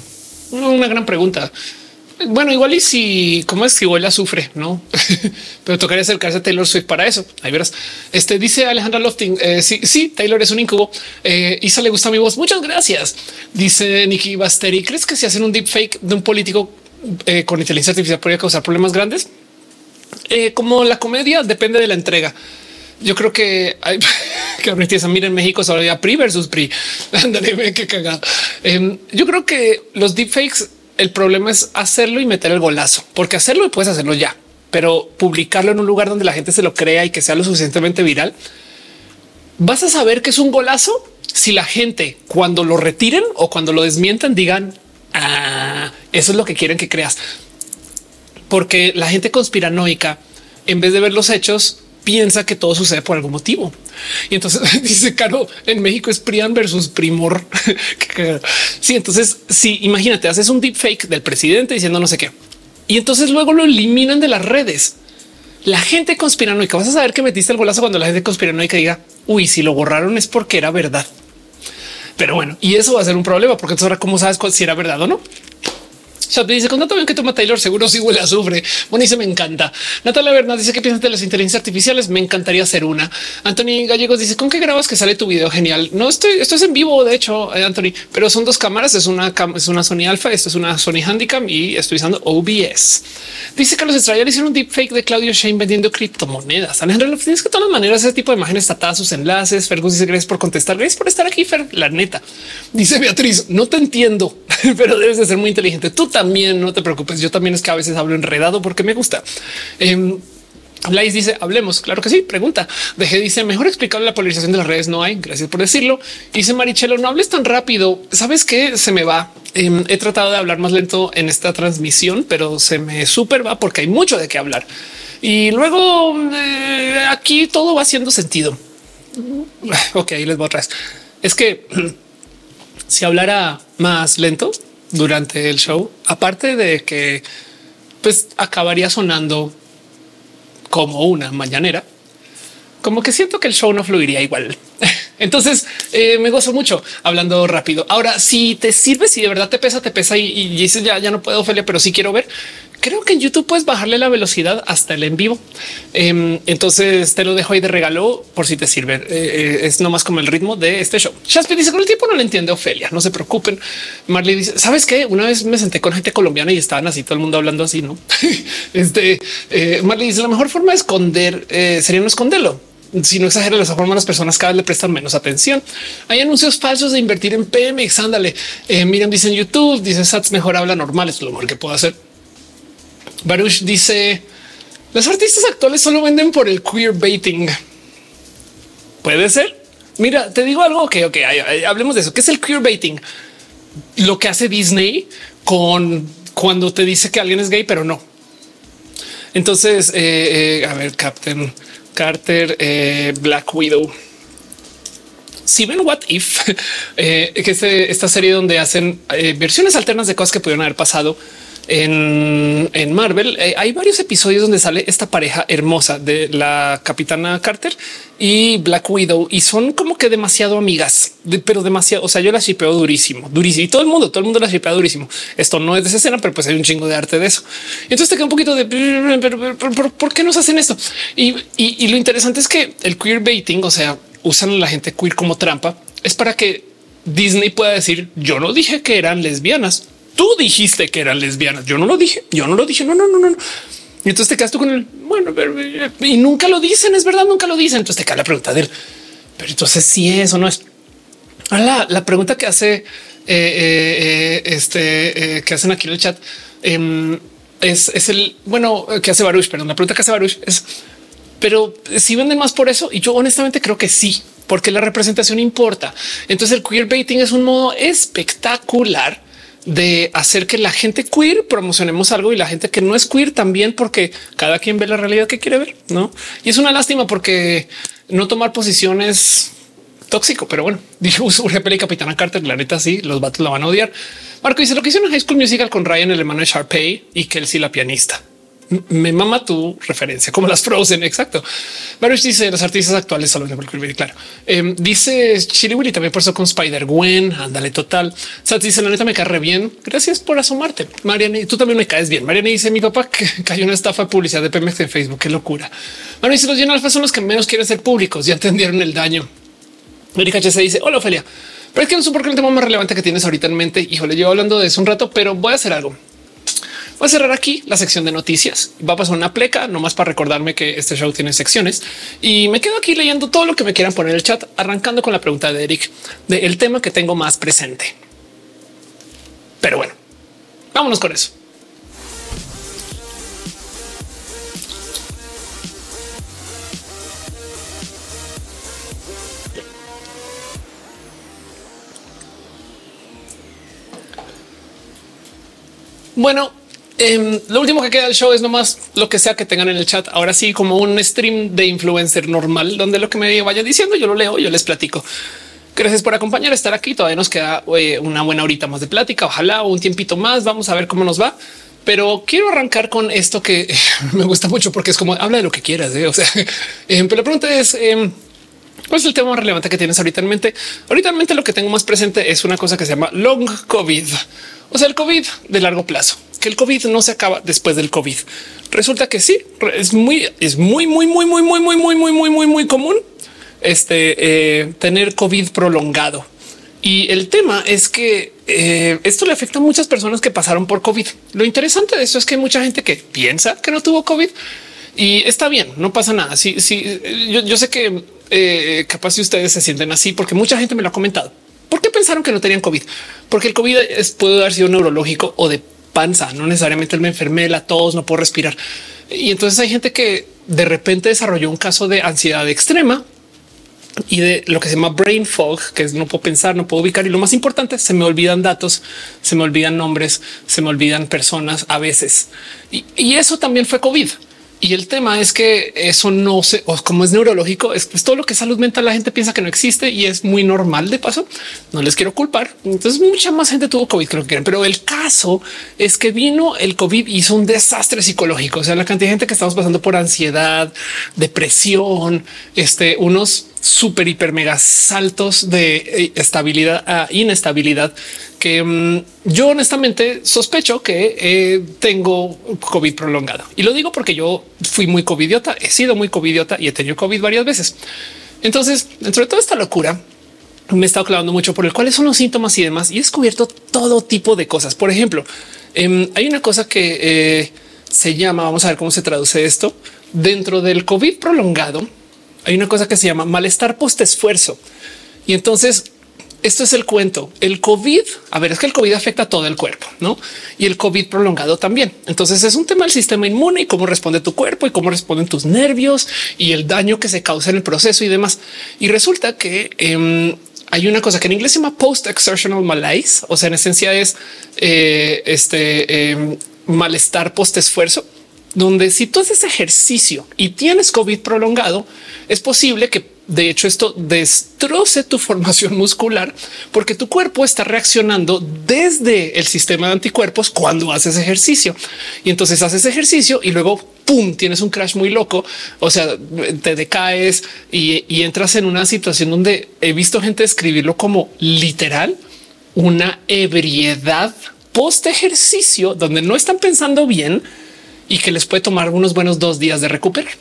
Una gran pregunta. Bueno, igual y si cómo es que igual sufre, no? Pero tocaría acercarse a Taylor Swift para eso. Ahí verás. Este dice Alejandra Lofting. Eh, sí, sí, Taylor es un incubo. Eh, Isa le gusta mi voz. Muchas gracias. Dice Nikki Basteri. ¿Crees que si hacen un deepfake de un político eh, con inteligencia artificial podría causar problemas grandes? Eh, como la comedia depende de la entrega. Yo creo que hay que Mira, en México solo había PRI versus PRI. Ándale, qué cagada. Em, yo creo que los deepfakes el problema es hacerlo y meter el golazo, porque hacerlo puedes hacerlo ya, pero publicarlo en un lugar donde la gente se lo crea y que sea lo suficientemente viral. Vas a saber que es un golazo si la gente cuando lo retiren o cuando lo desmientan digan ah, eso es lo que quieren que creas, porque la gente conspiranoica en vez de ver los hechos piensa que todo sucede por algún motivo. Y entonces dice Caro en México es Prian versus Primor. sí, entonces si imagínate, haces un deep fake del presidente diciendo no sé qué y entonces luego lo eliminan de las redes. La gente conspiranoica vas a saber que metiste el golazo cuando la gente conspiranoica diga uy, si lo borraron es porque era verdad. Pero bueno, y eso va a ser un problema porque entonces ahora cómo sabes si era verdad o no. Shot dice con tanto bien que toma Taylor, seguro si huele a azufre. Buenísimo, me encanta. Natalia Bernal dice que piensas de las inteligencias artificiales. Me encantaría ser una. Anthony Gallegos dice con qué grabas que sale tu video. Genial. No estoy, esto es en vivo, de hecho, eh, Anthony, pero son dos cámaras. Es una, es una Sony Alpha, esto es una Sony Handicam y estoy usando OBS. Dice Carlos Estrella hicieron un deepfake de Claudio Shane vendiendo criptomonedas. Alejandro, tienes que de todas maneras ese tipo de imágenes está sus enlaces. Fergus dice gracias por contestar. Gracias por estar aquí, Fer. La neta dice Beatriz, no te entiendo, pero debes de ser muy inteligente. Tú también no te preocupes. Yo también es que a veces hablo enredado porque me gusta. Eh, dice hablemos. Claro que sí. Pregunta. Dejé dice mejor explicarle la polarización de las redes. No hay. Gracias por decirlo. Dice Marichelo, no hables tan rápido. Sabes que se me va. Em, he tratado de hablar más lento en esta transmisión, pero se me super va porque hay mucho de qué hablar. Y luego eh, aquí todo va haciendo sentido. Ok, les voy atrás. Es que si hablara más lento, durante el show, aparte de que pues acabaría sonando como una mañanera, como que siento que el show no fluiría igual. Entonces eh, me gozo mucho hablando rápido. Ahora, si te sirve, si de verdad te pesa, te pesa y, y dices ya, ya no puedo, Ophelia, pero sí quiero ver creo que en YouTube puedes bajarle la velocidad hasta el en vivo. Em, entonces te lo dejo ahí de regalo por si te sirve. Eh, eh, es nomás como el ritmo de este show. Shakespeare dice con el tiempo no le entiende Ofelia. No se preocupen. Marley dice sabes que una vez me senté con gente colombiana y estaban así todo el mundo hablando así. No este eh, Marley dice la mejor forma de esconder sería no esconderlo si no exagera esa forma, las personas cada vez le prestan menos atención. Hay anuncios falsos de invertir en PMX. Ándale. miren, dicen YouTube, dice Sats mejor habla normal. Es lo mejor que puedo hacer. Baruch dice los artistas actuales solo venden por el queer baiting. Puede ser. Mira, te digo algo que ok, hablemos de eso. ¿Qué es el queer baiting? Lo que hace Disney con cuando te dice que alguien es gay, pero no. Entonces, eh, eh, a ver, Captain Carter, eh, Black Widow. Si ven What If, que es esta serie donde hacen versiones alternas de cosas que pudieron haber pasado en, Marvel eh, hay varios episodios donde sale esta pareja hermosa de la capitana Carter y Black Widow y son como que demasiado amigas, pero demasiado. O sea, yo la shipeo durísimo, durísimo y todo el mundo, todo el mundo la shipea durísimo. Esto no es de esa escena, pero pues hay un chingo de arte de eso. Entonces te queda un poquito de ¿por, qué nos hacen esto? Y, y lo interesante es que el queer baiting, o sea, usan a la gente queer como trampa, es para que Disney pueda decir yo no dije que eran lesbianas tú dijiste que eran lesbianas. Yo no lo dije. Yo no lo dije. No, no, no, no. Y entonces te quedas tú con el bueno y nunca lo dicen. Es verdad, nunca lo dicen. Entonces te queda la pregunta de él. Pero entonces si es o no es. La, la pregunta que hace eh, eh, este que hacen aquí en el chat em, es, es, el bueno que hace Baruch. Perdón, la pregunta que hace Baruch es, pero si venden más por eso. Y yo honestamente creo que sí, porque la representación importa. Entonces el queerbaiting es un modo espectacular de hacer que la gente queer promocionemos algo y la gente que no es queer también, porque cada quien ve la realidad que quiere ver, no? Y es una lástima porque no tomar posiciones tóxico, pero bueno, dijo Urgepel y Capitana Carter. La neta, sí, los vatos la van a odiar. Marco dice lo que hicieron en High School Musical con Ryan, el hermano de Sharpay y Kelsey, la pianista me mama tu referencia, como las Frozen. Exacto. Baruch dice los artistas actuales solo claro. Eh, dice Chili también por eso con Spider Gwen. Ándale, total. Sat dice la neta me cae bien. Gracias por asomarte. Mariana, tú también me caes bien. Mariana dice mi papá que cayó una estafa de publicidad de Pemex en Facebook. Qué locura. Bueno, dice los alfa son los que menos quieren ser públicos. Ya entendieron el daño. Erika se dice hola, Ophelia. Pero es que no sé por qué el tema más relevante que tienes ahorita en mente. Híjole, llevo hablando de eso un rato, pero voy a hacer algo. Voy a cerrar aquí la sección de noticias. Va a pasar una pleca nomás para recordarme que este show tiene secciones y me quedo aquí leyendo todo lo que me quieran poner en el chat, arrancando con la pregunta de Eric del tema que tengo más presente. Pero bueno, vámonos con eso. Bueno, Em, lo último que queda del show es nomás lo que sea que tengan en el chat. Ahora sí, como un stream de influencer normal, donde lo que me vaya diciendo yo lo leo, yo les platico. Gracias por acompañar, estar aquí. Todavía nos queda eh, una buena horita más de plática. Ojalá un tiempito más. Vamos a ver cómo nos va. Pero quiero arrancar con esto que me gusta mucho porque es como habla de lo que quieras. ¿eh? O sea, em, pero la pregunta es em, ¿Cuál es el tema más relevante que tienes ahorita en mente? Ahorita en mente lo que tengo más presente es una cosa que se llama long COVID, o sea, el COVID de largo plazo que el COVID no se acaba después del COVID. Resulta que sí, es muy, es muy, muy, muy, muy, muy, muy, muy, muy, muy, muy, muy común este tener COVID prolongado. Y el tema es que esto le afecta a muchas personas que pasaron por COVID. Lo interesante de eso es que hay mucha gente que piensa que no tuvo COVID y está bien, no pasa nada. Sí, sí, yo, yo sé que capaz si ustedes se sienten así, porque mucha gente me lo ha comentado. ¿Por qué pensaron que no tenían COVID? Porque el COVID es, puede haber sido neurológico o de panza, no necesariamente me enfermé, la tos, no puedo respirar. Y entonces hay gente que de repente desarrolló un caso de ansiedad extrema y de lo que se llama brain fog, que es no puedo pensar, no puedo ubicar. Y lo más importante, se me olvidan datos, se me olvidan nombres, se me olvidan personas a veces. Y eso también fue COVID. Y el tema es que eso no se, o como es neurológico, es pues, todo lo que es salud mental. La gente piensa que no existe y es muy normal. De paso, no les quiero culpar. Entonces, mucha más gente tuvo COVID, creo que quieren. Pero el caso es que vino el COVID, hizo un desastre psicológico. O sea, la cantidad de gente que estamos pasando por ansiedad, depresión, este, unos súper, hiper, mega saltos de eh, estabilidad a inestabilidad que mm, yo honestamente sospecho que eh, tengo COVID prolongado. Y lo digo porque yo fui muy covidiota, he sido muy covidiota y he tenido COVID varias veces. Entonces, dentro de toda esta locura, me he estado clavando mucho por el cuáles son los síntomas y demás y he descubierto todo tipo de cosas. Por ejemplo, em, hay una cosa que eh, se llama, vamos a ver cómo se traduce esto, dentro del COVID prolongado hay una cosa que se llama malestar post esfuerzo. Y entonces esto es el cuento. El COVID, a ver, es que el COVID afecta a todo el cuerpo, no? Y el COVID prolongado también. Entonces es un tema del sistema inmune y cómo responde tu cuerpo y cómo responden tus nervios y el daño que se causa en el proceso y demás. Y resulta que em, hay una cosa que en inglés se llama post exertional malaise. O sea, en esencia es eh, este em, malestar post esfuerzo donde si tú haces ejercicio y tienes COVID prolongado, es posible que de hecho esto destroce tu formación muscular porque tu cuerpo está reaccionando desde el sistema de anticuerpos cuando haces ejercicio. Y entonces haces ejercicio y luego pum, tienes un crash muy loco. O sea, te decaes y, y entras en una situación donde he visto gente escribirlo como literal una ebriedad post ejercicio donde no están pensando bien y que les puede tomar unos buenos dos días de recuperar.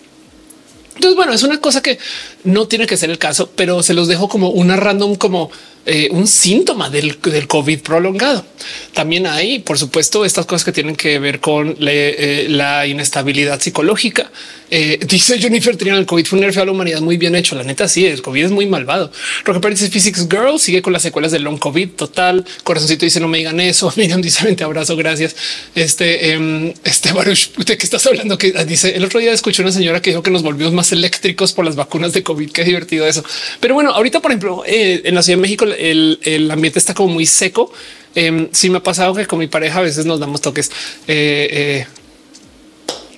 Entonces, bueno, es una cosa que no tiene que ser el caso, pero se los dejo como una random, como eh, un síntoma del, del, COVID prolongado. También hay, por supuesto, estas cosas que tienen que ver con eh, la inestabilidad psicológica. Eh, dice Jennifer Triana, el COVID fue un nerfeo a la humanidad muy bien hecho. La neta, sí, el COVID es muy malvado. Roque Pérez dice Physics Girl sigue con las secuelas del long COVID total. Corazoncito dice no me digan eso. Miriam dice vente abrazo, gracias. Este, eh, este Baruch, ¿de qué estás hablando? Que dice el otro día escuché una señora que dijo que nos volvimos más eléctricos por las vacunas de COVID. Qué divertido eso. Pero bueno, ahorita, por ejemplo, en la Ciudad de México, el, ambiente está como muy seco. Eh, sí me ha pasado que con mi pareja a veces nos damos toques. Eh, eh,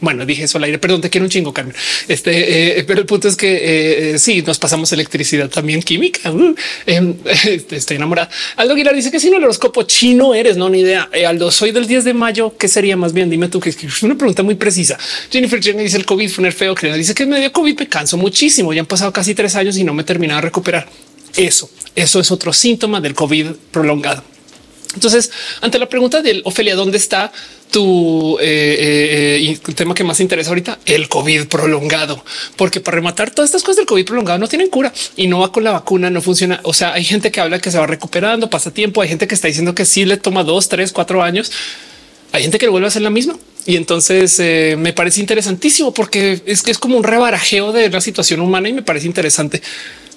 bueno, dije eso al aire, perdón, te quiero un chingo, Carmen. Este, pero el punto es que sí, nos pasamos electricidad también química. Uh, em, este, estoy enamorada. Aldo Aguilar dice que si no el horóscopo chino eres, no, ni idea. Aldo, soy del 10 de mayo. ¿Qué sería más bien? Dime tú que es una pregunta muy precisa. Jennifer Chen dice el COVID fue un feo. Que dice que me dio COVID, me canso muchísimo. Ya han pasado casi tres años y no me he terminado de recuperar. Eso, eso es otro síntoma del COVID prolongado. Entonces, ante la pregunta del Ofelia, ¿dónde está tu eh, eh, eh, tema que más interesa ahorita? El COVID prolongado, porque para rematar todas estas cosas del COVID prolongado no tienen cura y no va con la vacuna, no funciona. O sea, hay gente que habla que se va recuperando, pasa tiempo, hay gente que está diciendo que sí le toma dos, tres, cuatro años. Hay gente que lo vuelve a hacer la misma. Y entonces me parece interesantísimo porque es que es como un rebarajeo de la situación humana y me parece interesante.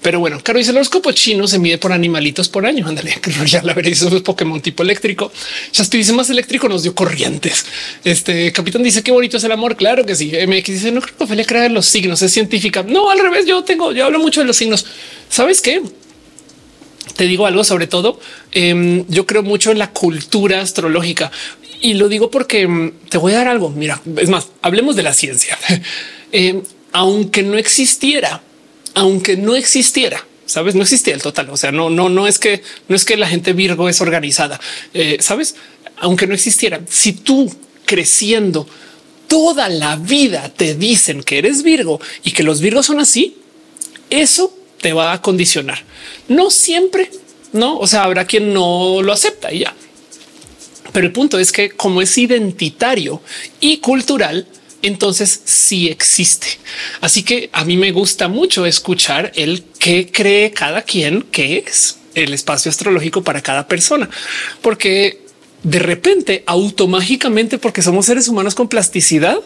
Pero bueno, Caro dice el horóscopo chino se mide por animalitos por año. Ándale, ya la veréis. Eso es Pokémon tipo eléctrico. Estoy dice más eléctrico nos dio corrientes. Este capitán dice qué bonito es el amor. Claro que sí. MX dice no creo que Ophelia crea los signos. Es científica. No, al revés. Yo tengo, yo hablo mucho de los signos. Sabes qué? Te digo algo sobre todo. Em, yo creo mucho en la cultura astrológica y lo digo porque em, te voy a dar algo. Mira, es más, hablemos de la ciencia. Em, aunque no existiera aunque no existiera, sabes, no existía el total. O sea, no, no, no es que no es que la gente Virgo es organizada, eh, sabes, aunque no existiera, si tú creciendo toda la vida te dicen que eres Virgo y que los Virgos son así, eso te va a condicionar. No siempre, no? O sea, habrá quien no lo acepta y ya. Pero el punto es que como es identitario y cultural, entonces sí existe. Así que a mí me gusta mucho escuchar el que cree cada quien que es el espacio astrológico para cada persona, porque de repente, automáticamente, porque somos seres humanos con plasticidad,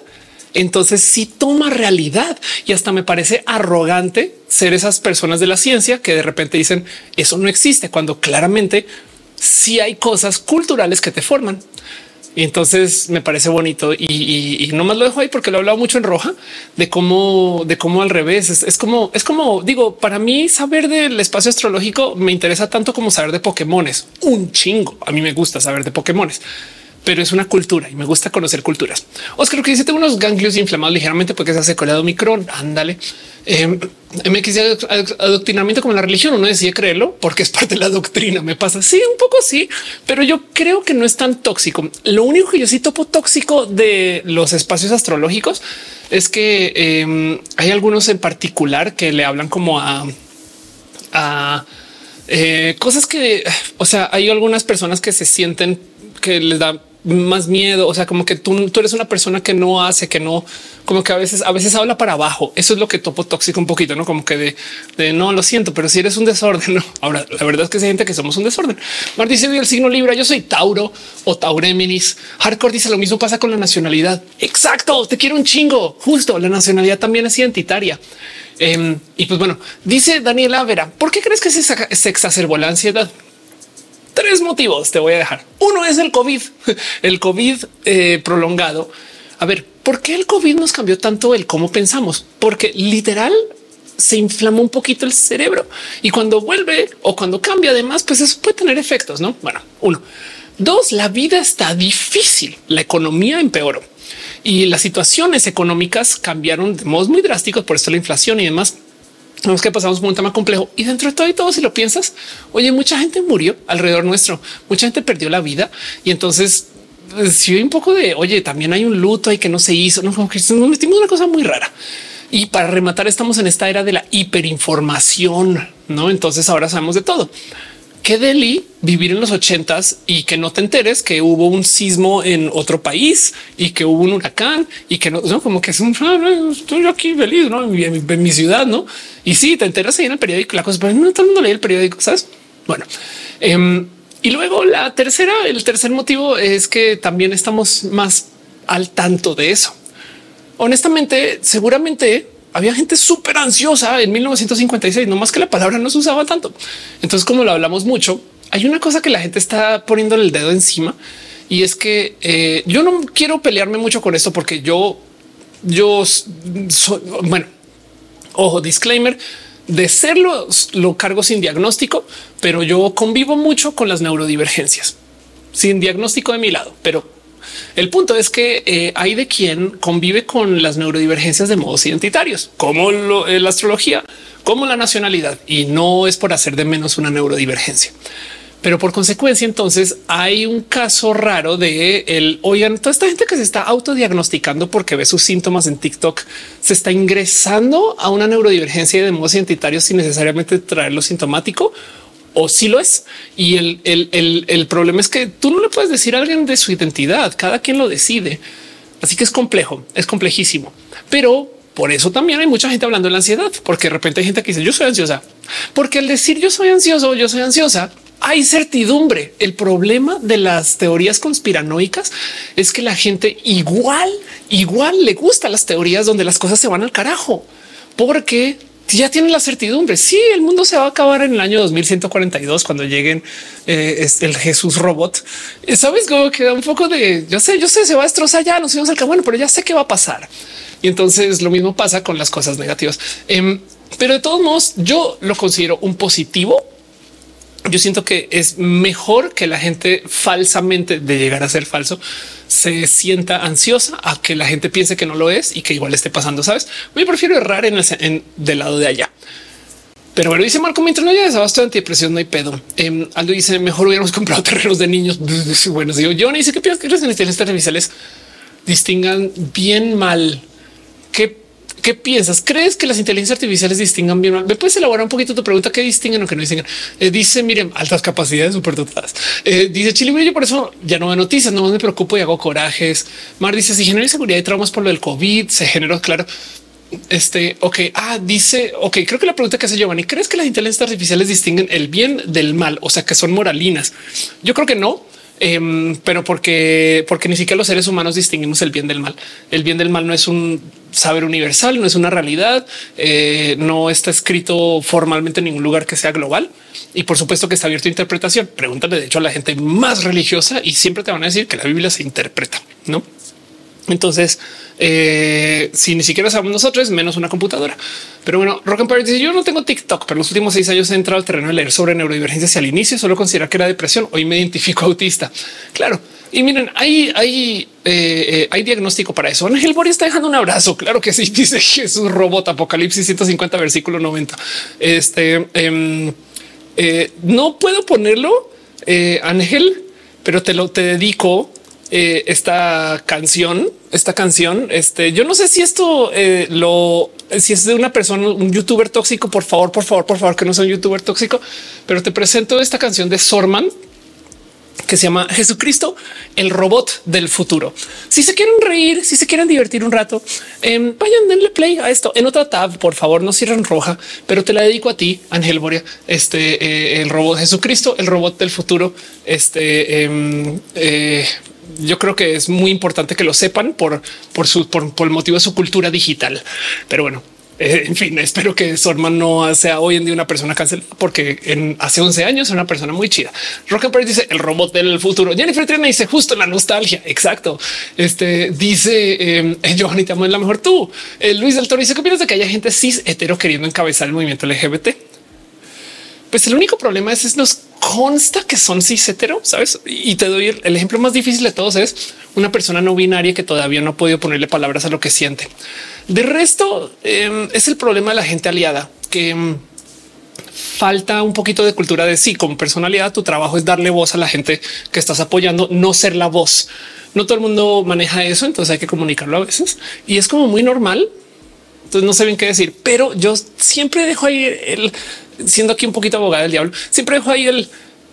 entonces sí toma realidad y hasta me parece arrogante ser esas personas de la ciencia que de repente dicen eso no existe cuando claramente sí hay cosas culturales que te forman. Y entonces me parece bonito y, no más lo dejo ahí porque lo he hablado mucho en roja de cómo, de cómo al revés es, como, es como digo, para mí saber del espacio astrológico me interesa tanto como saber de Pokémones. Un chingo. A mí me gusta saber de Pokémones pero es una cultura y me gusta conocer culturas. Oscar que dice tengo unos ganglios inflamados ligeramente porque se hace colado micrón. Ándale. Eh, MX adoctrinamiento como la religión. Uno decide creerlo porque es parte de la doctrina. Me pasa. Sí, un poco sí, pero yo creo que no es tan tóxico. Lo único que yo sí topo tóxico de los espacios astrológicos es que em, hay algunos en particular que le hablan como a, a eh, cosas que, o sea, hay algunas personas que se sienten que les da más miedo. O sea, como que tú, tú, eres una persona que no hace, que no, como que a veces, a veces habla para abajo. Eso es lo que topo tóxico un poquito, no como que de, no lo siento, pero si eres un desorden. Ahora, la verdad es que se gente que somos un desorden. Mar dice el signo Libra. Yo soy Tauro o Taureminis. Hardcore dice lo mismo pasa con la nacionalidad. Exacto. Te quiero un chingo. Justo la nacionalidad también es identitaria. Em, y pues bueno, dice Daniela Vera, ¿por qué crees que se, se exacerbó la ansiedad? Tres motivos te voy a dejar. Uno es el COVID, el COVID eh, prolongado. A ver, ¿por qué el COVID nos cambió tanto el cómo pensamos? Porque literal se inflama un poquito el cerebro y cuando vuelve o cuando cambia además, pues eso puede tener efectos, ¿no? Bueno, uno. Dos, la vida está difícil, la economía empeoró y las situaciones económicas cambiaron de modos muy drásticos, por esto la inflación y demás Vemos que pasamos por un tema complejo y dentro de todo y todo, si lo piensas, oye, mucha gente murió alrededor nuestro, mucha gente perdió la vida y entonces pues, si un poco de oye, también hay un luto y que no se hizo, no como que nos metimos una cosa muy rara. Y para rematar, estamos en esta era de la hiperinformación, no? Entonces ahora sabemos de todo. Qué deli vivir en los ochentas y que no te enteres que hubo un sismo en otro país y que hubo un huracán y que no, como que es un ah, estoy aquí feliz ¿no? en, mi, ciudad, no? Y sí, te enteras ahí en el periódico, la cosa, pero no todo el mundo lee el periódico, sabes? Bueno, em, y luego la tercera, el tercer motivo es que también estamos más al tanto de eso. Honestamente, seguramente había gente súper ansiosa en 1956, no más que la palabra no se usaba tanto. Entonces, como lo hablamos mucho, hay una cosa que la gente está poniendo el dedo encima y es que eh, yo no quiero pelearme mucho con esto porque yo, yo soy, bueno, ojo, disclaimer, de serlo lo cargo sin diagnóstico, pero yo convivo mucho con las neurodivergencias sin diagnóstico de mi lado, pero el punto es que eh, hay de quien convive con las neurodivergencias de modos identitarios, como eh, la astrología, como la nacionalidad, y no es por hacer de menos una neurodivergencia. Pero por consecuencia, entonces hay un caso raro de el oigan, toda esta gente que se está autodiagnosticando porque ve sus síntomas en TikTok se está ingresando a una neurodivergencia de modos identitarios sin necesariamente traerlo sintomático o si lo es. Y el, el, el, problema es que tú no le puedes decir a alguien de su identidad, cada quien lo decide. Así que es complejo, es complejísimo, pero por eso también hay mucha gente hablando de la ansiedad, porque de repente hay gente que dice yo soy ansiosa, porque al decir yo soy ansioso, yo soy ansiosa, hay certidumbre. El problema de las teorías conspiranoicas es que la gente igual, igual le gusta las teorías donde las cosas se van al carajo, porque ya tienen la certidumbre. Sí, el mundo se va a acabar en el año 2142 cuando lleguen eh, el Jesús robot. Eh, Sabes cómo queda un poco de yo sé, yo sé, se va a destrozar ya, nos vamos al bueno, pero ya sé qué va a pasar. Y entonces lo mismo pasa con las cosas negativas. Em, pero de todos modos, yo lo considero un positivo yo siento que es mejor que la gente falsamente de llegar a ser falso se sienta ansiosa a que la gente piense que no lo es y que igual esté pasando. Sabes, yo prefiero errar en el del lado de allá. Pero bueno, dice Marco, mientras no haya desabasto de antidepresión, no hay pedo. Eh, Aldo dice mejor hubiéramos comprado terrenos de niños. bueno, digo yo, dice que piensas que las inteligencias artificiales distingan bien mal qué ¿Qué piensas? ¿Crees que las inteligencias artificiales distingan bien? ¿Me puedes elaborar un poquito tu pregunta? ¿Qué distinguen o qué no distinguen? Eh, dice, miren, altas capacidades súper dotadas. Eh, dice Chile, yo por eso ya no veo noticias, no me preocupo y hago corajes. Mar dice, si genera inseguridad y traumas por lo del COVID, se generó, claro. Este, ok, ah, dice, ok, creo que la pregunta que hace Giovanni, ¿crees que las inteligencias artificiales distinguen el bien del mal? O sea, que son moralinas. Yo creo que no, Em, pero porque, porque ni siquiera los seres humanos distinguimos el bien del mal. El bien del mal no es un saber universal, no es una realidad, eh, no está escrito formalmente en ningún lugar que sea global. Y por supuesto que está abierto a interpretación. Pregúntale de hecho a la gente más religiosa y siempre te van a decir que la Biblia se interpreta, no? Entonces, eh, si ni siquiera sabemos nosotros, menos una computadora. Pero bueno, Rock and dice yo no tengo TikTok, pero los últimos seis años he entrado al terreno de leer sobre neurodivergencia al inicio, solo considerar que era depresión. Hoy me identifico autista. Claro. Y miren, hay, hay, eh, eh, hay diagnóstico para eso. Ángel Boris está dejando un abrazo. Claro que sí. Dice Jesús Robot Apocalipsis 150 versículo 90. Este em, no puedo ponerlo, Ángel, pero te lo te dedico eh, esta canción, esta canción. Este, yo no sé si esto eh, lo, si es de una persona, un youtuber tóxico, por favor, por favor, por favor, que no sea un youtuber tóxico, pero te presento esta canción de Sorman que se llama Jesucristo, el robot del futuro. Si se quieren reír, si se quieren divertir un rato, em, vayan, denle play a esto en otra tab. Por favor, no cierren roja, pero te la dedico a ti, Ángel Boria. Este eh, el robot Jesucristo, el robot del futuro. Este em, yo creo que es muy importante que lo sepan por, por su por, el motivo de su cultura digital. Pero bueno, eh, en fin, espero que Sorman no sea hoy en día una persona cancelada, porque en hace 11 años era una persona muy chida. Rock and dice el robot del futuro. Jennifer Trina dice justo la nostalgia. Exacto. Este dice eh, Giovanni, te amo la mejor tú. Eh, Luis del Toro dice que opinas de que haya gente cis hetero queriendo encabezar el movimiento LGBT. Pues el único problema es, es nos consta que son cis hetero, sabes? Y te doy el ejemplo más difícil de todos es una persona no binaria que todavía no ha podido ponerle palabras a lo que siente. De resto em, es el problema de la gente aliada que em, falta un poquito de cultura de sí. Como personalidad, tu trabajo es darle voz a la gente que estás apoyando, no ser la voz. No todo el mundo maneja eso, entonces hay que comunicarlo a veces y es como muy normal. Entonces no sé bien qué decir, pero yo siempre dejo ahí el siendo aquí un poquito abogada del diablo, siempre dejo ahí el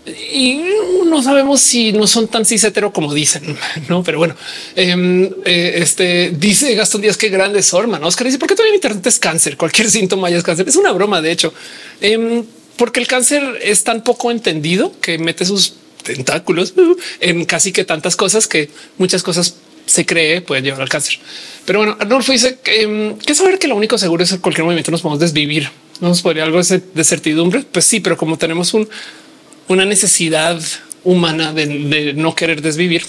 y no sabemos si no son tan cis como dicen, no? Pero bueno, em, eh, este dice Gastón Díaz que grande Sorma. ¿no? Oscar dice por qué todavía Internet es cáncer. Cualquier síntoma ya es cáncer. Es una broma. De hecho, em, porque el cáncer es tan poco entendido que mete sus tentáculos uh, en casi que tantas cosas que muchas cosas se cree pueden llevar al cáncer. Pero bueno, Arnulfo dice que, que saber que lo único seguro es que cualquier movimiento nos podemos desvivir. No nos podría algo de certidumbre. Pues sí, pero como tenemos un una necesidad humana de, no querer desvivir.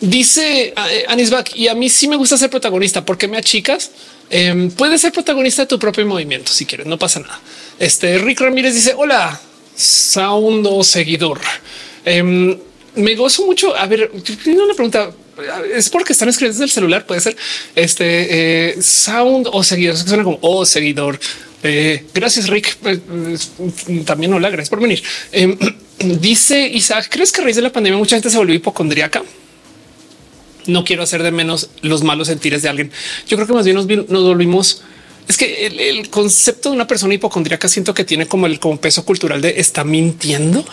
Dice eh, Anisbach, y a mí sí me gusta ser protagonista porque me achicas. Eh, puedes ser protagonista de tu propio movimiento si quieres, no pasa nada. Este Rick Ramírez dice: Hola, sound o seguidor. Em, me gozo mucho. A ver, una pregunta es porque están escritos del celular. Puede ser este eh, sound o seguidor. Suena como o oh, seguidor. Eh, gracias, Rick. Eh, también hola, gracias por venir. Em, dice Isaac, ¿crees que a raíz de la pandemia mucha gente se volvió hipocondríaca? No quiero hacer de menos los malos sentires de alguien. Yo creo que más bien nos, volvimos. Es que el, concepto de una persona hipocondríaca siento que tiene como el como peso cultural de está mintiendo.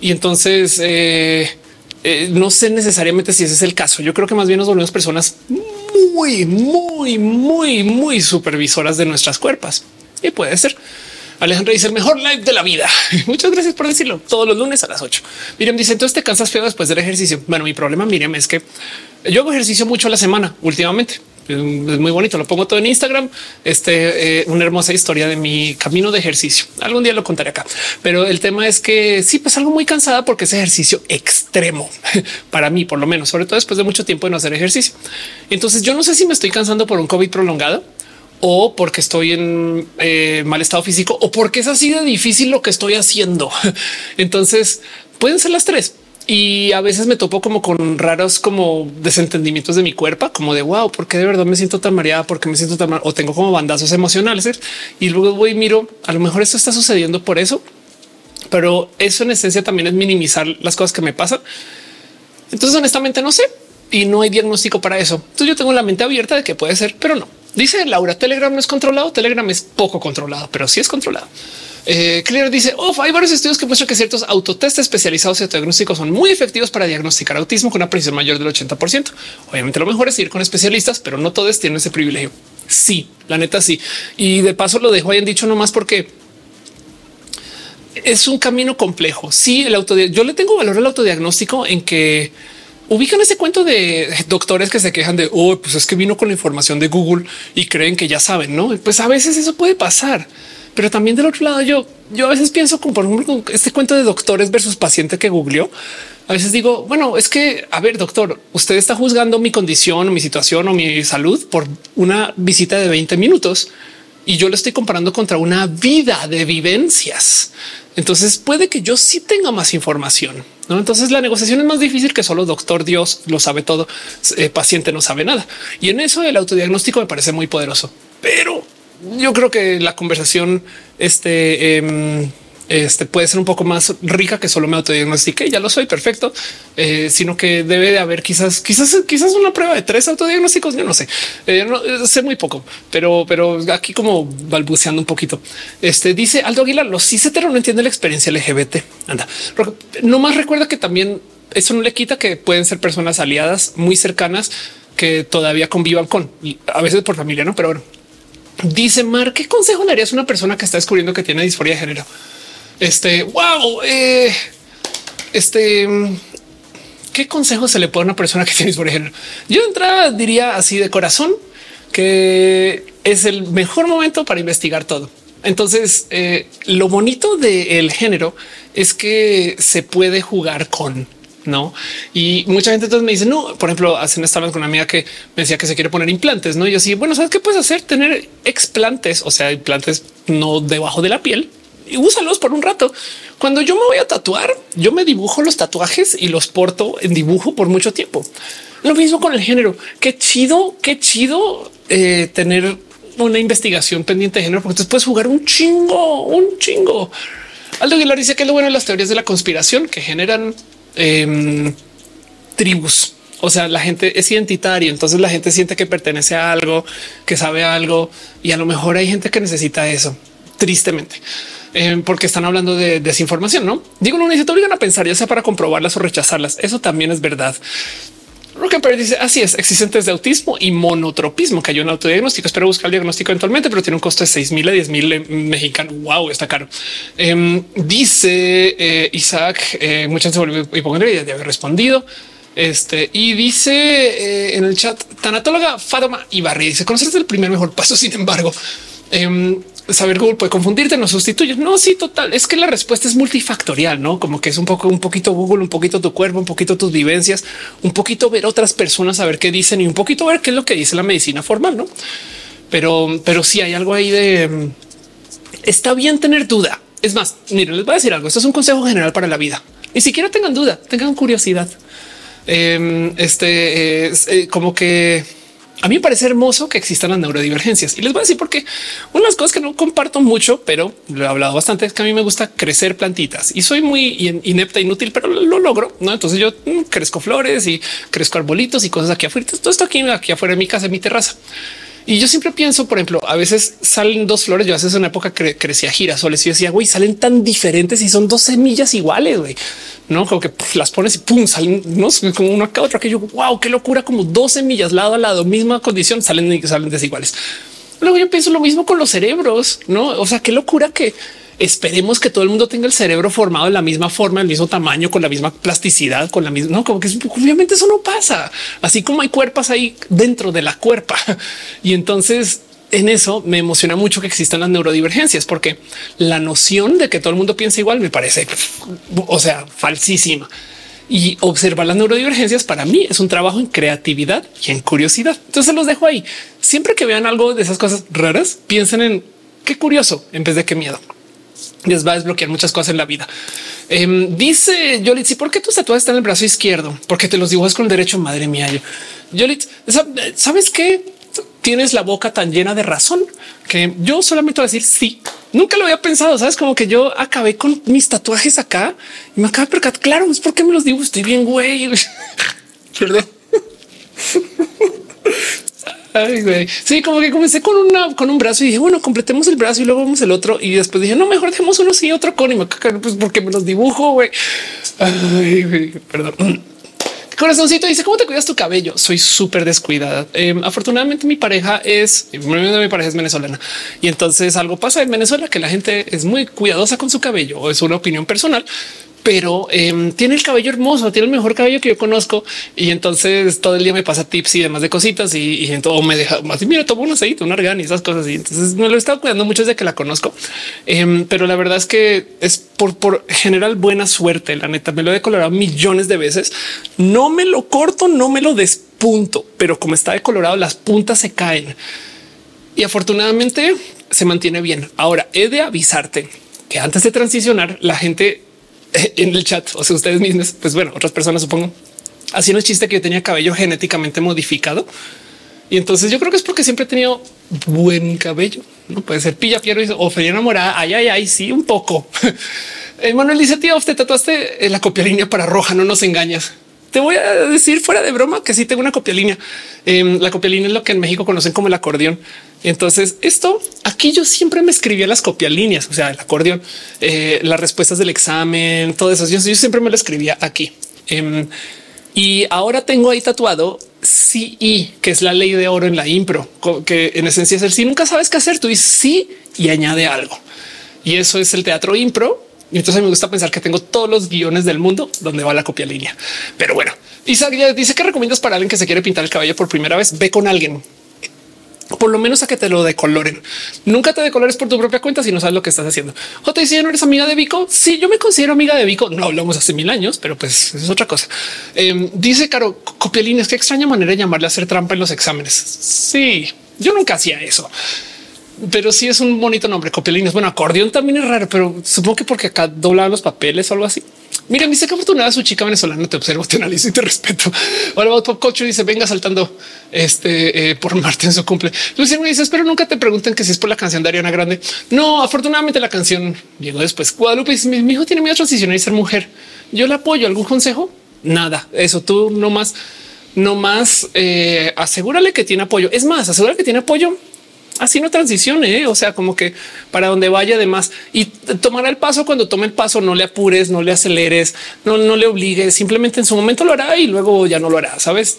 Y entonces eh, no sé necesariamente si ese es el caso. Yo creo que más bien nos volvemos personas muy, muy, muy, muy supervisoras de nuestras cuerpos. Y puede ser. Alejandra dice el mejor live de la vida. Muchas gracias por decirlo. Todos los lunes a las 8. Miriam dice entonces te cansas feo después del ejercicio. Bueno, mi problema, Miriam, es que yo hago ejercicio mucho la semana últimamente es muy bonito. Lo pongo todo en Instagram. Este eh, una hermosa historia de mi camino de ejercicio. Algún día lo contaré acá, pero el tema es que sí, pues algo muy cansada porque es ejercicio extremo para mí, por lo menos, sobre todo después de mucho tiempo de no hacer ejercicio. Entonces, yo no sé si me estoy cansando por un COVID prolongado o porque estoy en eh, mal estado físico o porque es así de difícil lo que estoy haciendo. Entonces pueden ser las tres y a veces me topo como con raros como desentendimientos de mi cuerpo, como de wow, porque de verdad me siento tan mareada, porque me siento tan mal o tengo como bandazos emocionales y luego voy y miro, a lo mejor esto está sucediendo por eso, pero eso en esencia también es minimizar las cosas que me pasan. Entonces, honestamente, no sé y no hay diagnóstico para eso. Entonces, yo tengo la mente abierta de que puede ser, pero no. Dice Laura, Telegram no es controlado. Telegram es poco controlado, pero sí es controlado. Eh, Claire dice, hay varios estudios que muestran que ciertos autotest especializados y diagnósticos son muy efectivos para diagnosticar autismo con una precisión mayor del 80%. Obviamente lo mejor es ir con especialistas, pero no todos tienen ese privilegio. Sí, la neta sí. Y de paso lo dejo en dicho nomás porque es un camino complejo. Sí, el auto yo le tengo valor al autodiagnóstico en que ubican ese cuento de doctores que se quejan de oh, pues es que vino con la información de Google y creen que ya saben, no? Pues a veces eso puede pasar. Pero también del otro lado, yo, yo a veces pienso como por este cuento de doctores versus paciente que googleó. A veces digo, bueno, es que, a ver, doctor, usted está juzgando mi condición o mi situación o mi salud por una visita de 20 minutos y yo lo estoy comparando contra una vida de vivencias. Entonces puede que yo sí tenga más información. ¿no? Entonces la negociación es más difícil que solo doctor Dios lo sabe todo, eh, paciente no sabe nada. Y en eso el autodiagnóstico me parece muy poderoso, pero yo creo que la conversación este, em, este puede ser un poco más rica que solo me autodiagnostiqué. Ya lo soy perfecto, eh, sino que debe de haber quizás, quizás, quizás una prueba de tres autodiagnósticos. Yo no sé, eh, no, eh, sé muy poco, pero, pero aquí como balbuceando un poquito. Este dice Aldo Aguilar: Los cis no entienden la experiencia LGBT. Anda, no más recuerda que también eso no le quita que pueden ser personas aliadas muy cercanas que todavía convivan con a veces por familia, no? Pero bueno, Dice Mar, ¿qué consejo le harías a una persona que está descubriendo que tiene disforia de género? Este, wow, eh, este, ¿qué consejo se le puede a una persona que tiene disforia de género? Yo de entrada diría así de corazón que es el mejor momento para investigar todo. Entonces, eh, lo bonito del género es que se puede jugar con no? Y mucha gente entonces me dice, no, por ejemplo, hacen esta con una amiga que me decía que se quiere poner implantes, no? Y yo sí, bueno, sabes qué puedes hacer? Tener explantes, o sea, implantes no debajo de la piel y úsalos por un rato. Cuando yo me voy a tatuar, yo me dibujo los tatuajes y los porto en dibujo por mucho tiempo. Lo mismo con el género. Qué chido, qué chido eh, tener una investigación pendiente de género, porque entonces puedes jugar un chingo, un chingo. Aldo Aguilar dice que es lo bueno de las teorías de la conspiración que generan Em, tribus. O sea, la gente es identitario, entonces la gente siente que pertenece a algo, que sabe algo y a lo mejor hay gente que necesita eso, tristemente. eh, porque están hablando de desinformación. No digo, no dice te obligan a pensar, ya sea para comprobarlas o rechazarlas. Eso también es verdad. Rockenberg dice así es, existen de autismo y monotropismo, que hay un autodiagnóstico. Espero buscar el diagnóstico eventualmente, pero tiene un costo de 6 mil a 10 mil mexicanos. Wow, está caro. Em, dice eh, Isaac, eh, muchas veces hipocondria de haber respondido. Este y dice eh, en el chat tanatóloga Fadoma Ibarri dice conocer el primer mejor paso. Sin embargo, em, saber Google puede confundirte, no sustituye. No, sí, total. Es que la respuesta es multifactorial, no como que es un poco, un poquito Google, un poquito tu cuerpo, un poquito tus vivencias, un poquito ver otras personas, a ver qué dicen y un poquito ver qué es lo que dice la medicina formal, no? Pero, pero sí hay algo ahí de mm, está bien tener duda. Es más, miren, les voy a decir algo. Esto es un consejo general para la vida. Ni siquiera tengan duda, tengan curiosidad. Em, este es eh, como que a mí me parece hermoso que existan las neurodivergencias y les voy a decir porque una de las cosas que no comparto mucho, pero lo he hablado bastante es que a mí me gusta crecer plantitas y soy muy inepta, inútil, pero lo logro. No, entonces yo mm, crezco flores y crezco arbolitos y cosas aquí afuera. Todo esto aquí, aquí afuera de mi casa, en mi terraza. Y yo siempre pienso, por ejemplo, a veces salen dos flores. Yo hace una época cre crecía girasoles y decía, güey, salen tan diferentes y son dos semillas iguales, güey. No como que las pones y pum, salen no como una acá, otra que yo, wow, qué locura, como dos semillas lado a lado, misma condición, salen salen desiguales. Luego yo pienso lo mismo con los cerebros, no? O sea, qué locura que esperemos que todo el mundo tenga el cerebro formado de la misma forma, el mismo tamaño, con la misma plasticidad, con la misma, no como que obviamente eso no pasa. Así como hay cuerpos ahí dentro de la cuerpa. Y entonces en eso me emociona mucho que existan las neurodivergencias, porque la noción de que todo el mundo piensa igual me parece, o sea, falsísima. Y observar las neurodivergencias para mí es un trabajo en creatividad y en curiosidad. Entonces los dejo ahí. Siempre que vean algo de esas cosas raras, piensen en qué curioso en vez de qué miedo les va a desbloquear muchas cosas en la vida. Em, dice Yolit, ¿y por qué tus tatuajes están en el brazo izquierdo? Porque te los dibujas con el derecho. Madre mía, yo. Yolit, ¿sabes qué? Tienes la boca tan llena de razón que yo solamente voy a decir sí. Nunca lo había pensado. Sabes como que yo acabé con mis tatuajes acá y me acaba de percatar. Claro, es porque me los digo. Estoy bien, güey. Perdón. Sí, como que comencé con una con un brazo y dije, bueno, completemos el brazo y luego vamos el otro. Y después dije, no, mejor dejemos uno sí, otro con y me pues porque me los dibujo. Güey. Perdón. Corazoncito dice cómo te cuidas tu cabello. Soy súper descuidada. Em, afortunadamente, mi pareja es mi pareja es venezolana y entonces algo pasa en Venezuela que la gente es muy cuidadosa con su cabello. Es una opinión personal, pero em, tiene el cabello hermoso, tiene el mejor cabello que yo conozco. Y entonces todo el día me pasa tips y demás de cositas y, y todo me deja más. Mira, tomo un aceite, un argán y esas cosas. Y entonces me lo he estado cuidando mucho desde que la conozco. Em, pero la verdad es que es por, por general buena suerte. La neta me lo he decolorado millones de veces. No me lo corto, no me lo despunto, pero como está decolorado, las puntas se caen y afortunadamente se mantiene bien. Ahora he de avisarte que antes de transicionar, la gente en el chat, o sea, ustedes mismos, pues bueno, otras personas supongo, haciendo el chiste que yo tenía cabello genéticamente modificado. Y entonces yo creo que es porque siempre he tenido buen cabello. No puede ser pilla piero o feria enamorada. Ay, ay, ay, sí, un poco. Manuel dice, tío, te tatuaste la copia línea para roja, no nos engañas. Te voy a decir fuera de broma que sí tengo una copia línea. Em, la copia línea es lo que en México conocen como el acordeón. Entonces esto aquí yo siempre me escribía las copias líneas, o sea, el acordeón, eh, las respuestas del examen, todo eso. Yo, siempre me lo escribía aquí. Em, y ahora tengo ahí tatuado sí, que es la ley de oro en la impro, que en esencia es el si nunca sabes qué hacer, tú dices sí y añade algo. Y eso es el teatro impro y entonces me gusta pensar que tengo todos los guiones del mundo donde va la copia línea. Pero bueno, Isaac dice que recomiendas para alguien que se quiere pintar el cabello por primera vez. Ve con alguien, por lo menos a que te lo decoloren. Nunca te decolores por tu propia cuenta si no sabes lo que estás haciendo. Te dice no eres amiga de Vico. Sí, yo me considero amiga de Vico. No hablamos hace mil años, pero pues es otra cosa. Em, dice Caro es Qué extraña manera de llamarle a hacer trampa en los exámenes. Sí, yo nunca hacía eso pero sí es un bonito nombre. Copiolines. Bueno, acordeón también es raro, pero supongo que porque acá doblan los papeles o algo así. Mira, dice que afortunada su chica venezolana. Te observo, te analizo y te respeto. Ahora Pop Culture dice venga saltando este eh, por Marte en su cumple. Luciano dice espero nunca te pregunten que si es por la canción de Ariana Grande. No, afortunadamente la canción llegó después. Guadalupe dice mi, hijo tiene miedo a transicionar y ser mujer. Yo le apoyo. ¿Algún consejo? Nada. Eso tú no más, no más. Eh, asegúrale que tiene apoyo. Es más, asegúrale que tiene apoyo así no transicione. ¿eh? O sea, como que para donde vaya además y tomará el paso cuando tome el paso, no le apures, no le aceleres, no, no le obligues. Simplemente en su momento lo hará y luego ya no lo hará. Sabes,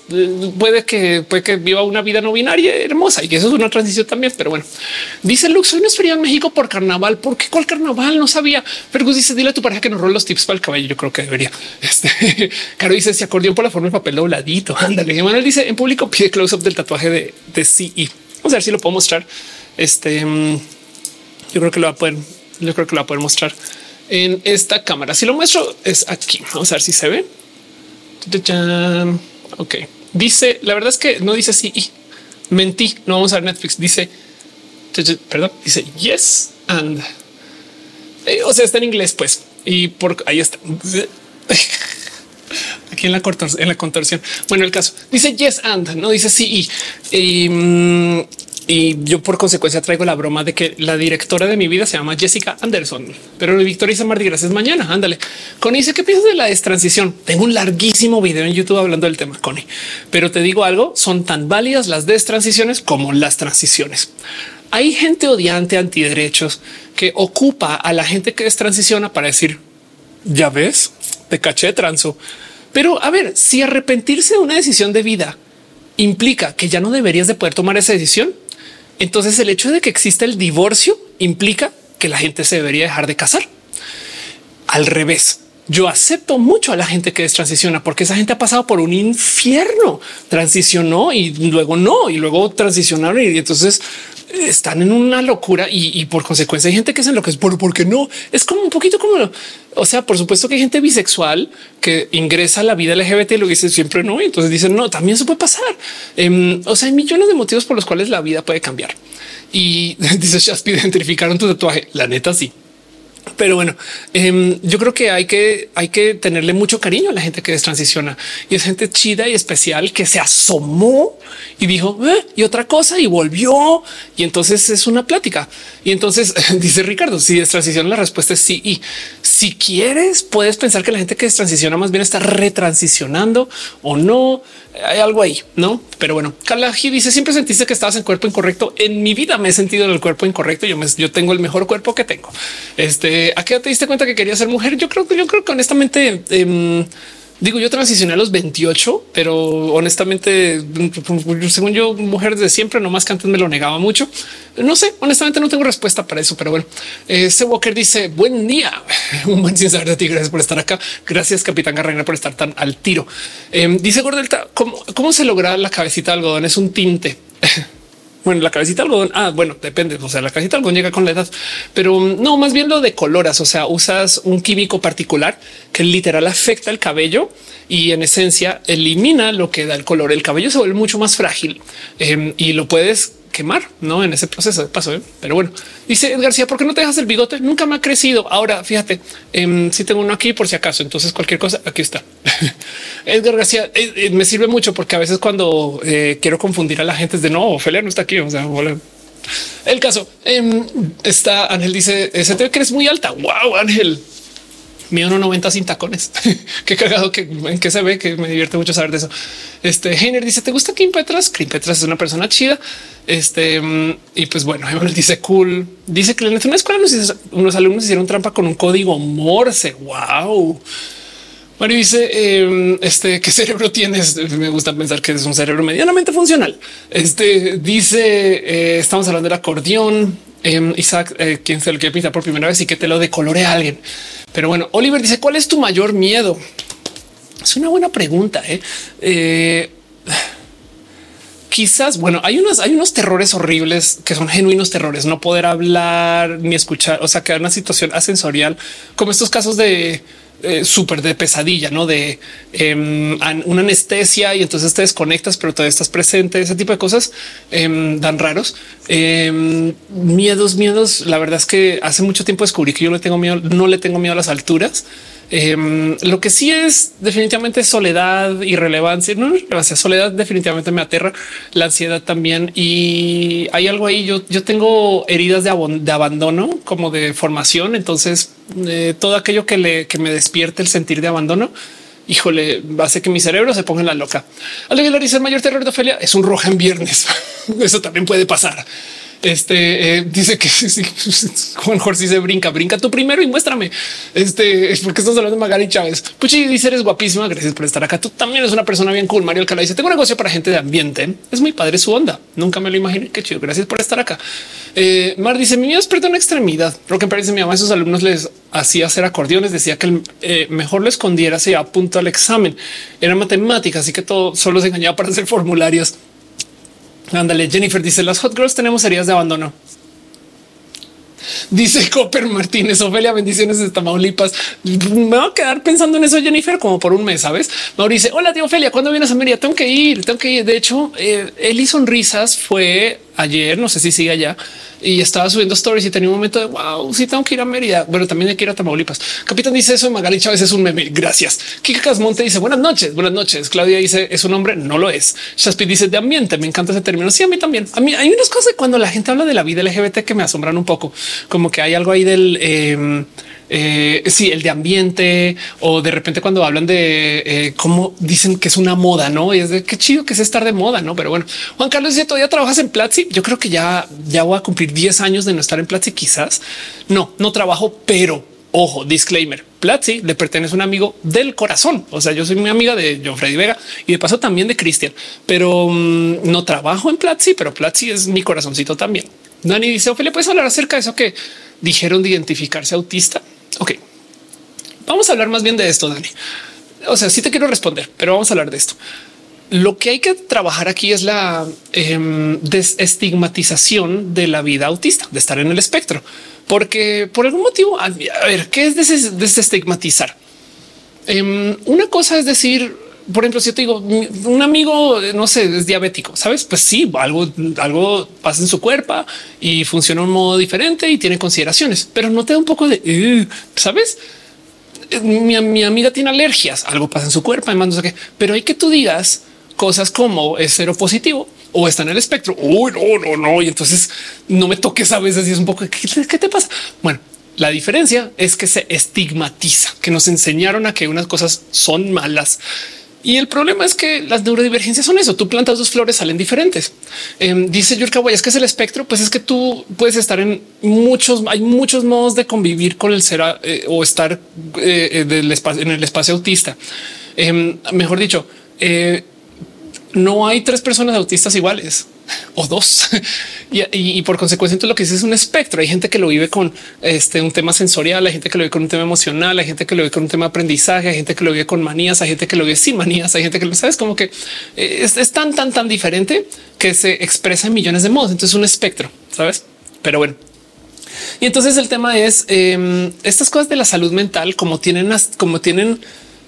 puede que puede que viva una vida no binaria hermosa y que eso es una transición también. Pero bueno, dice Lux, hoy no es en México por carnaval. ¿Por qué cuál carnaval? No sabía. Pero dice, dile a tu pareja que nos role los tips para el cabello. Yo creo que debería. Este Caro dice, se acordeón por la forma de papel dobladito. Ándale. Manuel dice en público pide close up del tatuaje de, de CI. Vamos a ver si lo puedo mostrar. Este mm, yo creo que lo va a poder, yo creo que lo va a poder mostrar en esta cámara. Si lo muestro es aquí. Vamos a ver si se ve. Ok, dice la verdad es que no dice sí. Mentí. No vamos a ver Netflix. Dice perdón, dice yes and eh, o sea, está en inglés, pues y por ahí está. Aquí en la, contorsión. Bueno, el caso dice yes and no dice sí y, mm, y yo por consecuencia traigo la broma de que la directora de mi vida se llama Jessica Anderson, pero Victoria dice Mardi Gras es mañana. Ándale. Connie dice qué piensas de la destransición. Tengo un larguísimo video en YouTube hablando del tema, Connie, pero te digo algo, son tan válidas las destransiciones como las transiciones. Hay gente odiante antiderechos que ocupa a la gente que destransiciona para decir ya ves, te caché transo. Pero a ver, si arrepentirse de una decisión de vida implica que ya no deberías de poder tomar esa decisión, entonces el hecho de que exista el divorcio implica que la gente se debería dejar de casar. Al revés, yo acepto mucho a la gente que destransiciona porque esa gente ha pasado por un infierno, transicionó y luego no, y luego transicionaron y entonces están en una locura y, por consecuencia hay gente que es en lo que es por porque no es como un poquito como o sea, por supuesto que hay gente bisexual que ingresa a la vida LGBT y lo dice siempre no. Y entonces dicen no, también se puede pasar. Em, o sea, hay millones de motivos por los cuales la vida puede cambiar. Y dice Shaspi, identificaron tu tatuaje. La neta, sí. Pero bueno, em, yo creo que hay que hay que tenerle mucho cariño a la gente que destransiciona y es gente chida y especial que se asomó y dijo eh", y otra cosa y volvió. Y entonces es una plática. Y entonces dice Ricardo, si es transición, la respuesta es sí. Y si quieres, puedes pensar que la gente que destransiciona más bien está retransicionando o no. Hay algo ahí, no? Pero bueno, Carla dice siempre sentiste que estabas en cuerpo incorrecto. En mi vida me he sentido en el cuerpo incorrecto. Yo me, yo tengo el mejor cuerpo que tengo. Este a qué te diste cuenta que quería ser mujer? Yo creo que yo creo que honestamente em, Digo, yo transicioné a los 28, pero honestamente, según yo, mujer de siempre, no más que antes me lo negaba mucho. No sé, honestamente no tengo respuesta para eso, pero bueno, ese Walker dice buen día, un buen sin saber de ti. Gracias por estar acá. Gracias, Capitán Garrena, por estar tan al tiro. Em, dice Gordelta, ¿cómo, ¿cómo se logra la cabecita de algodón? Es un tinte. Bueno, la cabecita algodón. Ah, bueno, depende. O sea, la cabecita algodón llega con la edad, pero mm, no, más bien lo de coloras. O sea, usas un químico particular que literal afecta el cabello y en esencia elimina lo que da el color. El cabello se vuelve mucho más frágil em, y lo puedes quemar ¿no? en ese proceso de paso. ¿eh? Pero bueno, dice García, ¿por qué no te dejas el bigote? Nunca me ha crecido. Ahora fíjate, em, si tengo uno aquí por si acaso. Entonces cualquier cosa aquí está. Edgar García eh, eh, me sirve mucho porque a veces cuando quiero confundir a la gente es de no, Ophelia no está aquí. O sea, el caso em, está Ángel dice se te que eres muy alta. Wow, Ángel mío 1.90 sin tacones. Qué cagado que en qué se ve que me divierte mucho saber de eso. Este Heiner dice: ¿Te gusta Kim Petras? Kim Petras es una persona chida. Este y pues bueno, Emanuel dice cool. Dice que en una escuela unos, alumnos hicieron trampa con un código Morse. Wow. Mario dice em, este qué cerebro tienes. Me gusta pensar que es un cerebro medianamente funcional. Este dice eh, estamos hablando del acordeón. Em, Isaac, eh, quien se lo quiere pintar por primera vez y que te lo decolore a alguien. Pero bueno, Oliver dice cuál es tu mayor miedo? Es una buena pregunta. ¿eh? eh quizás, bueno, hay unos, hay unos terrores horribles que son genuinos terrores, no poder hablar ni escuchar, o sea, que una situación ascensorial como estos casos de eh, súper de pesadilla, no de em, una anestesia y entonces te desconectas, pero todavía estás presente. Ese tipo de cosas em, dan raros em, miedos, miedos. La verdad es que hace mucho tiempo descubrí que yo le tengo miedo, no le tengo miedo a las alturas. Em, lo que sí es definitivamente soledad, irrelevancia, no irrelevancia, soledad definitivamente me aterra, la ansiedad también. Y hay algo ahí. Yo, yo tengo heridas de, abandono como de formación. Entonces, eh, todo aquello que, le, que me despierte el sentir de abandono, híjole, hace que mi cerebro se ponga en la loca. Alegre dice el mayor terror de Ofelia es un roja en viernes. Eso también puede pasar. Este eh, dice que sí, Juan Jorge se brinca, brinca tú primero y muéstrame. Este es porque estás hablando de Magali Chávez. Puchi dice eres guapísima. Gracias por estar acá. Tú también eres una persona bien cool. Mario Alcalá dice tengo un negocio para gente de ambiente. Es muy padre su onda. Nunca me lo imaginé. Qué chido. Gracias por estar acá. Eh, Mar dice mi miedo es una extremidad. Lo que parece mi mamá a sus alumnos les hacía hacer acordeones. Decía que el, eh, mejor lo escondiera a punto al examen. Era matemática, así que todo solo se engañaba para hacer formularios. Ándale, Jennifer dice las hot girls tenemos heridas de abandono. Dice Copper Martínez, Ofelia, bendiciones de Tamaulipas. Me voy a quedar pensando en eso, Jennifer, como por un mes, ¿sabes? Mauricio, hola, tío Ofelia, ¿cuándo vienes a Mérida? Tengo que ir, tengo que ir. De hecho, eh, Eli Sonrisas fue ayer, no sé si sigue allá, y estaba subiendo stories y tenía un momento de wow, sí tengo que ir a Mérida. Bueno, también hay que ir a Tamaulipas. Capitán dice eso, Magali Chávez es un meme. Gracias. Kika Casmonte dice buenas noches, buenas noches. Claudia dice es un hombre, no lo es. Shaspi dice de ambiente, me encanta ese término. Sí, a mí también. A mí hay unas cosas cuando la gente habla de la vida LGBT que me asombran un poco, como que hay algo ahí del... Eh, eh, sí, el de ambiente o de repente cuando hablan de eh, cómo dicen que es una moda, no? Y es de qué chido que es estar de moda, no? Pero bueno, Juan Carlos dice todavía trabajas en Platzi. Yo creo que ya, ya voy a cumplir 10 años de no estar en Platzi. Quizás no, no trabajo, pero ojo, disclaimer. Platzi le pertenece a un amigo del corazón. O sea, yo soy mi amiga de John Freddy Vega y de paso también de Cristian, pero mm, no trabajo en Platzi, pero Platzi es mi corazoncito también. Dani dice, Ophelia, ¿puedes hablar acerca de eso que dijeron de identificarse autista? Ok, vamos a hablar más bien de esto, Dani. O sea, sí te quiero responder, pero vamos a hablar de esto. Lo que hay que trabajar aquí es la eh, desestigmatización de la vida autista, de estar en el espectro, porque por algún motivo, a ver, ¿qué es desestigmatizar? Eh, una cosa es decir, por ejemplo, si yo te digo un amigo, no sé, es diabético, sabes? Pues sí, algo, algo pasa en su cuerpo y funciona de un modo diferente y tiene consideraciones, pero no te da un poco de sabes? Mi, mi, amiga tiene alergias, algo pasa en su cuerpo, además no sé qué, pero hay que tú digas cosas como es cero positivo o está en el espectro. Uy, no, no, no. Y entonces no me toques a veces y es un poco ¿qué, qué te pasa? Bueno, la diferencia es que se estigmatiza, que nos enseñaron a que unas cosas son malas y el problema es que las neurodivergencias son eso. Tú plantas dos flores, salen diferentes. Eh, dice Yurka es que es el espectro. Pues es que tú puedes estar en muchos, hay muchos modos de convivir con el ser eh, o estar eh, del espacio, en el espacio autista. Em, mejor dicho, eh, no hay tres personas autistas iguales o dos. y, por consecuencia, lo que dice es un espectro. Hay gente que lo vive con este, un tema sensorial, hay gente que lo vive con un tema emocional, hay gente que lo vive con un tema de aprendizaje, hay gente que lo vive con manías, hay gente que lo vive sin manías, hay gente que lo sabes como que eh, es, tan, tan, tan diferente que se expresa en millones de modos. Entonces, es un espectro, sabes? Pero bueno, y entonces el tema es em, estas cosas de la salud mental, como tienen, como tienen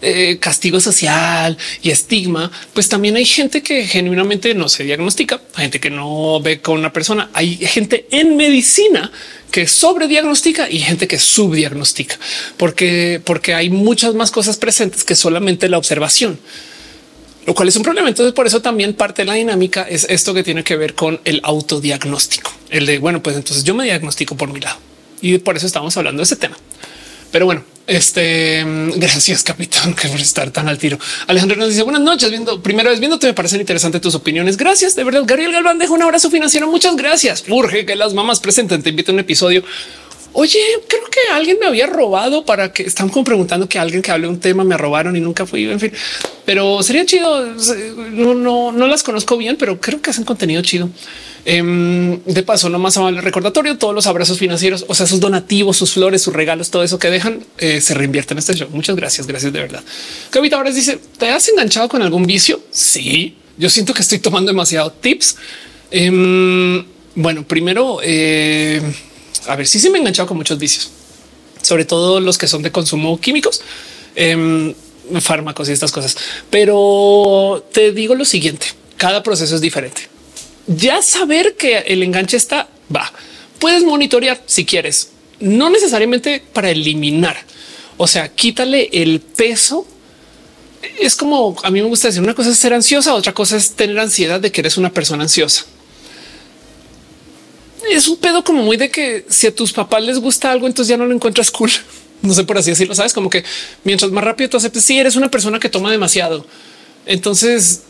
eh, castigo social y estigma, pues también hay gente que genuinamente no se diagnostica, hay gente que no ve con una persona, hay gente en medicina que sobrediagnostica y gente que subdiagnostica, porque, porque hay muchas más cosas presentes que solamente la observación lo cual es un problema. Entonces, por eso también parte de la dinámica es esto que tiene que ver con el autodiagnóstico, el de bueno, pues entonces yo me diagnostico por mi lado y por eso estamos hablando de ese tema. Pero bueno, este gracias, capitán, que por estar tan al tiro. Alejandro nos dice buenas noches. Viendo primera vez viéndote, me parecen interesantes tus opiniones. Gracias. De verdad, Gabriel Galván deja un abrazo financiero. Muchas gracias. Urge que las mamás presenten. Te invito a un episodio. Oye, creo que alguien me había robado para que están preguntando que alguien que hable un tema me robaron y nunca fui. En fin, pero sería chido. No, no, no las conozco bien, pero creo que hacen contenido chido. Em, de paso, no más amable recordatorio, todos los abrazos financieros, o sea, sus donativos, sus flores, sus regalos, todo eso que dejan eh, se reinvierten en este show. Muchas gracias. Gracias de verdad. Kavita ahora dice, ¿te has enganchado con algún vicio? Sí, yo siento que estoy tomando demasiado tips. Em, bueno, primero, eh, a ver si sí, me he enganchado con muchos vicios, sobre todo los que son de consumo químicos, em, fármacos y estas cosas. Pero te digo lo siguiente, cada proceso es diferente ya saber que el enganche está, va. Puedes monitorear si quieres, no necesariamente para eliminar. O sea, quítale el peso. Es como a mí me gusta decir una cosa es ser ansiosa, otra cosa es tener ansiedad de que eres una persona ansiosa. Es un pedo como muy de que si a tus papás les gusta algo, entonces ya no lo encuentras cool. No sé por así decirlo. Sabes como que mientras más rápido tú aceptes, si eres una persona que toma demasiado, entonces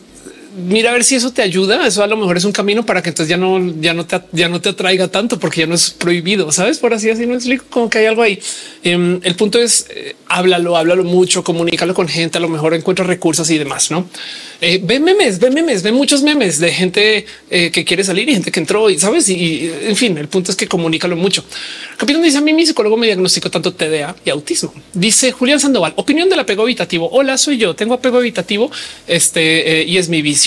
mira a ver si eso te ayuda. Eso a lo mejor es un camino para que entonces ya no, ya no te, ya no te atraiga tanto porque ya no es prohibido. Sabes por así así no explico como que hay algo ahí. Em, el punto es eh, háblalo, háblalo mucho, comunícalo con gente. A lo mejor encuentra recursos y demás. No eh, ve memes, ve memes, ve muchos memes de gente eh, que quiere salir y gente que entró y sabes. Y, en fin, el punto es que comunícalo mucho. Capitán dice a mí, mi psicólogo me diagnosticó tanto TDA y autismo. Dice Julián Sandoval, opinión del apego evitativo. Hola, soy yo. Tengo apego evitativo este y es mi vicio.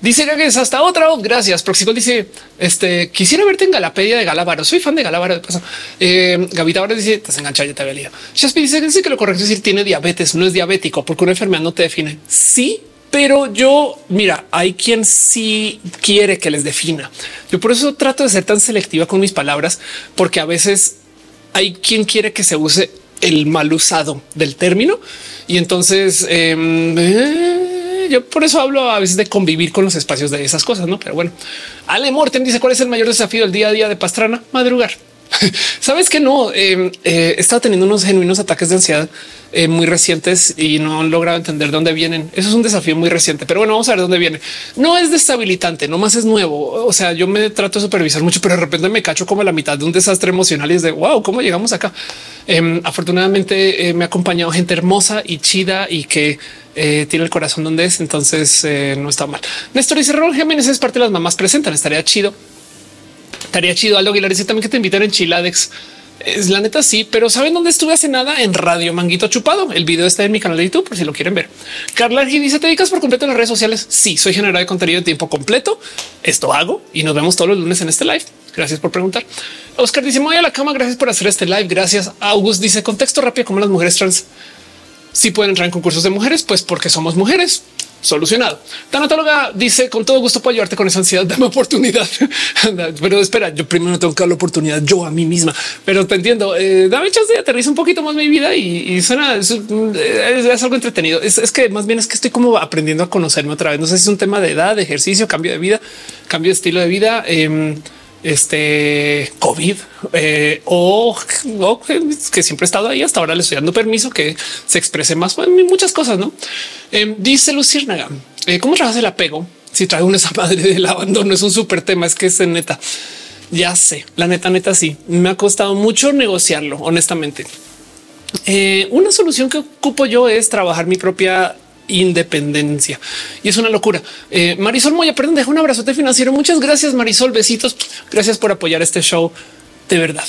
Dice que es hasta otra. Oh, gracias. Proxicol dice este quisiera verte en Galapedia de Galábaro. Soy fan de Galábaro. De paso. Eh, Gavita ahora dice te has enganchado. Ya te había leído. Shaspi dice, que lo correcto es decir tiene diabetes, no es diabético porque una enfermedad no te define. Sí, pero yo mira, hay quien sí quiere que les defina. Yo por eso trato de ser tan selectiva con mis palabras, porque a veces hay quien quiere que se use el mal usado del término y entonces em, eh, yo por eso hablo a veces de convivir con los espacios de esas cosas, no? Pero bueno, Ale Morten dice cuál es el mayor desafío del día a día de Pastrana madrugar. Sabes que no eh, he estado teniendo unos genuinos ataques de ansiedad eh, muy recientes y no han logrado entender de dónde vienen. Eso es un desafío muy reciente, pero bueno, vamos a ver dónde viene. No es destabilitante, nomás es nuevo. O sea, yo me trato de supervisar mucho, pero de repente me cacho como la mitad de un desastre emocional y es de wow, cómo llegamos acá. Em, afortunadamente eh, me ha acompañado gente hermosa y chida y que eh, tiene el corazón donde es. Entonces no está mal. Néstor dice Rol Jiménez es parte de las mamás presentan. Estaría chido. Estaría chido algo Aguilar dice también que te invitan en Chiladex. Es la neta, sí, pero saben dónde estuve hace nada en Radio Manguito Chupado. El video está en mi canal de YouTube por si lo quieren ver. Carla dice: ¿Te dedicas por completo a las redes sociales? Sí, soy generador de contenido de tiempo completo. Esto hago y nos vemos todos los lunes en este live. Gracias por preguntar. Oscar dice: voy a la cama. Gracias por hacer este live. Gracias. August dice: contexto rápido, como las mujeres trans si pueden entrar en concursos de mujeres, pues porque somos mujeres solucionado. Tanatóloga dice con todo gusto puedo ayudarte con esa ansiedad. Dame oportunidad, pero espera, yo primero tengo que dar la oportunidad yo a mí misma, pero te entiendo. Eh, dame chance de aterrizar un poquito más mi vida y, suena es, algo entretenido. Es, que más bien es que estoy como aprendiendo a conocerme otra vez. No sé si es un tema de edad, de ejercicio, cambio de vida, cambio de estilo de vida. Em, este COVID eh, o, que siempre he estado ahí. Hasta ahora le estoy dando permiso que se exprese más en muchas cosas. No eh, dice Luciérnaga, eh, ¿cómo trabajas el apego? Si trae una esa madre del abandono, es un súper tema. Es que es neta. Ya sé, la neta, neta, sí me ha costado mucho negociarlo, honestamente. una solución que ocupo yo es trabajar mi propia independencia. Y es una locura. Eh, Marisol Moya, perdón, deja un abrazote financiero. Muchas gracias, Marisol. Besitos. Gracias por apoyar este show de verdad.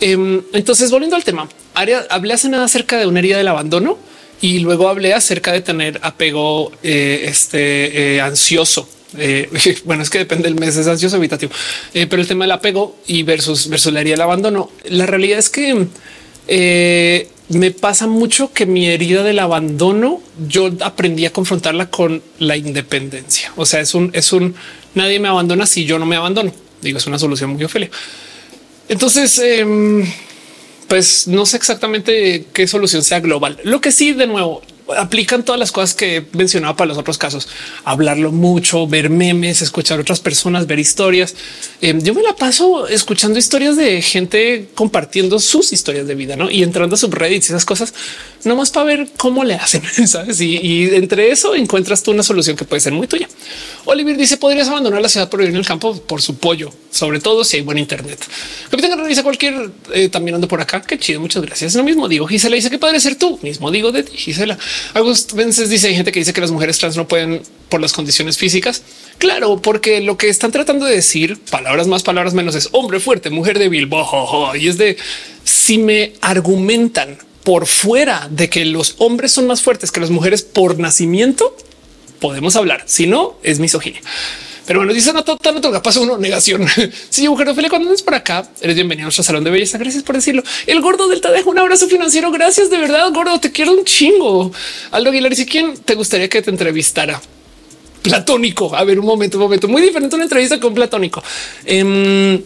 Em, entonces, volviendo al tema, hablé hace nada acerca de una herida del abandono y luego hablé acerca de tener apego eh, este, eh, ansioso. bueno, es que depende del mes, es ansioso evitativo, pero el tema del apego y versus, versus la herida del abandono. La realidad es que me pasa mucho que mi herida del abandono, yo aprendí a confrontarla con la independencia. O sea, es un, es un nadie me abandona si yo no me abandono. Digo, es una solución muy Ofelia. Entonces, em, pues no sé exactamente qué solución sea global. Lo que sí, de nuevo, aplican todas las cosas que he mencionado para los otros casos. Hablarlo mucho, ver memes, escuchar otras personas, ver historias. Em, yo me la paso escuchando historias de gente compartiendo sus historias de vida ¿no? y entrando a subreddits y esas cosas, nomás para ver cómo le hacen. ¿sabes? Y, entre eso encuentras tú una solución que puede ser muy tuya. Oliver dice: Podrías abandonar la ciudad por vivir en el campo por su pollo, sobre todo si hay buen Internet. Capitán dice cualquier eh, también ando por acá. Qué chido. Muchas gracias. Lo mismo digo. Gisela dice que podría ser tú mismo. Digo de ti, Gisela. Augusto veces dice hay gente que dice que las mujeres trans no pueden por las condiciones físicas. Claro, porque lo que están tratando de decir, palabras más, palabras menos, es hombre fuerte, mujer débil. Y es de si me argumentan por fuera de que los hombres son más fuertes que las mujeres por nacimiento, podemos hablar. Si no, es misoginia. Pero bueno, dice no, no, no, paso uno negación. Si mujer Ophelia, cuando andes por acá, eres bienvenido a nuestro salón de belleza. Gracias por decirlo. El gordo del deja un abrazo financiero. Gracias de verdad, gordo. Te quiero un chingo. Aldo Aguilar dice quién te gustaría que te entrevistara. Platónico. A ver, un momento, un momento muy diferente. Una entrevista con Platónico. Eh,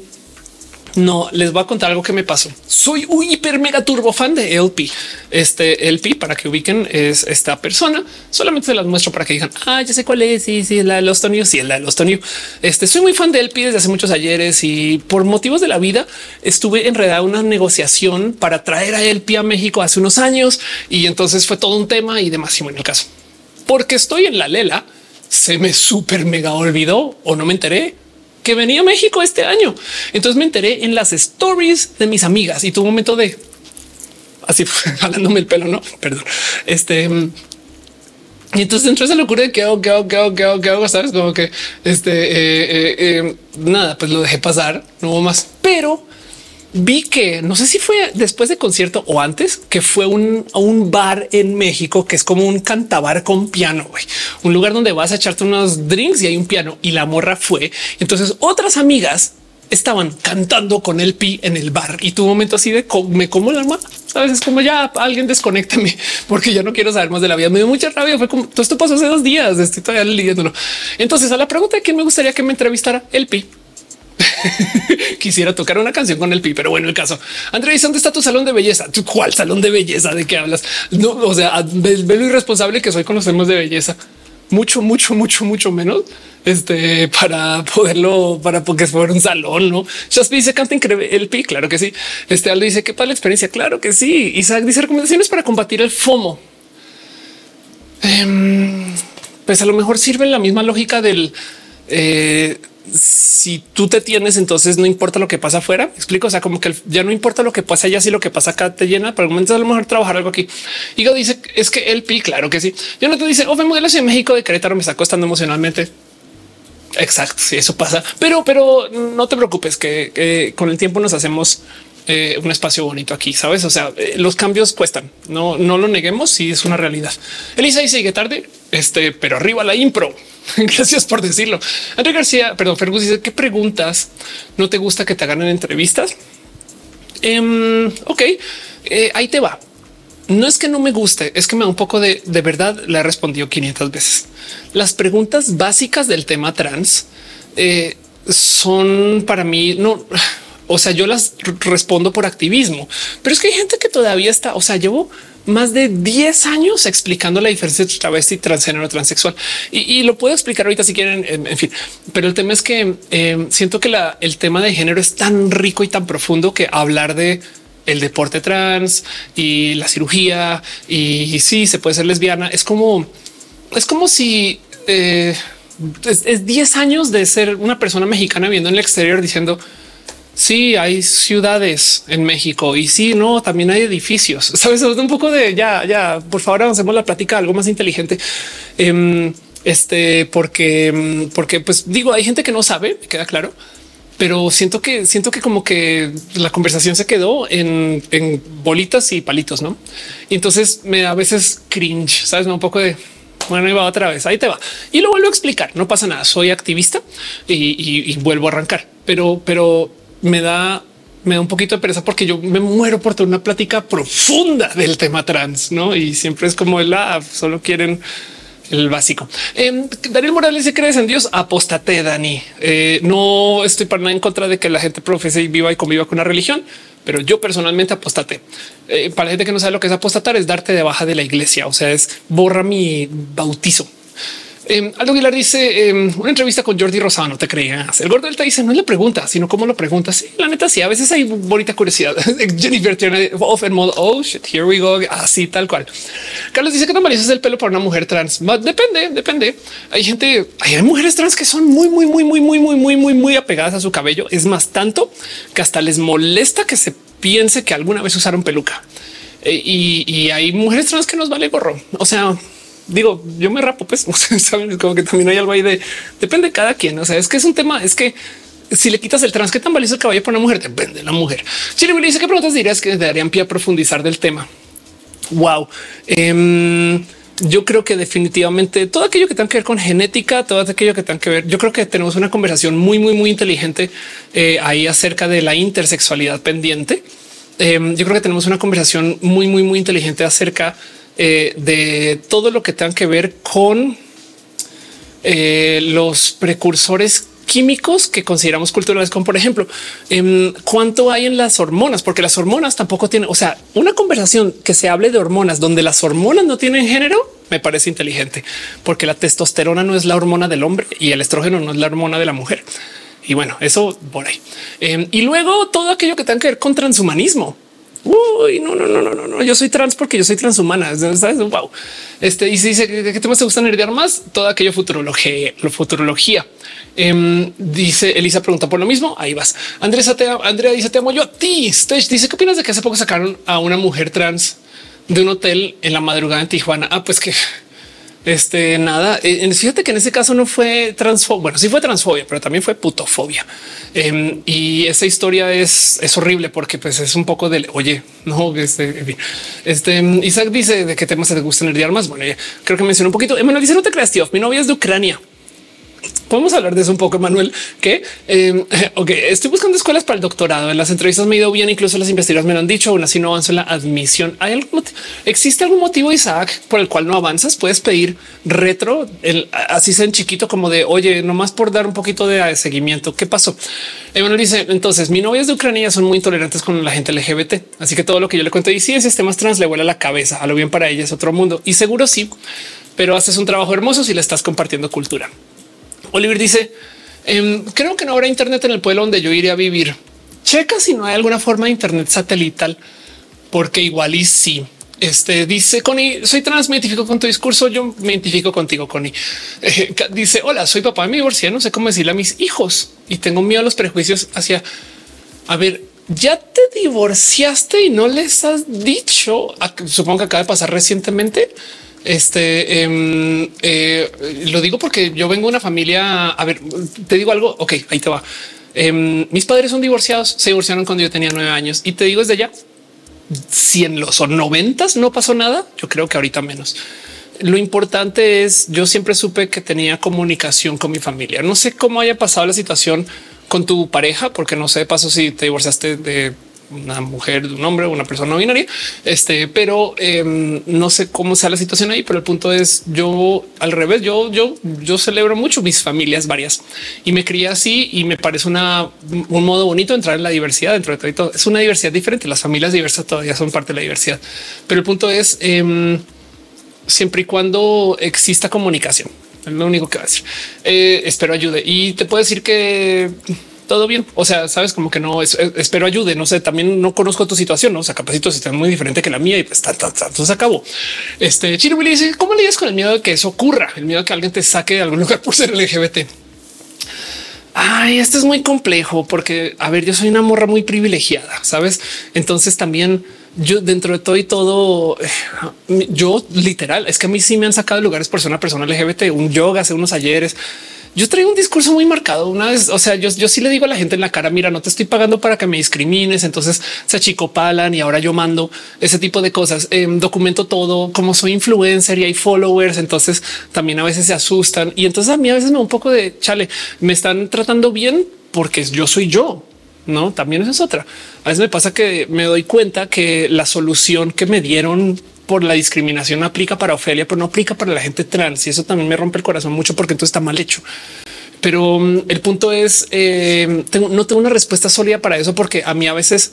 no, les voy a contar algo que me pasó. Soy un hiper mega turbo fan de LP. Este LP, para que ubiquen, es esta persona. Solamente se las muestro para que digan, ah, ya sé cuál es. Sí, sí, es la de los. Sí, es la de los Tony. Este soy muy fan de LP desde hace muchos ayeres y por motivos de la vida estuve enredada en una negociación para traer a LP a México hace unos años y entonces fue todo un tema y demás. en el caso, porque estoy en la lela se me súper mega olvidó o no me enteré que venía a México este año. Entonces me enteré en las stories de mis amigas y tuvo un momento de así jalándome el pelo, no, perdón. Este y entonces entró esa locura de qué hago, qué hago, qué hago, qué hago, qué hago, sabes, como que este eh, eh, eh, nada, pues lo dejé pasar, no hubo más, pero vi que no sé si fue después de concierto o antes que fue un, un bar en México que es como un cantabar con piano, un lugar donde vas a echarte unos drinks y hay un piano y la morra fue. Entonces otras amigas estaban cantando con el pi en el bar y tu momento así de me como el alma. Sabes, es como ya alguien desconécteme porque ya no quiero saber más de la vida. Me dio mucha rabia. Fue como todo esto pasó hace dos días. Estoy todavía leyéndolo. Entonces, a la pregunta de quién me gustaría que me entrevistara el pi. Quisiera tocar una canción con el pi, pero bueno, el caso. Andrés, ¿dónde está tu salón de belleza? ¿Cuál salón de belleza? ¿De qué hablas? No, o sea, ve, lo irresponsable que soy con los temas de belleza. Mucho, mucho, mucho, mucho menos este para poderlo, para porque fuera un salón. No Shaspi dice canta increíble el pi. Claro que sí. Este Aldo dice qué tal la experiencia. Claro que sí. Isaac dice recomendaciones para combatir el FOMO. Em, pues a lo mejor sirve la misma lógica del eh, si tú te tienes, entonces no importa lo que pasa afuera. explico. O sea, como que ya no importa lo que pasa allá, si lo que pasa acá te llena. Pero momento a lo mejor trabajar algo aquí. Y dice es que el pi, claro que sí. Yo no te dice, oh, vengo de la Ciudad de México de Querétaro, me está costando emocionalmente. Exacto. Si eso pasa, pero, pero no te preocupes que con el tiempo nos hacemos eh, un espacio bonito aquí, sabes? O sea, eh, los cambios cuestan, no, no lo neguemos. Si es una realidad. Elisa y sigue tarde, este, pero arriba la impro. Gracias por decirlo. André García, perdón, Fergus dice qué preguntas no te gusta que te hagan en entrevistas. Em, ok, eh, ahí te va. No es que no me guste, es que me da un poco de, de verdad. Le he respondido 500 veces. Las preguntas básicas del tema trans son para mí no o sea, yo las respondo por activismo, pero es que hay gente que todavía está, o sea, llevo más de 10 años explicando la diferencia entre travesti, transgénero, transexual y, lo puedo explicar ahorita si quieren. En, fin, pero el tema es que eh, siento que el tema de género es tan rico y tan profundo que hablar de el deporte trans y la cirugía y, sí se puede ser lesbiana. Es como, es como si eh, es 10 años de ser una persona mexicana viendo en el exterior diciendo Sí, hay ciudades en México y sí, no, también hay edificios. Sabes, un poco de ya, ya, por favor, avancemos la plática algo más inteligente. Em, este, porque, em, porque, pues digo, hay gente que no sabe, me queda claro, pero siento que siento que como que la conversación se quedó en, bolitas y palitos, no? Y entonces me a veces cringe, sabes, un poco de bueno, va otra vez, ahí te va y lo vuelvo a explicar. No pasa nada. Soy activista y, y vuelvo a arrancar, pero, pero me da me da un poquito de pereza porque yo me muero por tener una plática profunda del tema trans, ¿no? Y siempre es como el ah, solo quieren el básico. Eh, Daniel Morales se crees en Dios. Apóstate, Dani. Eh, no estoy para nada en contra de que la gente profese y viva y conviva con una religión, pero yo personalmente apostate. Eh, para la gente que no sabe lo que es apostatar, es darte de baja de la iglesia. O sea, es borra mi bautizo. Eh, Aldo Aguilar dice em, una entrevista con Jordi Rosado. No te creías. El gordo delta dice no es la pregunta, sino cómo lo preguntas. Sí, la neta, sí, a veces hay bonita curiosidad. Jennifer tiene off en modo oh shit, here we go. Así tal cual. Carlos dice que es el pelo para una mujer trans. Depende, depende. Hay gente, hay mujeres trans que son muy, muy, muy, muy, muy, muy, muy, muy, muy apegadas a su cabello. Es más, tanto que hasta les molesta que se piense que alguna vez usaron peluca. Eh, y hay mujeres trans que nos vale gorro. O sea, digo, yo me rapo, pues saben como que también hay algo ahí de depende de cada quien. O sea, es que es un tema, es que si le quitas el trans, qué tan valioso el caballo para una mujer, depende de la mujer. Chile dice qué preguntas dirías que darían pie a profundizar del tema. Wow. Em, yo creo que definitivamente todo aquello que tenga que ver con genética, todo aquello que tenga que ver, yo creo que tenemos una conversación muy, muy, muy inteligente eh, ahí acerca de la intersexualidad pendiente. Em, yo creo que tenemos una conversación muy, muy, muy inteligente acerca eh, de todo lo que tenga que ver con eh, los precursores químicos que consideramos culturales, como por ejemplo, em, cuánto hay en las hormonas, porque las hormonas tampoco tienen, o sea, una conversación que se hable de hormonas donde las hormonas no tienen género, me parece inteligente, porque la testosterona no es la hormona del hombre y el estrógeno no es la hormona de la mujer. Y bueno, eso por ahí. Em, y luego todo aquello que tenga que ver con transhumanismo Uy, no, no, no, no, no, no. Yo soy trans porque yo soy transhumana. ¿sabes? Wow. Este y si dice qué temas te gusta nerdear más, todo aquello futurología, lo futurología. Em, dice Elisa pregunta por lo mismo. Ahí vas. Andrés, Andrea dice te amo yo a ti. Stage dice qué opinas de que hace poco sacaron a una mujer trans de un hotel en la madrugada en Tijuana? Ah, pues que este nada. Eh, fíjate que en ese caso no fue transfobia. Bueno, sí fue transfobia, pero también fue putofobia. Em, y esa historia es, es horrible porque pues es un poco del oye, no, este, este Isaac dice de qué temas te gustan el más. Bueno, creo que mencionó un poquito. Emanuel dice no te creas, tío. Mi novia es de Ucrania. Podemos hablar de eso un poco, Manuel, que eh, ok, estoy buscando escuelas para el doctorado. En las entrevistas me he ido bien, incluso las investigadoras me lo han dicho. Aún así no avanzo en la admisión. ¿Hay algún ¿Existe algún motivo, Isaac, por el cual no avanzas? Puedes pedir retro, así sea en chiquito, como de oye, nomás por dar un poquito de seguimiento. ¿Qué pasó? Emanuel dice entonces mi novia es de Ucrania, son muy intolerantes con la gente LGBT. Así que todo lo que yo le cuento y si en sistemas trans le vuela la cabeza a lo bien para ella es otro mundo y seguro sí, pero haces un trabajo hermoso si le estás compartiendo cultura. Oliver dice, em, creo que no habrá internet en el pueblo donde yo iré a vivir. Checa si no hay alguna forma de internet satelital, porque igual y sí. Este dice Connie, soy trans, me identifico con tu discurso. Yo me identifico contigo, Connie. Eh, dice: Hola, soy papá, me divorcié. No sé cómo decirle a mis hijos y tengo miedo a los prejuicios hacia. A ver, ya te divorciaste y no les has dicho. Supongo que acaba de pasar recientemente. Este em, eh, lo digo porque yo vengo de una familia. A ver, te digo algo. Ok, ahí te va. Em, mis padres son divorciados, se divorciaron cuando yo tenía nueve años y te digo desde ya. Si en los noventas no pasó nada, yo creo que ahorita menos. Lo importante es yo siempre supe que tenía comunicación con mi familia. No sé cómo haya pasado la situación con tu pareja, porque no sé de paso si te divorciaste de una mujer, un hombre, una persona no binaria. Este, pero em, no sé cómo sea la situación ahí, pero el punto es yo al revés, yo, yo, yo celebro mucho mis familias varias y me crié así y me parece una, un modo bonito entrar en la diversidad dentro de todo. Es una diversidad diferente. Las familias diversas todavía son parte de la diversidad, pero el punto es em, siempre y cuando exista comunicación. Es lo único que va a decir. Eh, espero ayude y te puedo decir que todo bien. O sea, sabes como que no espero ayude. No sé, también no conozco tu situación. No o sea, capaz tu situación muy diferente que la mía y pues tanto se acabó. Este Chile dice cómo lidias con el miedo de que eso ocurra, el miedo de que alguien te saque de algún lugar por ser LGBT. Ay, esto es muy complejo porque, a ver, yo soy una morra muy privilegiada, sabes? Entonces también yo dentro de todo y todo, eh, yo literal es que a mí sí me han sacado de lugares por ser una persona LGBT, un yoga hace unos ayeres yo traigo un discurso muy marcado una vez. O sea, yo, yo sí le digo a la gente en la cara, mira, no te estoy pagando para que me discrimines. Entonces se achicopalan y ahora yo mando ese tipo de cosas. Em, documento todo como soy influencer y hay followers. Entonces también a veces se asustan y entonces a mí a veces me da un poco de chale. Me están tratando bien porque yo soy yo. No, también eso es otra. A veces me pasa que me doy cuenta que la solución que me dieron por la discriminación aplica para Ofelia, pero no aplica para la gente trans. Y eso también me rompe el corazón mucho porque entonces está mal hecho. Pero mm, el punto es, eh, no tengo una respuesta sólida para eso porque a mí a veces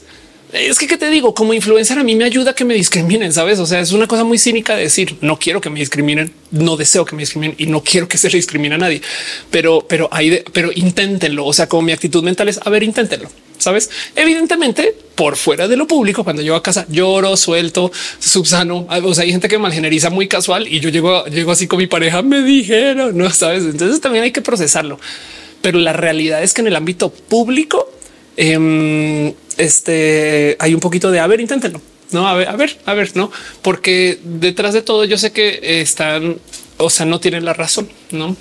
es que, ¿qué te digo? Como influencer a mí me ayuda que me discriminen, ¿sabes? O sea, es una cosa muy cínica de decir, no quiero que me discriminen, no deseo que me discriminen y no quiero que se le discrimine a nadie. Pero, pero, hay pero inténtenlo. O sea, como mi actitud mental es, a ver, inténtenlo. Sabes, evidentemente por fuera de lo público, cuando llego a casa lloro, suelto, subsano. O sea, hay gente que malgeneriza muy casual y yo llego, llego así con mi pareja. Me dijeron, no sabes. Entonces también hay que procesarlo. Pero la realidad es que en el ámbito público, em, este hay un poquito de a ver, inténtenlo. No, a ver, a ver, a ver, no, porque detrás de todo yo sé que están, o sea, no tienen la razón, no?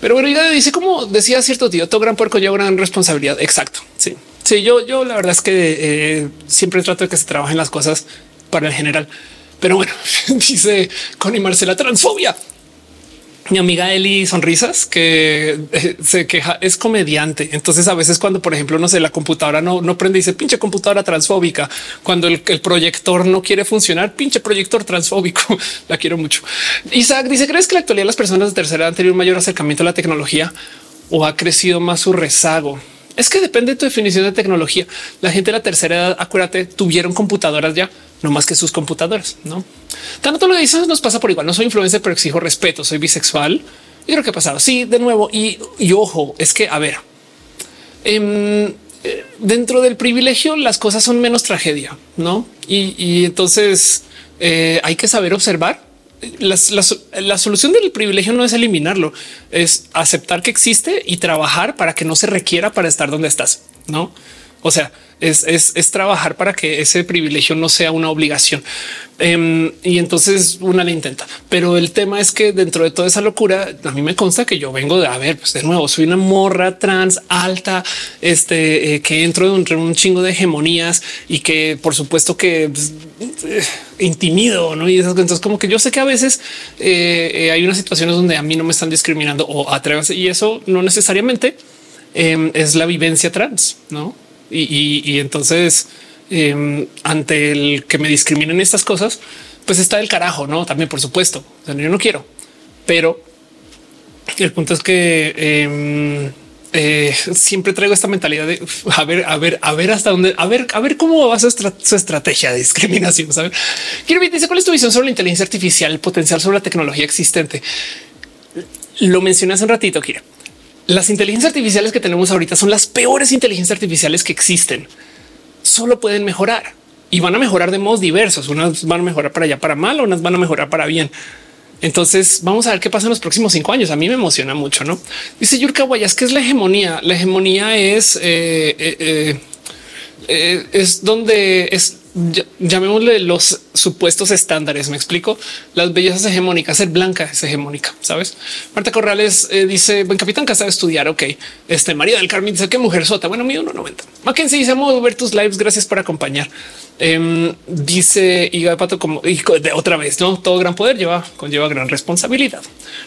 Pero bueno, ya dice como decía cierto tío, todo gran puerco lleva gran responsabilidad. Exacto. Sí, sí, yo, yo la verdad es que eh, siempre trato de que se trabajen las cosas para el general. Pero bueno, dice Connie Marcela transfobia mi amiga Eli Sonrisas, que eh, se queja, es comediante. Entonces, a veces, cuando, por ejemplo, no sé, la computadora no, no prende, dice pinche computadora transfóbica. Cuando el, proyector no quiere funcionar, pinche proyector transfóbico. la quiero mucho. Isaac dice: ¿Crees que la actualidad las personas de tercera edad han tenido un mayor acercamiento a la tecnología o ha crecido más su rezago? Es que depende de tu definición de tecnología. La gente de la tercera edad, acuérdate, tuvieron computadoras ya, no más que sus computadoras, no? Tanto lo que dices nos pasa por igual. No soy influencer, pero exijo respeto. Soy bisexual. Y creo que ha pasado. Sí, de nuevo. Y, ojo, es que a ver, em, eh, dentro del privilegio las cosas son menos tragedia, ¿no? Y, entonces eh, hay que saber observar. la solución del privilegio no es eliminarlo, es aceptar que existe y trabajar para que no se requiera para estar donde estás, ¿no? O sea, es, trabajar para que ese privilegio no sea una obligación. Em, y entonces una le intenta. Pero el tema es que dentro de toda esa locura, a mí me consta que yo vengo de a ver, pues de nuevo, soy una morra trans alta, este eh, que entro de un, chingo de hegemonías y que por supuesto que pues, eh, intimido, no? Y esas entonces, como que yo sé que a veces eh, hay unas situaciones donde a mí no me están discriminando o atrévanse y eso no necesariamente em, es la vivencia trans, no? Y, entonces, em, ante el que me discriminen estas cosas, pues está el carajo, no? También, por supuesto. yo no quiero, pero el punto es que em, eh, siempre traigo esta mentalidad de a ver, a ver, a ver hasta dónde, a ver, a ver cómo va su, estrategia de discriminación. Saber quiero dice cuál es tu visión sobre la inteligencia artificial, el potencial sobre la tecnología existente. Lo mencioné hace un ratito, Kira. Las inteligencias artificiales que tenemos ahorita son las peores inteligencias artificiales que existen. Solo pueden mejorar y van a mejorar de modos diversos. Unas van a mejorar para allá para mal, unas van a mejorar para bien. Entonces vamos a ver qué pasa en los próximos cinco años. A mí me emociona mucho, no? Dice Yurka Guayas, ¿qué es la hegemonía? La hegemonía es, eh, eh, eh, es donde es llamémosle los supuestos estándares. Me explico. Las bellezas hegemónicas, ser blanca es hegemónica. Sabes? Marta Corrales eh, dice: Buen capitán, que de estudiar. Ok. Este María del Carmen dice: Qué mujer sota. Bueno, mío 1.90. Mackenzie dice: ver tus lives. Gracias por acompañar. Em, dice Iga de Pato como de otra vez, no todo gran poder lleva conlleva gran responsabilidad.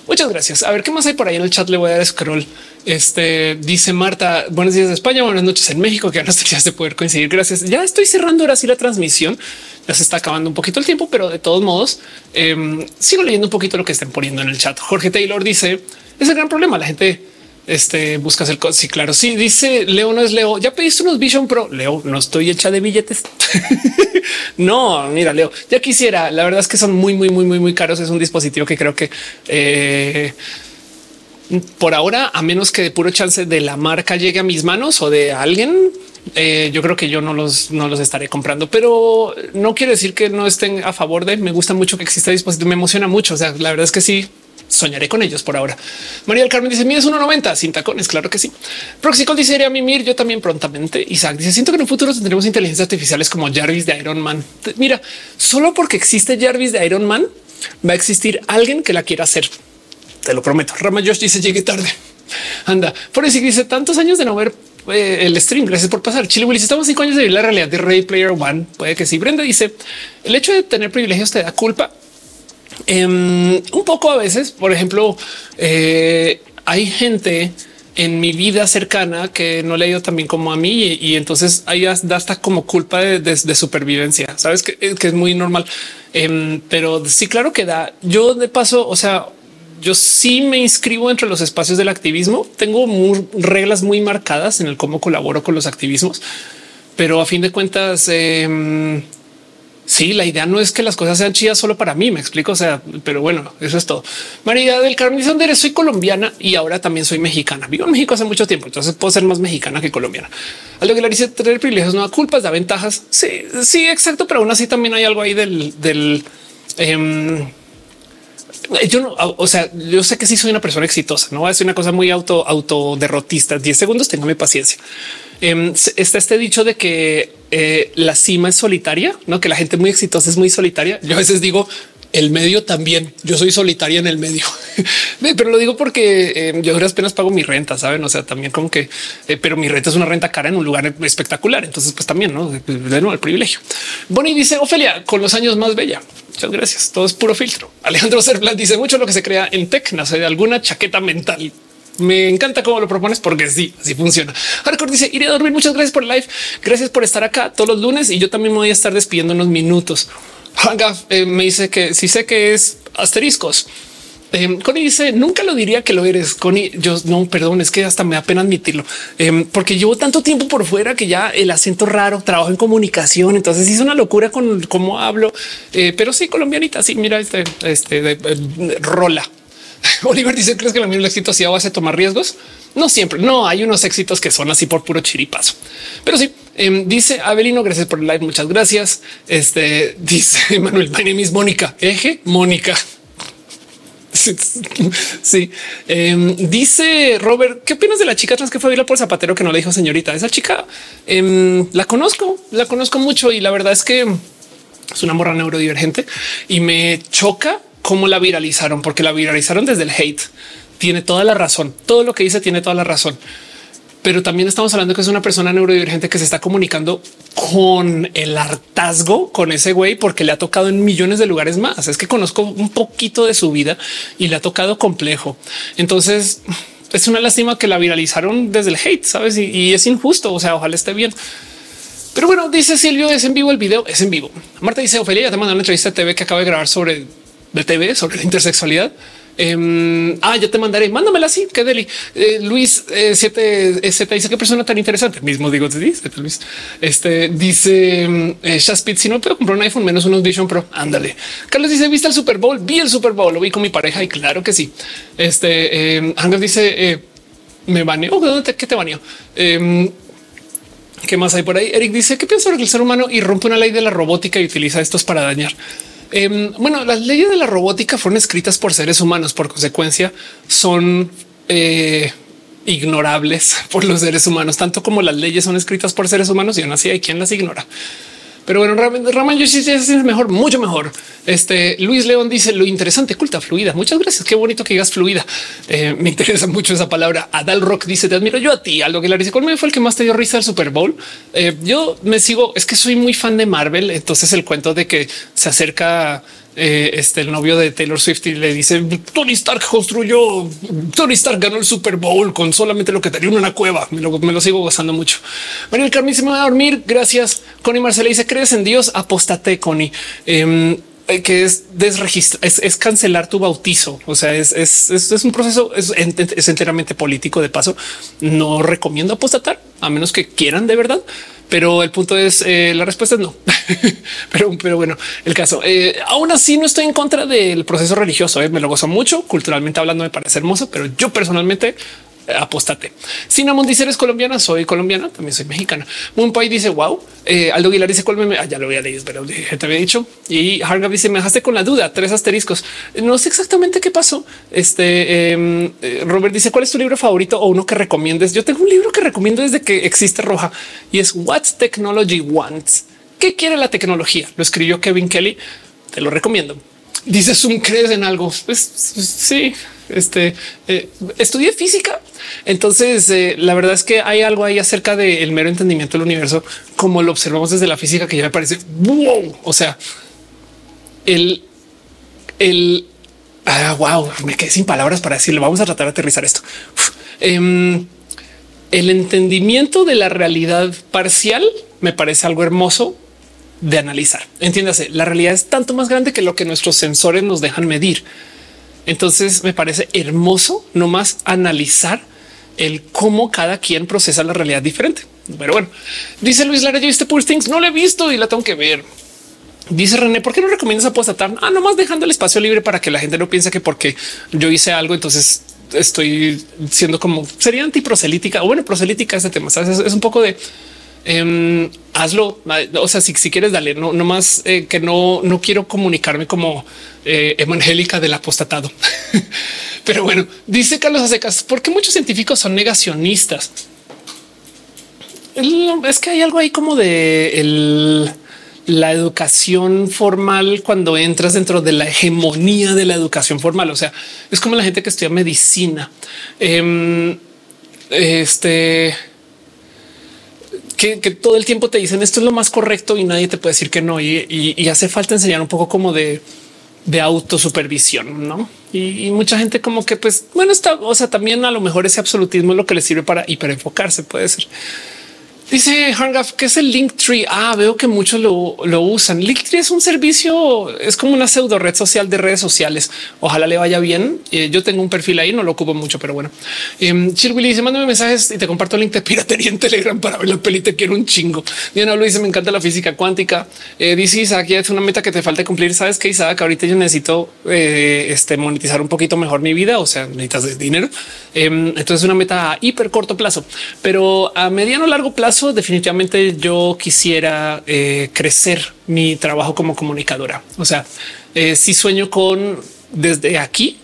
Muchas gracias. A ver qué más hay por ahí en el chat. Le voy a dar scroll. Este dice Marta, buenos días de España, buenas noches en México, que días de poder coincidir. Gracias. Ya estoy cerrando ahora sí la transmisión. Ya se está acabando un poquito el tiempo, pero de todos modos em, sigo leyendo un poquito lo que estén poniendo en el chat. Jorge Taylor dice es el gran problema. La gente este buscas el sí, claro. Sí, dice Leo, no es Leo. Ya pediste unos Vision Pro. Leo, no estoy hecha de billetes. no, mira, Leo, ya quisiera. La verdad es que son muy, muy, muy, muy, muy caros. Es un dispositivo que creo que eh, por ahora, a menos que de puro chance de la marca llegue a mis manos o de alguien, eh, yo creo que yo no los, no los estaré comprando, pero no quiere decir que no estén a favor de. Me gusta mucho que exista dispositivo. Me emociona mucho. O sea, la verdad es que sí soñaré con ellos por ahora. María del Carmen dice: Mides 1.90 sin tacones. Claro que sí. Proxicol dice: a mimir yo también prontamente. Isaac dice: Siento que en un futuro tendremos inteligencias artificiales como Jarvis de Iron Man. Mira, solo porque existe Jarvis de Iron Man, va a existir alguien que la quiera hacer. Te lo prometo. Rama Josh dice: Llegué tarde. Anda, por decir dice tantos años de no ver eh, el stream. Gracias por pasar. Chile Willis, estamos cinco años de vivir la realidad de Ray Player One. Puede que sí. Brenda dice el hecho de tener privilegios te da culpa. Em, un poco a veces, por ejemplo, eh, hay gente en mi vida cercana que no le ha ido tan bien como a mí y, entonces ahí da hasta como culpa de, supervivencia. Sabes que, es muy normal, em, pero sí, claro que da. Yo de paso, o sea, yo sí me inscribo entre los espacios del activismo. Tengo reglas muy marcadas en el cómo colaboro con los activismos, pero a fin de cuentas, eh, Sí, la idea no es que las cosas sean chidas solo para mí, me explico. O sea, pero bueno, eso es todo. María del Carmen dice soy colombiana y ahora también soy mexicana. Vivo en México hace mucho tiempo, entonces puedo ser más mexicana que colombiana. Algo que le dice tener privilegios no da culpas, da ventajas. Sí, sí, exacto. Pero aún así también hay algo ahí del, em, yo no, o sea, yo sé que sí soy una persona exitosa, no es una cosa muy auto, auto derrotista. 10 segundos, téngame paciencia. Em, está este dicho de que eh, la cima es solitaria, no que la gente muy exitosa es muy solitaria. Yo a veces digo el medio también. Yo soy solitaria en el medio, pero lo digo porque em, yo apenas pago mi renta, saben? O sea, también como que, eh, pero mi renta es una renta cara en un lugar espectacular. Entonces, pues también no de nuevo el privilegio. Bonnie dice Ofelia con los años más bella. Muchas gracias. Todo es puro filtro. Alejandro Serplan dice mucho lo que se crea en tech nace de alguna chaqueta mental. Me encanta cómo lo propones porque sí, así funciona. Hardcore dice iré a dormir. Muchas gracias por el live. Gracias por estar acá todos los lunes y yo también me voy a estar despidiendo unos minutos. Hanga eh, me dice que si sé que es asteriscos. Eh, Connie dice nunca lo diría que lo eres. Connie, yo no, perdón, es que hasta me da pena admitirlo em, porque llevo tanto tiempo por fuera que ya el acento raro, trabajo en comunicación. Entonces es una locura con cómo hablo, eh, pero sí, colombianita. Sí, mira, este, este rola Oliver dice, ¿crees que la misma éxito base de tomar riesgos? No siempre, no, hay unos éxitos que son así por puro chiripazo. Pero sí, em, dice Abelino, gracias por el live, muchas gracias. Este, dice Manuel, my name is Mónica, eje, Mónica. Sí, em, dice Robert, ¿qué opinas de la chica trans que fue a por zapatero que no le dijo señorita? Esa chica em, la conozco, la conozco mucho y la verdad es que es una morra neurodivergente y me choca cómo la viralizaron, porque la viralizaron desde el hate. Tiene toda la razón. Todo lo que dice tiene toda la razón. Pero también estamos hablando que es una persona neurodivergente que se está comunicando con el hartazgo con ese güey porque le ha tocado en millones de lugares más. Es que conozco un poquito de su vida y le ha tocado complejo. Entonces es una lástima que la viralizaron desde el hate, sabes? Y, es injusto. O sea, ojalá esté bien. Pero bueno, dice Silvio, es en vivo el video, es en vivo. Marta dice, Ofelia, ya te mandó una entrevista de TV que acaba de grabar sobre de TV, sobre la intersexualidad. Em, ah, ya te mandaré. Mándamela así. Que deli. Eh, Luis 7 eh, Z dice qué persona tan interesante. Mismo digo, te dice Luis. Este dice eh, Shaspit. Si no puedo comprar un iPhone menos unos Vision Pro, ándale. Carlos dice: ¿Viste el Super Bowl? Vi el Super Bowl. Lo vi con mi pareja y claro que sí. Este eh, dice: eh, Me baneó. ¿Dónde te, te? Em, ¿Qué más hay por ahí? Eric dice: ¿Qué piensa que el ser humano irrumpe una ley de la robótica y utiliza estos para dañar? Em, bueno, las leyes de la robótica fueron escritas por seres humanos, por consecuencia son eh, ignorables por los seres humanos, tanto como las leyes son escritas por seres humanos y aún así hay quien las ignora. Pero bueno, Raman yo sí es mejor, mucho mejor. Este Luis León dice lo interesante, culta fluida. Muchas gracias. Qué bonito que digas fluida. Eh, me interesa mucho esa palabra. Adal Rock dice te admiro yo a ti. Algo que le dice cuál fue el que más te dio risa del Super Bowl. Eh, yo me sigo. Es que soy muy fan de Marvel. Entonces el cuento de que se acerca eh, este, el novio de Taylor Swift y le dice Tony Stark construyó, Tony Stark ganó el Super Bowl con solamente lo que tenía una cueva. Me lo, sigo gozando mucho. María Carmen se me va a dormir. Gracias. Connie Marcela dice crees en Dios, apóstate, Connie. Em, eh, que es desregistrar, es, cancelar tu bautizo. O sea, es, es un proceso, es, enteramente político. De paso, no recomiendo apostatar a menos que quieran de verdad. Pero el punto es eh, la respuesta es no. pero, pero bueno, el caso eh, aún así no estoy en contra del proceso religioso. Eh, me lo gozo mucho. Culturalmente hablando, me parece hermoso, pero yo personalmente apóstate. Cinnamon dice eres colombiana, soy colombiana, también soy mexicana. Moonpie dice wow. Eh, Aldo Aguilar dice cuál ah, ya lo había leído, pero te había dicho. Y Hargab dice me dejaste con la duda, tres asteriscos. No sé exactamente qué pasó. Este em, eh, Robert dice cuál es tu libro favorito o uno que recomiendes. Yo tengo un libro que recomiendo desde que existe roja y es What Technology Wants. ¿Qué quiere la tecnología? Lo escribió Kevin Kelly. Te lo recomiendo. Dice Zoom, crees en algo? Pues sí, este eh, estudié física. Entonces, eh, la verdad es que hay algo ahí acerca del mero entendimiento del universo, como lo observamos desde la física, que ya me parece wow. O sea, el, el ah, wow, me quedé sin palabras para decirlo. Vamos a tratar de aterrizar esto. Em, el entendimiento de la realidad parcial me parece algo hermoso de analizar. Entiéndase, la realidad es tanto más grande que lo que nuestros sensores nos dejan medir. Entonces me parece hermoso no más analizar el cómo cada quien procesa la realidad diferente. Pero bueno, dice Luis Lara, ¿ya viste Poor? No lo he visto y la tengo que ver. Dice René, ¿por qué no recomiendas apostatar? Ah, nomás dejando el espacio libre para que la gente no piense que porque yo hice algo, entonces estoy siendo como sería antiproselítica o bueno, proselítica este tema. Es un poco de Em, hazlo. O sea, si, quieres, dale, no, no más eh, que no, no quiero comunicarme como eh, evangélica del apostatado. Pero bueno, dice Carlos Acecas, ¿por qué muchos científicos son negacionistas? es que hay algo ahí como de la educación formal cuando entras dentro de la hegemonía de la educación formal. O sea, es como la gente que estudia medicina. Em, este que, todo el tiempo te dicen esto es lo más correcto y nadie te puede decir que no. Y, hace falta enseñar un poco como de, de autosupervisión, no? Y, mucha gente como que, pues, bueno, está, o sea, también a lo mejor ese absolutismo es lo que le sirve para hiperenfocarse, puede ser. Dice Hangaf que es el Linktree. Ah, veo que muchos lo, lo usan. Linktree es un servicio, es como una pseudo red social de redes sociales. Ojalá le vaya bien. Eh, yo tengo un perfil ahí, no lo ocupo mucho, pero bueno. Eh, dice: Mándame mensajes y te comparto el link de piratería en Telegram para ver la peli. Te quiero un chingo. Diana lo dice: Me encanta la física cuántica. Eh, dice Isaac, ya es una meta que te falta cumplir. Sabes que Isaac, ahorita yo necesito eh, este, monetizar un poquito mejor mi vida. O sea, necesitas dinero. Em, entonces, es una meta a hiper corto plazo, pero a mediano largo plazo definitivamente yo quisiera eh, crecer mi trabajo como comunicadora. O sea, eh, si sueño con desde aquí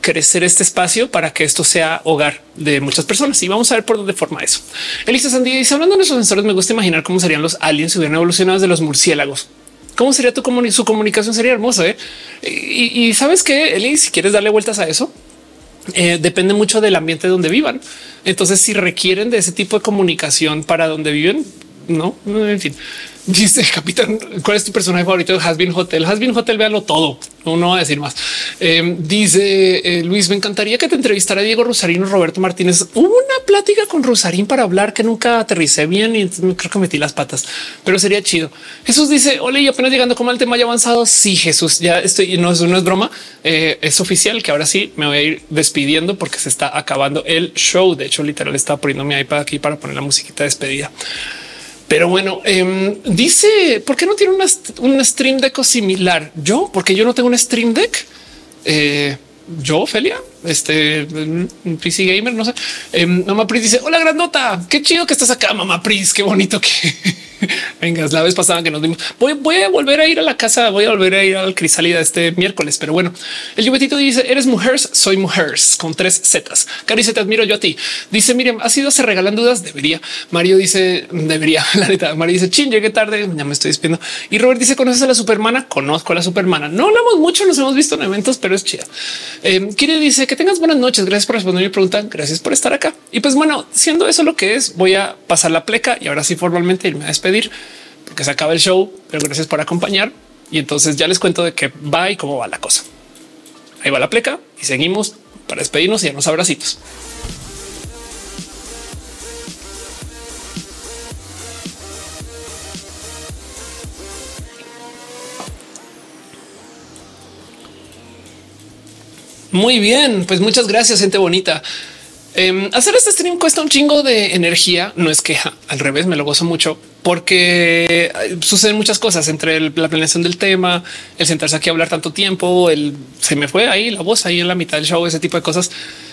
crecer este espacio para que esto sea hogar de muchas personas y vamos a ver por dónde forma eso. Elisa Sandía dice hablando de nuestros sensores, me gusta imaginar cómo serían los aliens si hubieran evolucionado de los murciélagos. ¿Cómo sería tu su comunicación? Sería hermosa. ¿eh? Y, y, sabes que Eli, si quieres darle vueltas a eso, eh, depende mucho del ambiente donde vivan. Entonces, si requieren de ese tipo de comunicación para donde viven, no, en fin. Dice Capitán, ¿cuál es tu personaje favorito de Has Been Hotel? Has Been Hotel, véanlo todo. No, no voy a decir más. Em, dice eh, Luis, me encantaría que te entrevistara Diego Rosarín o Roberto Martínez. Hubo una plática con Rosarín para hablar que nunca aterricé bien y creo que metí las patas, pero sería chido. Jesús dice, hola, y apenas llegando como el tema ya avanzado. Sí, Jesús, ya estoy, no es, no es broma, eh, es oficial que ahora sí me voy a ir despidiendo porque se está acabando el show. De hecho, literal estaba poniendo mi iPad aquí para poner la musiquita de despedida. Pero bueno, eh, dice, ¿por qué no tiene una, un stream deck similar? Yo, porque yo no tengo un stream deck. Eh, yo, Ophelia, este PC gamer, no sé. Eh, mamá Pris dice: Hola, grandota. Qué chido que estás acá, mamá Pris. Qué bonito que vengas. La vez pasada que nos dimos, voy, voy, a volver a ir a la casa. Voy a volver a ir al crisálida este miércoles. Pero bueno, el lluvetito dice: Eres mujeres, soy mujeres con tres zetas. Cari, te admiro yo a ti. Dice: Miren, ha sido se regalan dudas. Debería. Mario dice: Debería. La neta, Mario dice: Chin, llegué tarde. Ya me estoy despidiendo. Y Robert dice: ¿Conoces a la supermana? Conozco a la supermana. No hablamos mucho, nos hemos visto en eventos, pero es chida. Eh, dice que tengas buenas noches. Gracias por responder mi pregunta. Gracias por estar acá. Y pues bueno, siendo eso lo que es, voy a pasar la pleca y ahora sí formalmente irme a despedir porque se acaba el show. Pero gracias por acompañar. Y entonces ya les cuento de qué va y cómo va la cosa. Ahí va la pleca y seguimos para despedirnos y darnos abracitos. Muy bien, pues muchas gracias, gente bonita. Em, hacer este stream cuesta un chingo de energía. No es queja, al revés, me lo gozo mucho porque suceden muchas cosas entre la planeación del tema, el sentarse aquí a hablar tanto tiempo, el se me fue ahí la voz ahí en la mitad del show, ese tipo de cosas.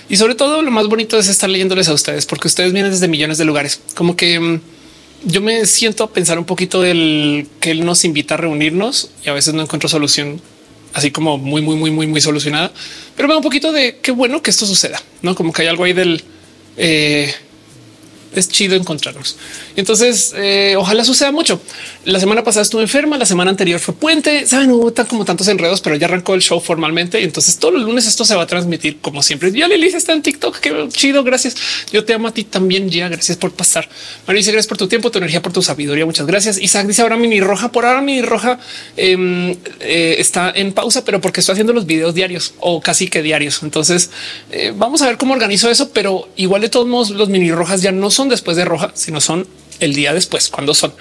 Y sobre todo lo más bonito es estar leyéndoles a ustedes porque ustedes vienen desde millones de lugares. Como que em, yo me siento a pensar un poquito del que él nos invita a reunirnos y a veces no encuentro solución así como muy, muy, muy, muy, muy solucionada, pero me un poquito de qué bueno que esto suceda, no como que hay algo ahí del eh, es chido encontrarnos. Entonces, eh, ojalá suceda mucho. La semana pasada estuve enferma, la semana anterior fue puente, saben, hubo tan como tantos enredos, pero ya arrancó el show formalmente. Y entonces todos los lunes esto se va a transmitir como siempre. Ya Lili está en TikTok. Qué chido. Gracias. Yo te amo a ti también. Ya gracias por pasar. Dice gracias por tu tiempo, tu energía, por tu sabiduría. Muchas gracias. Isaac dice ahora mini roja. Por ahora mini roja em, eh, está en pausa, pero porque estoy haciendo los videos diarios o casi que diarios. Entonces eh, vamos a ver cómo organizo eso, pero igual de todos modos los mini rojas ya no son después de roja, sino son el día después, cuando son.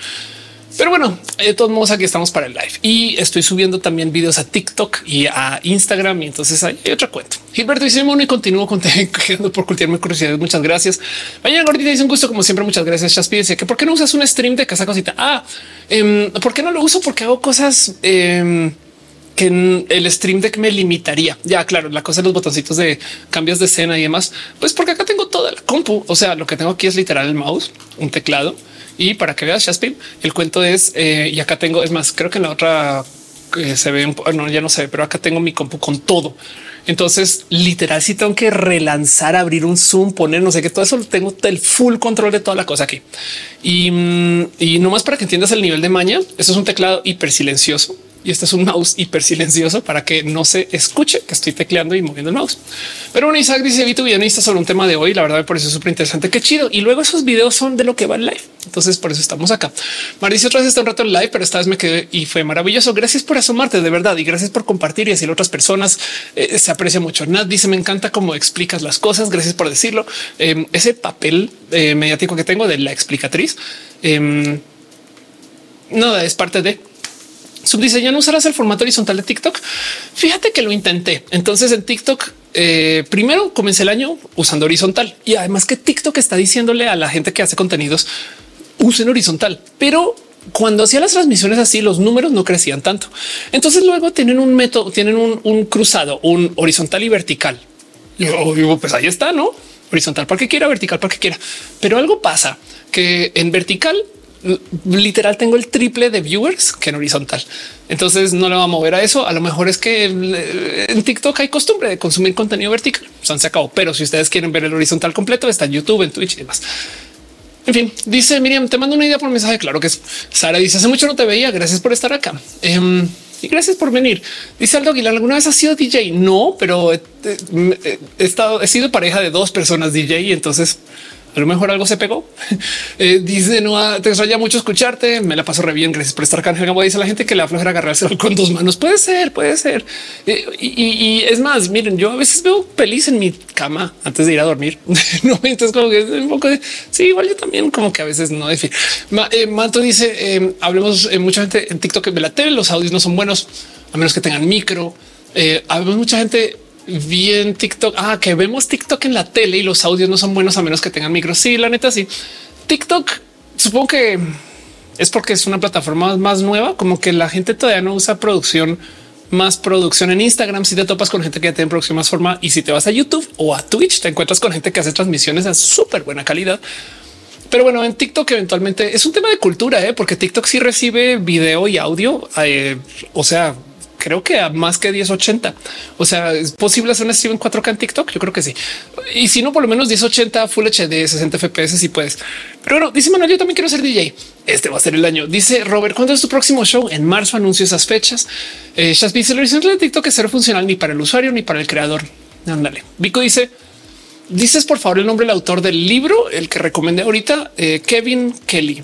Pero bueno, de todos modos, aquí estamos para el live y estoy subiendo también videos a TikTok y a Instagram. Y entonces hay otra cuenta. Gilberto dice y continúo contando por cultivarme curiosidades. Muchas gracias. Mañana Gordita dice un gusto como siempre. Muchas gracias. Chaspi dice que por qué no usas un stream de casa cosita. Ah, eh, ¿por qué no lo uso? Porque hago cosas eh, que el stream deck me limitaría. Ya, claro, la cosa de los botoncitos de cambios de escena y demás, pues porque acá tengo toda la compu. O sea, lo que tengo aquí es literal el mouse, un teclado y para que veas Shaspin, el cuento es eh, y acá tengo, es más, creo que en la otra eh, se ve, un, no, ya no sé, pero acá tengo mi compu con todo. Entonces, literal, si tengo que relanzar, abrir un zoom, poner no sé qué, todo eso tengo el full control de toda la cosa aquí. Y, mm, y no más para que entiendas el nivel de maña. Eso es un teclado hiper silencioso y este es un mouse hiper silencioso para que no se escuche que estoy tecleando y moviendo el mouse. Pero bueno, Isaac dice Vito Villanista sobre un tema de hoy. La verdad me parece súper interesante. Qué chido. Y luego esos videos son de lo que va el live. Entonces por eso estamos acá. Maricio otra vez está un rato en live, pero esta vez me quedé y fue maravilloso. Gracias por asomarte de verdad y gracias por compartir y decirlo a otras personas. Eh, se aprecia mucho. Nat dice me encanta cómo explicas las cosas. Gracias por decirlo. Eh, ese papel eh, mediático que tengo de la explicatriz. Em, no es parte de subdiseño. No usarás el formato horizontal de TikTok. Fíjate que lo intenté. Entonces en TikTok eh, primero comencé el año usando horizontal y además que TikTok está diciéndole a la gente que hace contenidos usen horizontal, pero cuando hacía las transmisiones así, los números no crecían tanto. Entonces luego tienen un método, tienen un, cruzado, un horizontal y vertical. Y yo digo, pues ahí está, no horizontal para que quiera, vertical para que quiera. Pero algo pasa que en vertical literal tengo el triple de viewers que en horizontal. Entonces no le va a mover a eso. A lo mejor es que eh, en TikTok hay costumbre de consumir contenido vertical. se acabó. Pero si ustedes quieren ver el horizontal completo, está en YouTube, en Twitch y demás. En fin, dice Miriam, te mando una idea por mensaje. Claro que es Sara. Dice hace mucho no te veía. Gracias por estar acá. Em, y gracias por venir. Dice Aldo Aguilar, ¿alguna vez has sido DJ? No, pero he, estado, he sido pareja de dos personas DJ y entonces a lo mejor algo se pegó. Eh, dice no te extraña mucho escucharte. Me la paso re bien. Gracias por estar acá. Dice la gente que la flojera agarrarse con dos manos. Puede ser, puede ser. Eh, y, es más, miren, yo a veces veo pelis en mi cama antes de ir a dormir. no, entonces como que es un poco de sí, igual yo también como que a veces no. En fin, eh, Manto dice hablemos mucha gente en TikTok que ve la tele. Los audios no son buenos a menos que tengan micro. Habemos mucha gente vi en TikTok ah, que vemos TikTok en la tele y los audios no son buenos a menos que tengan micro. Sí, la neta, sí. TikTok supongo que es porque es una plataforma más nueva, como que la gente todavía no usa producción más producción en Instagram. Si te topas con gente que ya tiene producción más forma y si te vas a YouTube o a Twitch, te encuentras con gente que hace transmisiones a súper buena calidad. Pero bueno, en TikTok eventualmente es un tema de cultura, ¿eh? porque TikTok sí recibe video y audio. Eh, o sea, creo que a más que 1080. O sea, es posible hacer un stream en 4K en TikTok. Yo creo que sí. Y si no, por lo menos 1080 Full HD, 60 FPS, si puedes. Pero bueno, dice Manuel, yo también quiero ser DJ. Este va a ser el año. Dice Robert, ¿cuándo es tu próximo show? En marzo anuncio esas fechas. Eh, dice, la de TikTok es cero funcional ni para el usuario ni para el creador. Ándale. Vico dice, dices por favor el nombre del autor del libro, el que recomendé ahorita, eh, Kevin Kelly.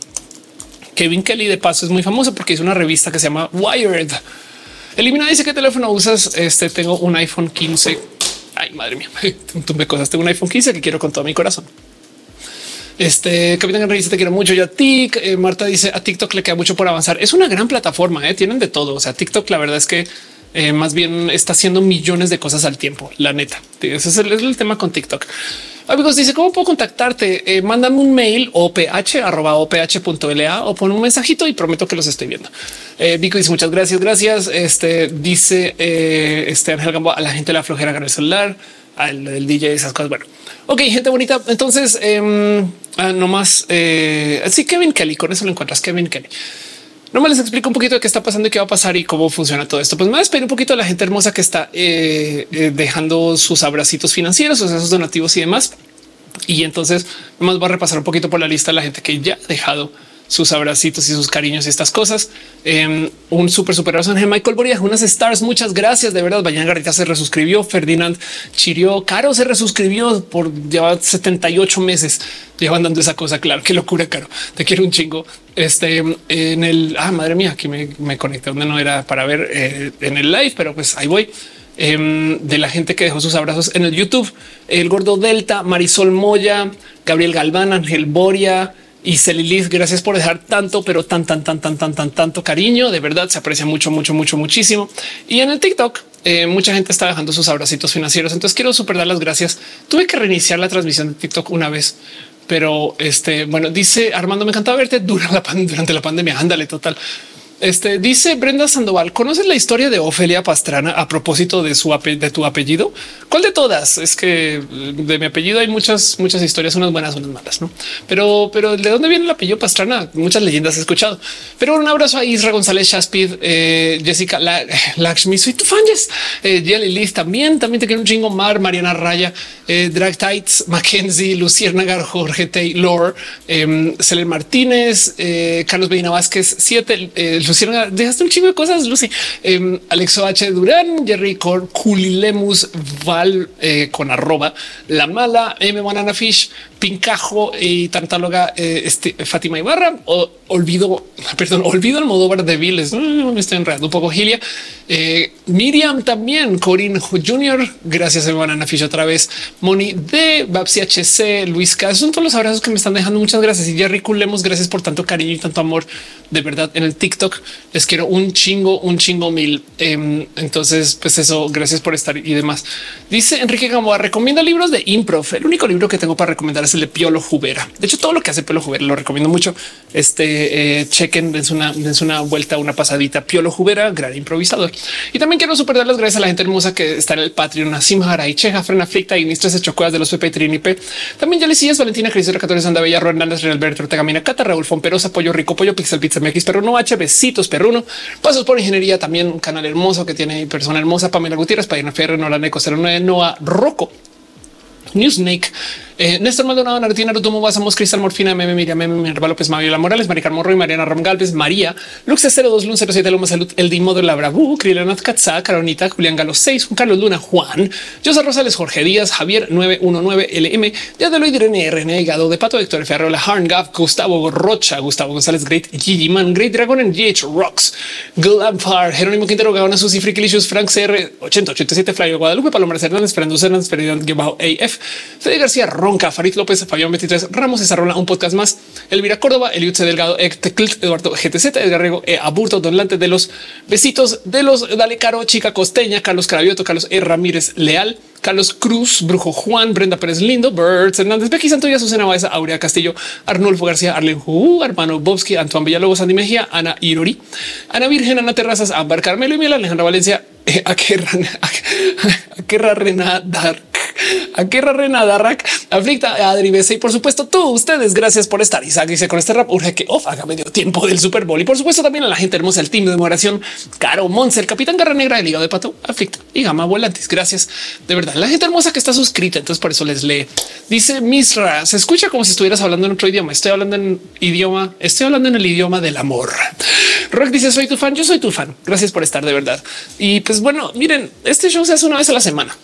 Kevin Kelly de paso es muy famoso porque hizo una revista que se llama Wired. Elimina dice qué teléfono usas. Este tengo un iPhone 15. Ay, madre mía, tuve cosas. Tengo un iPhone 15 que quiero con todo mi corazón. Este Capitán dice te quiero mucho. Yo a ti, eh, Marta dice a TikTok le queda mucho por avanzar. Es una gran plataforma. ¿eh? Tienen de todo. O sea, TikTok, la verdad es que eh, más bien está haciendo millones de cosas al tiempo. La neta, ese es el tema con TikTok. Amigos, dice cómo puedo contactarte. Eh, mándame un mail oph arroba oph.la o pon un mensajito y prometo que los estoy viendo. Eh, Vico dice muchas gracias. Gracias. Este dice eh, este Ángel Gambo a la gente la flojera agarrar el celular, al DJ, esas cosas. Bueno, ok, gente bonita. Entonces, eh, no más. Eh, sí, Kevin Kelly. Con eso lo encuentras. Kevin Kelly. No me les explico un poquito de qué está pasando y qué va a pasar y cómo funciona todo esto. Pues me voy un poquito de la gente hermosa que está eh, eh, dejando sus abracitos financieros, esos donativos y demás. Y entonces más va a repasar un poquito por la lista de la gente que ya ha dejado sus abracitos y sus cariños y estas cosas. Em, un súper, súper de Michael Boria, unas stars. Muchas gracias. De verdad, Bayan Garrita se resuscribió. Ferdinand Chirió Caro se resuscribió por llevar 78 meses llevan dando esa cosa. Claro, qué locura, Caro. Te quiero un chingo. Este en el ah, madre mía, aquí me, me conecté donde no era para ver eh, en el live, pero pues ahí voy. Em, de la gente que dejó sus abrazos en el YouTube, el gordo Delta, Marisol Moya, Gabriel Galván, Ángel Boria, y Celilith, gracias por dejar tanto, pero tan, tan, tan, tan, tan, tan, tanto cariño. De verdad se aprecia mucho, mucho, mucho, muchísimo. Y en el TikTok, eh, mucha gente está dejando sus abracitos financieros. Entonces quiero super dar las gracias. Tuve que reiniciar la transmisión de TikTok una vez, pero este, bueno, dice Armando, me encantaba verte durante la pandemia. Ándale, total. Este dice Brenda Sandoval. ¿Conoces la historia de Ofelia Pastrana a propósito de su de tu apellido? ¿Cuál de todas? Es que de mi apellido hay muchas, muchas historias, unas buenas, unas malas, no? Pero, pero de dónde viene el apellido Pastrana? Muchas leyendas he escuchado. Pero un abrazo a Isra González Shaspid, eh, Jessica Lakshmi, soy tu fan, eh, Jelly Liz también, también te quiero un chingo Mar, Mariana Raya, eh, Drag Tights, Mackenzie, Lucierna Jorge Taylor, eh, Celer Martínez, eh, Carlos Medina Vázquez, siete, Lucierna, dejaste un chingo de cosas, Lucy, eh, Alexo H. Durán, Jerry Cor, Culilemus, Val eh, con arroba, La Mala, M. Banana Fish, Pincajo y Tartáloga, eh, este, Fátima Ibarra, o, olvido, perdón, olvido el Modóvar de Viles, me estoy enredando un poco, Gilia, eh, Miriam también, Corinne Junior, gracias a Banana Fish otra vez, Moni de Babsi HC, Luis K, son todos los abrazos que me están dejando, muchas gracias, y Jerry Culemos, gracias por tanto cariño y tanto amor, de verdad, en el TikTok, les quiero un chingo, un chingo mil, eh, entonces, pues eso, gracias por estar y demás. Dice Enrique Gamboa, recomienda libros de improv, el único libro que tengo para recomendar es el de Piolo Jubera. De hecho, todo lo que hace Piolo Jubera lo recomiendo mucho. Este eh, chequen, es una, es una vuelta, una pasadita. Piolo Jubera, gran improvisador. Y también quiero super dar las gracias a la gente hermosa que está en el Patreon, a Simhara y Cheja, Frena Flicta y Nistres Chocuas de los PP Trinipe. También ya les Valentina Cristina 14 Sanda Bella, Hernández, Alberto Ortega Mina, Cata, Raúl Fomperosa, Pollo Rico, Pollo Pixel Pizza MX, Perruno H, Perruno, Pasos por Ingeniería, también un canal hermoso que tiene persona hermosa, Pamela Gutiérrez, Padina Ferrer, Nola Neco 09, Noah Rocco, Newsnake, eh, Néstor Maldonado, Nartina Rutumo, Basamos, Cristal Morfina, Meme, Miriam, Meme, Minerva López, Maviola Morales, Maricar Morro y Mariana Ram Galvez, María, Lux 02, Lun 07, Loma Salud, El Dimo de la Bravu, Krilanath Katza, Caronita, Julián Galo 6, Juan Carlos Luna, Juan, José Rosales, Jorge Díaz, Javier 919 LM, Ya de Irene RN, Gado de Pato, Héctor Ferrola, Harn Gav, Gustavo Rocha, Gustavo González, Great, Gigi Man, Great Dragon en GH Rocks, Glampar, Jerónimo Quintero, Gaona, Susi, Frikilicious, Frank CR 8087, Flavio Guadalupe, Palomar Hernández, Fernando Hernández, Ferdinand Gebao AF, Fede García Ronca, Farid López, Fabián 23, Ramos Rola, un podcast más, Elvira Córdoba, Eliud Delgado, Eduardo GTZ, Edgar Rego, e Aburto, Don Lante de los besitos de los Dale Caro, Chica Costeña, Carlos Carabioto, Carlos E. Ramírez Leal, Carlos Cruz, Brujo Juan, Brenda Pérez Lindo, Birds Hernández, Becky Santoya, Susana Baeza, Aurea Castillo, Arnulfo García, Arlen Hu, Armano Bobsky, Antoine Villalobos, Andy Mejía, Ana Irori, Ana Virgen, Ana Terrazas, Ambar Carmelo y Miel, Alejandra Valencia, a qué Dark a qué Renada Rack, Aflicta, Adri BC y por supuesto tú, ustedes. Gracias por estar. Isaac dice con este rap urge que off haga medio tiempo del Super Bowl y por supuesto también a la gente hermosa, el team de demoración, Caro Monse, el capitán Garra Negra, el hígado de pato, Aflicta y Gama Volantes. Gracias de verdad. La gente hermosa que está suscrita. Entonces por eso les lee. Dice Misra, se escucha como si estuvieras hablando en otro idioma. Estoy hablando en idioma, estoy hablando en el idioma del amor. Rock dice soy tu fan. Yo soy tu fan. Gracias por estar de verdad. Y pues bueno, miren, este show se hace una vez a la semana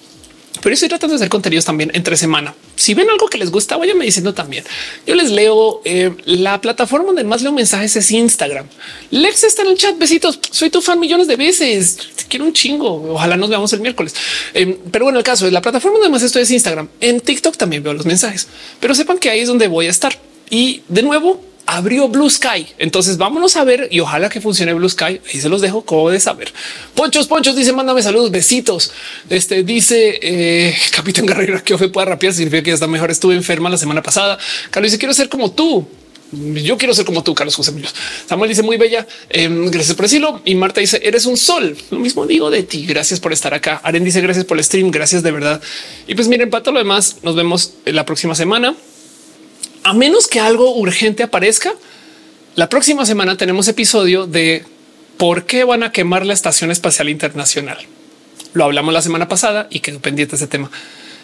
pero estoy tratando de hacer contenidos también entre semana. Si ven algo que les gusta, váyanme diciendo también. Yo les leo eh, la plataforma donde más leo mensajes es Instagram. Lex está en el chat. Besitos. Soy tu fan millones de veces. Quiero un chingo. Ojalá nos veamos el miércoles. Eh, pero bueno, el caso es la plataforma donde más estoy es Instagram. En TikTok también veo los mensajes, pero sepan que ahí es donde voy a estar. Y de nuevo, abrió Blue Sky. Entonces vámonos a ver y ojalá que funcione Blue Sky. Ahí se los dejo como de saber. Ponchos, Ponchos dice mándame saludos, besitos. Este dice eh, Capitán Guerrero que fue pueda rapear significa que ya está mejor. Estuve enferma la semana pasada. Carlos dice quiero ser como tú. Yo quiero ser como tú, Carlos José Muñoz. Samuel dice muy bella. Em, gracias por decirlo. Y Marta dice eres un sol. Lo mismo digo de ti. Gracias por estar acá. Aren dice gracias por el stream. Gracias de verdad. Y pues miren, para todo lo demás, nos vemos la próxima semana a menos que algo urgente aparezca, la próxima semana tenemos episodio de por qué van a quemar la Estación Espacial Internacional. Lo hablamos la semana pasada y quedó pendiente ese tema.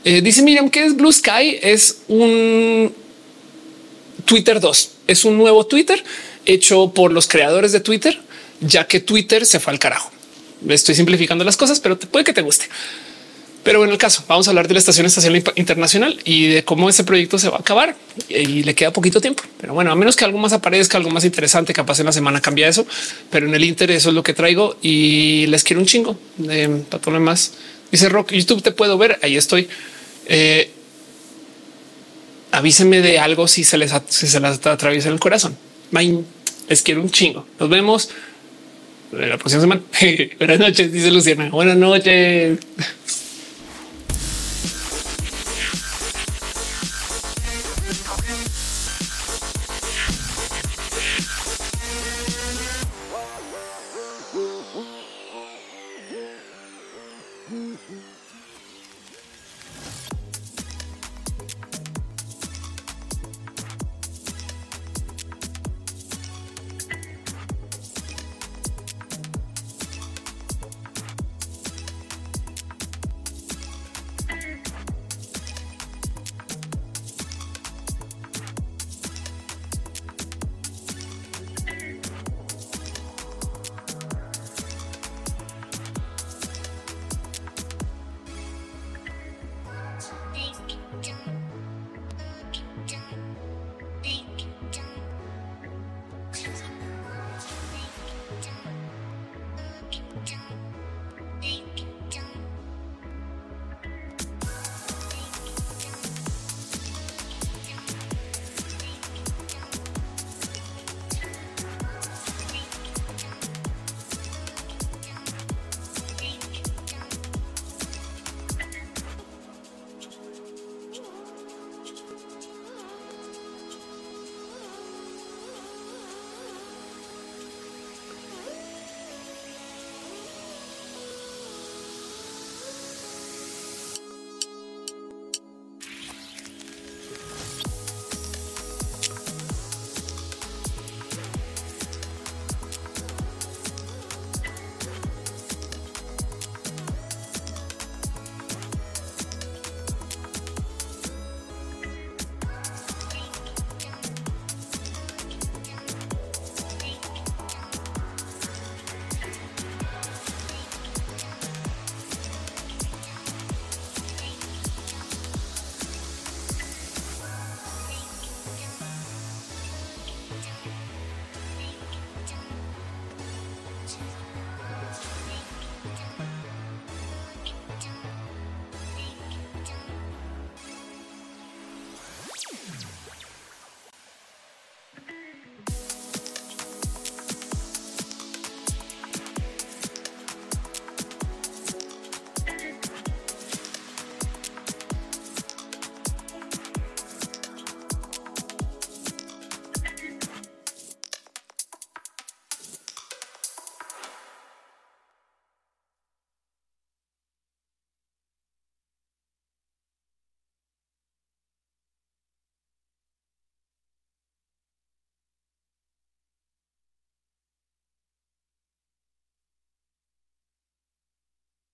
Eh, dice Miriam que es Blue Sky, es un Twitter 2, es un nuevo Twitter hecho por los creadores de Twitter, ya que Twitter se fue al carajo. Estoy simplificando las cosas, pero puede que te guste. Pero en el caso, vamos a hablar de la Estación Espacial Internacional y de cómo ese proyecto se va a acabar y le queda poquito tiempo. Pero bueno, a menos que algo más aparezca, algo más interesante, capaz en la semana cambia eso. Pero en el Inter eso es lo que traigo y les quiero un chingo de para todo lo demás. Dice Rock, YouTube te puedo ver. Ahí estoy. Eh, avísenme de algo si se les, si se les atraviesa el corazón. Les quiero un chingo. Nos vemos la próxima semana. Buenas noches, dice Luciana. Buenas noches.